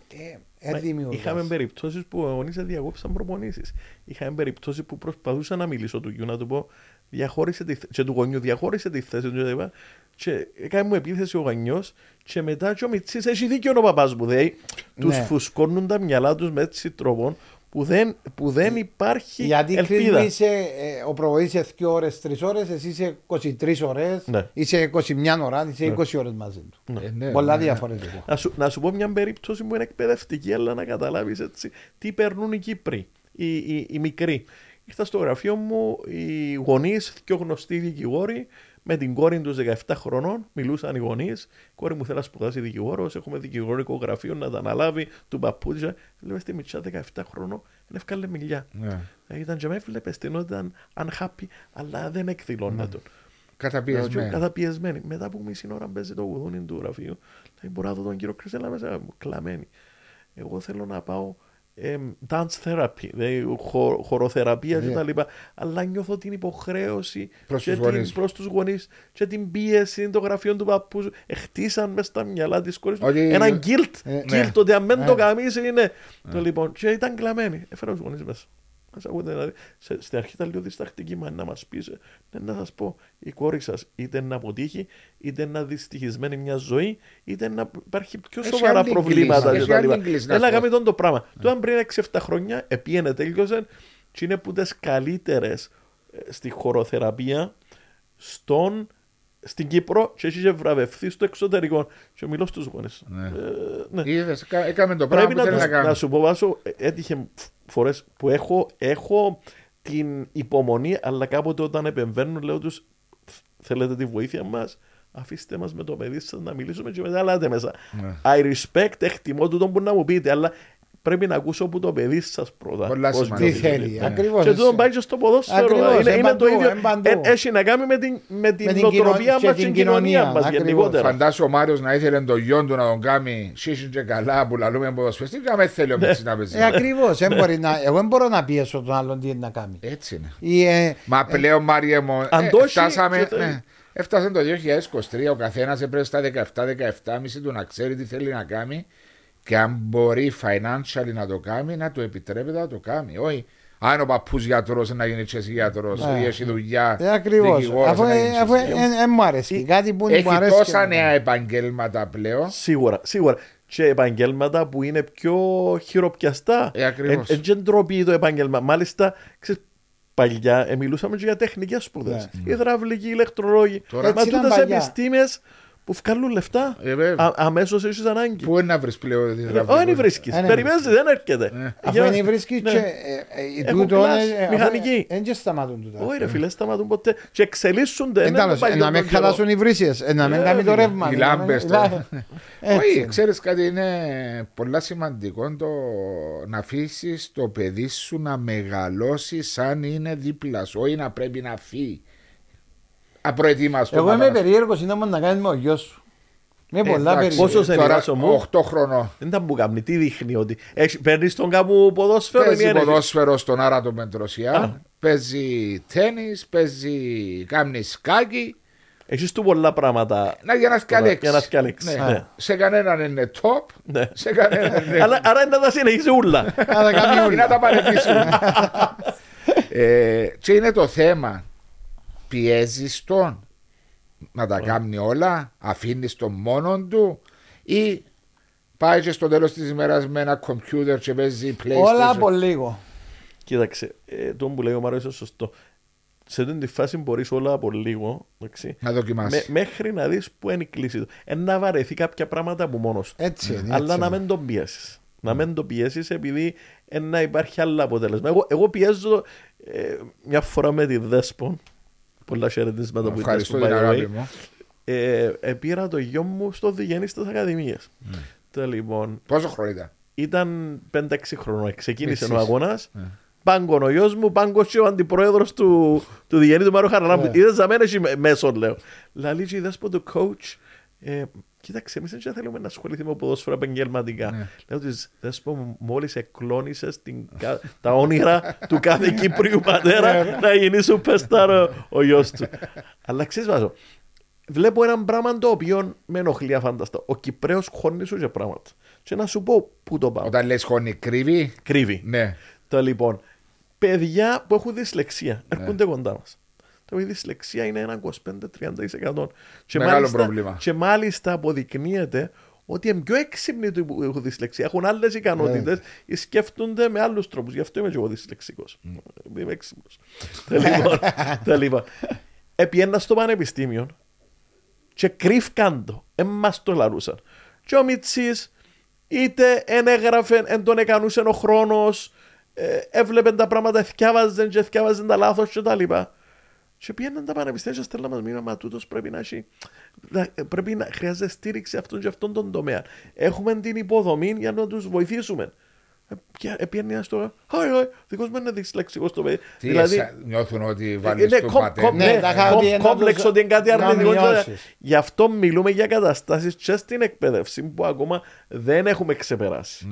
Ε, Μα ε, δημιουργάς. Είχαμε περιπτώσεις που ο γονείς διαγώψαν προπονήσεις. Είχαμε περιπτώσεις που προσπαθούσα να μιλήσω του γιου να του πω διαχώρισε τη, θέ- και του γονιού διαχώρισε τη θέση του και, είπα, και έκανε μου επίθεση ο γονιό και μετά και ο Μιτσής έχει δίκιο ο παπάς μου δηλαδή τους Ναι. φουσκώνουν τα μυαλά τους με έτσι τρόπο που δεν, που δεν υπάρχει Γιατί Chris, ελπίδα. είσαι, ε, ο προβοή είσαι 2 ώρες, 3 ώρες, εσύ είσαι 23 ώρες, Ναι. είσαι 21 ώρα, είσαι 20 ώρες μαζί του. Ε, ναι, Πολλά ναι. διαφορετικό. Να σου, να σου πω μια περίπτωση που είναι εκπαιδευτική, αλλά να καταλάβεις έτσι τι περνούν οι Κύπροι, οι, οι, οι μικροί. Ήρθα στο γραφείο μου, οι γονείς, πιο γνωστοί δικηγόροι, με την κόρη τους 17 χρονών, μιλούσαν οι γονείς. Η κόρη μου θέλει να σπουδάσει δικηγόρος, έχουμε δικηγορικό γραφείο να τα αναλάβει, του παππούτζα. Λέω στη μητσά 17 χρονών, δεν έφκαλε μιλιά. Ναι. Ε, Ήταν και με έβλεπε την ότι ήταν unhappy, αλλά δεν εκδηλώνεται. Καταπιεσμένο. Καταπιεσμένη. Μετά από μισή ώρα μπαίνει το γουδούνι του γραφείου. Δηλαδή μπορώ να δω τον κύριο Κρυσέλα μέσα μου, κλαμμένη. Εγώ θέλω να πάω εμ, dance therapy, δηλαδή χο, χοροθεραπεία Ναι. κτλ. Αλλά νιώθω την υποχρέωση Προς και τους την- γονείς. προς τους γονείς και την πίεση των γραφείων του παππού σου. Εχτίσαν μες στα μυαλά της κόρης μου Ότι- ένα guilt. Ε, guilt ναι. ότι αν δεν Ναι. το καμίσεις είναι. Το λοιπόν, και ήταν κλαμμένη. Έφερα τους γονείς μέσα. Μας ακούτε, δηλαδή, σε, στην αρχή ήταν λίγο διστακτική, μα να μας πεις, ε, ναι, να σας πω, η κόρη σας είτε να αποτύχει, είτε να δυστυχισμένη μια ζωή, είτε να υπάρχει πιο Έχει σοβαρά άλλη προβλήματα κλίση, έχει άλλη κλίση, να Έλα σου πω. κάνουμε τον το πράγμα. Του αν πριν 6-7 χρόνια, επίενε, τέλειωσε, και είναι που τις καλύτερες ε, στη χωροθεραπεία στον, στην Κύπρο και έχεις και βραβευθεί στο εξωτερικό. Και μιλώ στους γονείς. Ναι. Ε, ναι. Είδες, κα- έκαμε το πράγμα Πρέπει που να, θέλεις να τους- να κάνεις; σου πω, Βάσο, ε, έτυχε φορές που έχω, έχω την υπομονή, αλλά κάποτε όταν επεμβαίνουν, λέω τους, θέλετε τη βοήθεια μας, αφήστε μας με το παιδί σας να μιλήσουμε και μετά ελάτε μέσα. Ναι. I respect, εκτιμώ τούτο που να μου πείτε, αλλά πρέπει να ακούσω από το παιδί σας πρώτα. Πολλά πώς σημαντικό. Τι νιώθει. θέλει. Ναι. Ακριβώς. Και τούτο πάει και στο ποδόσφαιρο. Ακριβώς, είναι, εν είναι το παντού, ίδιο. εν παντού. Ε, έχει να κάνει με την, με την, Με την νοοτροπία κοινο- μας και και την την κοινωνία κοινωνία, μας ακριβώς. γενικότερα. Φαντάσου ο Μάριος να ήθελε τον γιο του να τον κάνει σύσιν και καλά που λαλούμε ποδοσφαιστή και να με θέλει ο Μίτσης να παίζει. Ε, Ακριβώς. Εγώ δεν μπορώ να πιέσω τον άλλον τι να κάνει. Έτσι είναι. Ή, ε, Μα πλέον Μάριε μου, Αν ε, το έχει, φτάσαμε, και το- ναι, έφτασε το 2023, ο καθένας έπρεπε στα 17-17,5 του να ξέρει τι θέλει να κάνει και αν μπορεί financially να το κάνει, να το επιτρέπεται να το κάνει. Όχι, αν ο παππούς γιατρός να γίνει και εσύ γιατρός, Ναι. ή έχει δουλειά ε, Ακριβώς. δικηγόρος Αφού να ε, γίνεις αφού, εσύ. ε, ε, μου αρέσει. Κάτι που μου Έχει αρέσει. τόσα και- νέα επαγγέλματα πλέον. Σίγουρα, σίγουρα. Και επαγγέλματα που είναι πιο χειροπιαστά. Ε, ακριβώς. Ε, Δεν ντροπή το επάγγελμα. Μάλιστα, ξέρεις, παλιά ε, μιλούσαμε και για τεχνικές σπουδές. Υδραυλική, ηλεκτρολόγοι. Τώρα- Έτσι Μα ήταν τούτες παλιά. επιστήμες που βγάλουν λεφτά. Ε, βέβαια. Αμέσως έχεις ανάγκη. Πού είναι να βρεις πλέον τη Ε, δραυλή. Όχι, βρίσκεις. Ε, ναι, Περιμένεις, δεν έρχεται. Αφού Για- είναι βρίσκεις ναι. και. ε, ε, Έχουν τούτο, κλάσ, ε, αφού, μηχανική. ε, Δεν σταματούν τούτα. Όχι, ρε φίλε, σταματούν ποτέ. Και εξελίσσονται. Ε, είναι τέλος, το ε, παλιό να με τον καιρό. χαλάσουν οι βρύσιες, ε, να μην Ε, κάνει το φίλε, ρεύμα. οι να μην- λάμπες, λά- τα- Έτσι. Όχι, ξέρεις κάτι, είναι πολλά σημαντικό το να αφήσεις το παιδί σου να μεγαλώσει σαν είναι δίπλα σου, όχι να πρέπει να φύγει. Απροετοίμαστο. Εγώ να είμαι πας. περίεργος, είναι όμως να κάνεις με ο γιος σου. Είμαι Ε, πολλά εντάξει, περίεργος. Πόσος σε τώρα, ενημερώσω μου; 8 χρονών. Δεν τα που κάνει, τι δείχνει ότι. Έχει, παίρνεις τον κάπου ποδόσφαιρο ή Παίζει είναι. ποδόσφαιρο στον Άρατο Α. Πεντροσιά, παίζει τέννις, παίζει κάνει σκάκι. Έχεις του πολλά πράγματα. Να για να σκαλέξει. Για να σκαλέξει, Ναι. ναι. Σε κανέναν είναι top, Ναι. σε κανέναν είναι Αλλά, άρα είναι να τα συνεχίσεις ούλα. Να τα κάνεις Ή όλα. να τα παρετήσουμε. ε, και είναι το θέμα. Πιέζεις τον να τα κάνει όλα, αφήνεις τον μόνο του ή πάει και στο τέλος της ημέρας με ένα κομπιούτερ και παίζει PlayStation. Όλα από λίγο. Κοίταξε, ε, το που λέει ο Μάριος είναι σωστό. Σε αυτή τη φάση μπορείς όλα από λίγο. εντάξει, Να δοκιμάσεις. με- μέχρι να δεις που είναι η κλίση του. Ε, να βαρεθεί κάποια πράγματα από μόνος του. Έτσι είναι. Αλλά έτσι να είναι. μην τον πιέσεις. Να μην τον πιέσεις επειδή ε, να υπάρχει άλλο αποτέλεσμα. Εγώ, εγώ πιέζω ε, μια φορά με τη Δέσπον. Πολλά χαιρετίσματα που Ευχαριστώ ήταν την στο by the αγάπη way. μου. Ε, ε, πήρα το γιο μου στο Διγενή τη Ακαδημία. Ναι. Το λοιπόν, Πόσο χρόνο ήταν; ήταν 5-6 χρονών. Ξεκίνησε Εξής. ο αγώνας. Ναι. Πάγκον ο γιος μου, πάγκον και ο αντιπρόεδρος του, του Διγενή του Μάρο Χαραλάμπου. Ναι. Είδες για μένα έχει μέσο, λέω. Λαλή, και είδες που το coach. Ε, κοίταξε, εμείς δεν θέλουμε να ασχοληθεί με ποδόσφαιρα επαγγελματικά. Ναι. Λέω τη Δέσπο, μόλις εκλώνησες τα όνειρα του κάθε Κύπριου Ναι, πατέρα να γίνεις σου πεστάρο ο γιος του. Αλλά ξέρεις, βάζω. Βλέπω ένα πράγμα το οποίο με ενοχλεί αφάνταστα. Ο Κυπρέος χώνει σου και πράγματα. Και να σου πω πού το πάω. Όταν λες χώνει κρύβει; Κρύβει. Ναι. Το λοιπόν, παιδιά που έχουν δυσλεξία έρχονται κοντά μας. Το η δυσλεξία είναι ένα 25-30%. Και Μεγάλο μάλιστα, πρόβλημα. Και μάλιστα αποδεικνύεται ότι είναι πιο έξυπνοι του που έχουν δυσλεξία. Έχουν άλλες ικανότητες ή σκέφτονται με άλλους τρόπους. Γι' αυτό είμαι και εγώ δυσλεξικό. Είμαι έξυπνος. Τα λοιπόν, τα λοιπόν. Επιένα στο πανεπιστήμιο και κρύφκαν το. Εμά το λαρούσαν. Και ο Μιτσής είτε εν έγραφε, εν τον εκανούσε ο χρόνος, ε, έβλεπε τα πράγματα, εθιάβαζε και εθιάβαζε τα λάθος και τα λοιπά. Και πήγαιναν τα πανεπιστήμια και στέλναν μας μήνυμα, μα τούτος πρέπει να έχει, να- πρέπει να χρειάζεται στήριξη αυτόν και αυτόν τον τομέα. Έχουμε την υποδομή για να τους βοηθήσουμε. Ε, και Έπαιρνε ένας στο. Όχι, όχι, δικός μου είναι δυσλεξικό το παιδί. Τι δηλαδή, νιώθουν ότι βάλεις είναι τον κομ- πατέρας; κομ- Ναι, ναι, τα είχα κομ- ότι είναι κόμπλεξ να ότι είναι κάτι να αρνητικό. μειώσεις. Γι' αυτό μιλούμε για καταστάσεις και στην εκπαίδευση που ακόμα δεν έχουμε ξεπεράσει.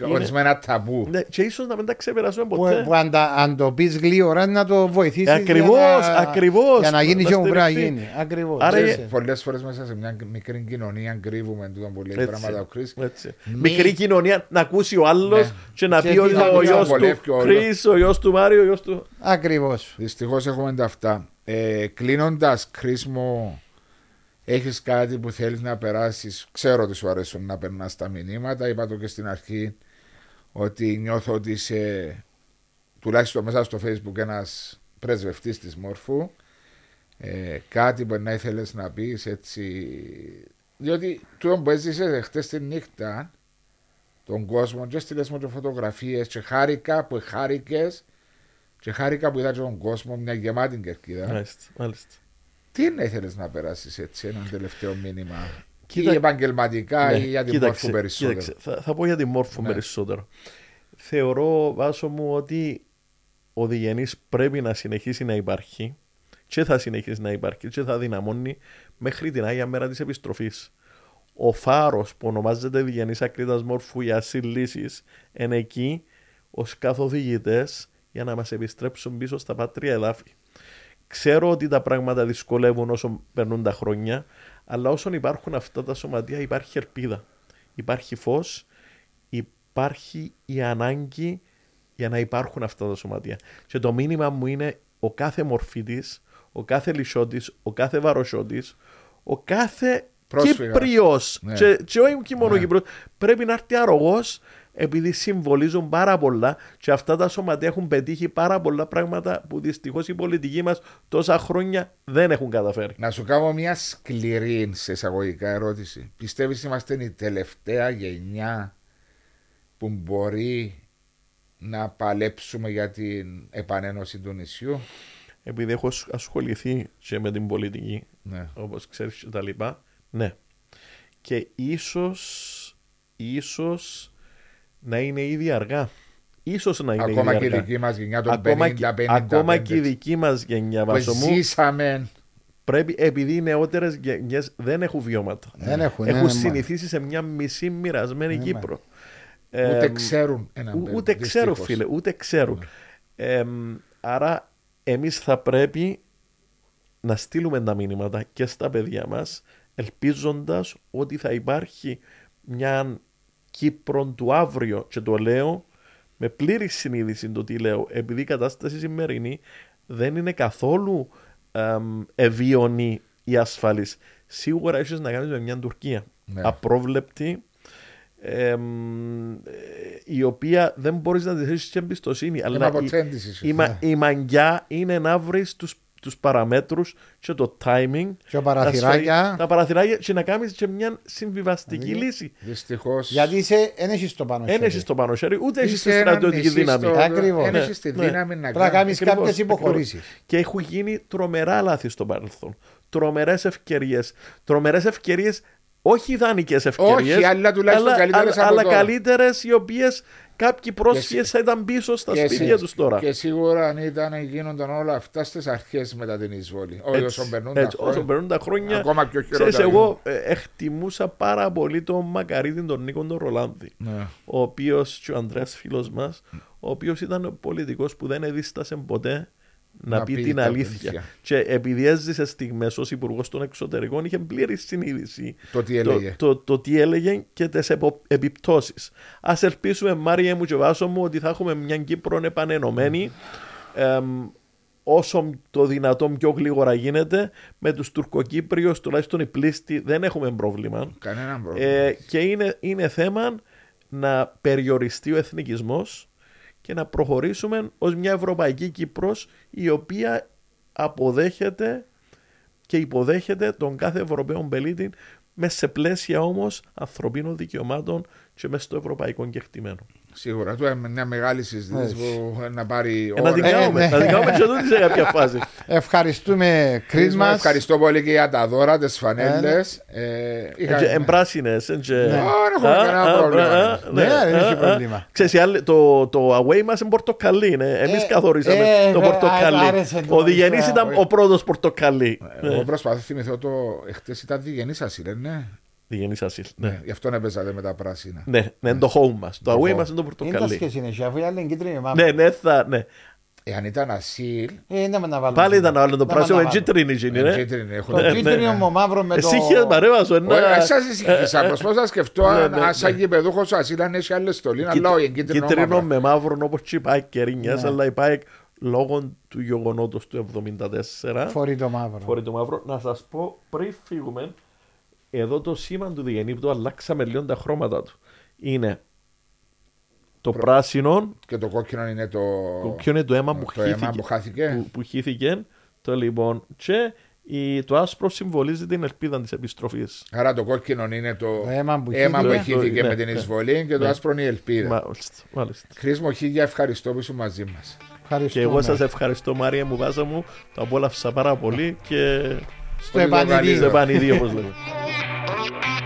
Ναι. Είναι- Ορισμένα ταμπού. Ναι, και ίσως να μην τα ξεπεράσουμε Που, ποτέ. που αν, τα- αν το πεις γλύωρα να το βοηθήσεις. Ακριβώς, ακριβώς. Για να γίνει Να και όπου πρέπει να στηριχθεί. γίνει. Ακριβώς. Άρα, Έτσι. Πολλές φορές μέσα σε μια μικρή κοινωνία κρύβουμε τούτο που λέει Έτσι, πράγματα ο Chris. έτσι. Μικρή κοινωνία να ακούσει ο άλλος Ναι. και να Και πει τι ότι να ο πει, γιος βολεύει του όλος. Κρι, ο γιος του Μάριο, ο γιος του. Ακριβώς. Δυστυχώς έχουμε τα αυτά. Ε, Κλείνοντας, Κρίσμο, έχεις κάτι που θέλεις να περάσεις. Ξέρω ότι σου αρέσουν να περνάς τα μηνύματα. Είπα το και στην αρχή ότι νιώθω ότι είσαι τουλάχιστον μέσα στο facebook ένας πρεσβευτής της Μόρφου ε, κάτι που να ήθελες να πεις έτσι διότι τούτο που έζησες χτες τη νύχτα τον κόσμο και στείλες μου και φωτογραφίες και χάρηκα που χάρηκες και χάρηκα που είδα και τον κόσμο μια γεμάτη κερκίδα Μάλιστα, μάλιστα. Τι να ήθελες να περάσεις έτσι ένα τελευταίο μήνυμα; Ή επαγγελματικά Ναι, ή για την κοίταξε, μόρφου περισσότερο; κοίταξε, θα, θα πω για την μόρφου Ναι. περισσότερο. Θεωρώ, Βάσο μου, ότι ο Διγενής πρέπει να συνεχίσει να υπάρχει και θα συνεχίσει να υπάρχει και θα δυναμώνει μέχρι την Άγια Μέρα της επιστροφής. Ο φάρος που ονομάζεται Διγενής Ακρίτας Μόρφου για συλλήσεις είναι εκεί ως καθοδηγητές για να μας επιστρέψουν πίσω στα πατρία εδάφη. Ξέρω ότι τα πράγματα δυσκολεύουν όσο περνούν τα χρόνια, αλλά όσον υπάρχουν αυτά τα σωματεία υπάρχει ελπίδα. Υπάρχει φως, υπάρχει η ανάγκη για να υπάρχουν αυτά τα σωματεία. Και το μήνυμα μου είναι ο κάθε μορφίτης, ο κάθε λυσότης, ο κάθε βαροσότης, ο κάθε Πρόσφυγας. Κύπριος Ναι. και, και όχι και μόνο Ναι. Κύπριος πρέπει να έρθει αρρωγός επειδή συμβολίζουν πάρα πολλά και αυτά τα σωματεία έχουν πετύχει πάρα πολλά πράγματα που δυστυχώς οι πολιτικοί μας τόσα χρόνια δεν έχουν καταφέρει. Να σου κάνω μια σκληρή σε εισαγωγικά ερώτηση. Πιστεύεις είμαστε η τελευταία γενιά που μπορεί να παλέψουμε για την επανένωση του νησιού; Επειδή έχω ασ- ασχοληθεί και με την πολιτική Ναι. όπως ξέρεις και τα λοιπά, ναι. Και ίσως, ίσως να είναι ήδη αργά. Ίσως να είναι Ακόμα ήδη και η αργά. δική μας γενιά των Ακόμα, 50, και, 50, ακόμα και η 50, δική μας γενιά που βάσο μου, ζήσαμε πρέπει, επειδή οι νεότερες γενιές δεν έχουν βιώματα. Δεν έχουν. έχουν ναι, ναι, συνηθίσει σε μια μισή μοιρασμένη Ναι, Κύπρο. ούτε Ε, ξέρουν έναν Ού- παιδί, Ούτε ξέρουν, δυστυχώς. φίλε, ούτε ξέρουν. Ναι. Εμ, άρα, εμείς θα πρέπει να στείλουμε τα μήνυματα και στα παιδιά μας, ελπίζοντας ότι θα υπάρχει μια Κύπρο του αύριο. Και το λέω με πλήρη συνείδηση το τι λέω, επειδή η κατάσταση σημερινή δεν είναι καθόλου εμ, ευίωνη ή ασφαλής. Σίγουρα έχεις να κάνεις με μια Τουρκία Ναι. απρόβλεπτη, εμ, ε, η οποία δεν μπορείς να της έχεις και εμπιστοσύνη. Είναι Αλλά η, αποτέντηση ίσως. η, μα- η μαγιά είναι να βρεις τους, τους παραμέτρους και το timing Και παραθυράκια. τα, τα παραθυράκια και να κάνεις και μια συμβιβαστική λύση. Δυστυχώς. Γιατί είσαι, δεν έχεις το πάνω Δεν χέρι. έχεις το πάνω χέρι, ούτε έχεις Είσαι τη ένα στρατιωτική νησί δύναμη. στο- Ακριβώς. Δεν Ναι, έχεις τη ναι. δύναμη να Πρέπει να κάνεις. κάνεις Ακριβώς, κάποιες ακριβώς. υποχωρήσεις. Και έχουν γίνει τρομερά λάθη στο παρελθόν. Τρομερές ευκαιρίες. Τρομερές ευκαιρίες, όχι ιδανικές ευκαιρίες. Όχι, αλλά τουλάχιστον καλύτερες από Αλλά τώρα. καλύτερες οι οποίες κάποιοι πρόσφυγες Και θα ήταν πίσω στα Και σπίτια σι- τους τώρα. Και σίγουρα αν ήταν, γίνονταν όλα αυτά στις αρχές μετά την εισβολή. Όχι Έτσι, όσο περνούν τα έτσι, όσο χρόνια. περνούν τα χρόνια. Ακόμα πιο Ξέρεις, χειρότερα. εγώ ε, εκτιμούσα πάρα πολύ τον Μακαρίδη τον Νίκον τον Ρολάνδη. Ναι. Ο οποίος και ο Ανδρέας φίλος μας, ο οποίος ήταν πολιτικός που δεν εδίστασε ποτέ να, Να πει, πει την τα αλήθεια. αλήθεια. Και επειδή έζησε στιγμές ως υπουργός των εξωτερικών, είχε πλήρη συνείδηση Το τι το, έλεγε. το, το τι έλεγε και τις επιπτώσεις. Α ελπίσουμε, Μάρια μου και Βάσο μου, ότι θα έχουμε μια Κύπρο επανενωμένη. εμ, όσο το δυνατόν πιο γλίγορα γίνεται με τους Τουρκοκύπριους τουλάχιστον οι πλήστοι δεν έχουμε πρόβλημα Κανένα πρόβλημα. ε, και είναι, είναι θέμα να περιοριστεί ο εθνικισμός και να προχωρήσουμε ως μια Ευρωπαϊκή Κύπρος η οποία αποδέχεται και υποδέχεται τον κάθε Ευρωπαίο πελίτη μέσα σε πλαίσια όμως ανθρωπίνων δικαιωμάτων και μέσα στο ευρωπαϊκό κεκτημένο. Σίγουρα. Του είναι μια μεγάλη συζήτηση Έτσι. που να πάρει Ε, να την ώρα. κάνουμε, ναι. να την κάνουμε και τούτη σε κάποια φάση. Ευχαριστούμε, Chris, Chris μας. Ευχαριστώ πολύ και για τα δώρα, τις φανέλες. Εμπράσινες. Ναι. δεν έχουμε κανένα πρόβλημα. Ναι, δεν έχει πρόβλημα. Ξέρεις, οι άλλοι- το, το away μας είναι πορτοκαλί. είναι. Εμείς Ε, καθορίσαμε ε, το ε, α, πορτοκαλί. άρεσε το Ο Διγενής μάλιστα. ήταν ο πρώτος πορτοκαλί. Εγώ προσπαθώ να θυμηθώ το. Εχθές ήταν διγενή ασύλ, ναι. Διγενής ασύλ. ναι. Ναι, Γι' αυτό έπαιζατε με τα πράσινα. ναι, ναι, είναι το home μας. Το Το away home. μας είναι το Είναι τα πορτοκαλί. σχέση είναι, αφού η άλλη είναι κίτρινη μαύρη. Ναι, ναι, θα, ναι. Εάν ήταν ασύλ. Ε, να με να βάλουμε. Πάλι ήταν άλλο το Να πράσινο, με είναι να βάλουμε. κίτρινη γίνει, ναι. κίτρινη έχουν. Το Ναι, κίτρινο ναι. μου μαύρο με το... Εσύ είχες μαρέβα σου, ένα... Εσάς ησυχήσα. Προσπαθώ να σκεφτώ Ναι, αν ναι, αν σαν ναι. γηπεδούχος ασύλ αν έχει άλλη στολή. Αλλά όχι, είναι κίτρινο. Κίτρινο μαύρο. με μαύρο όπως και η ΠΑΕΚ Κερίνιας, Ναι. αλλά η ΠΑΕΚ λόγω του γεγονότος του 74 Φορεί το μαύρο. φορεί το μαύρο. Να σας πω πριν φύγουμε, εδώ το σήμα του Διγενή που το αλλάξαμε λίγο τα χρώματα του. Είναι το πράσινο, Και το κόκκινο είναι το. ποιο είναι το αίμα που το αίμα χύθηκε, που χάθηκε. που, που χύθηκε, το λοιπόν, και η, το άσπρο συμβολίζει την ελπίδα της επιστροφής. Άρα το κόκκινο είναι το Το αίμα που αίμα που χύθηκε. χύθηκε Ναι, με την ναι. εισβολή και το Ναι. άσπρο είναι η ελπίδα. Μάλιστα, μάλιστα. Χρήσιμο χίλια ευχαριστώ που ήσουν μαζί μας. Ευχαριστούμε. Και εγώ σας ευχαριστώ Μάρια μου, Βάζα μου, το απόλαυσα πάρα πολύ και Στο επανειδή. στο επανειδή όπως λέμε. Bye.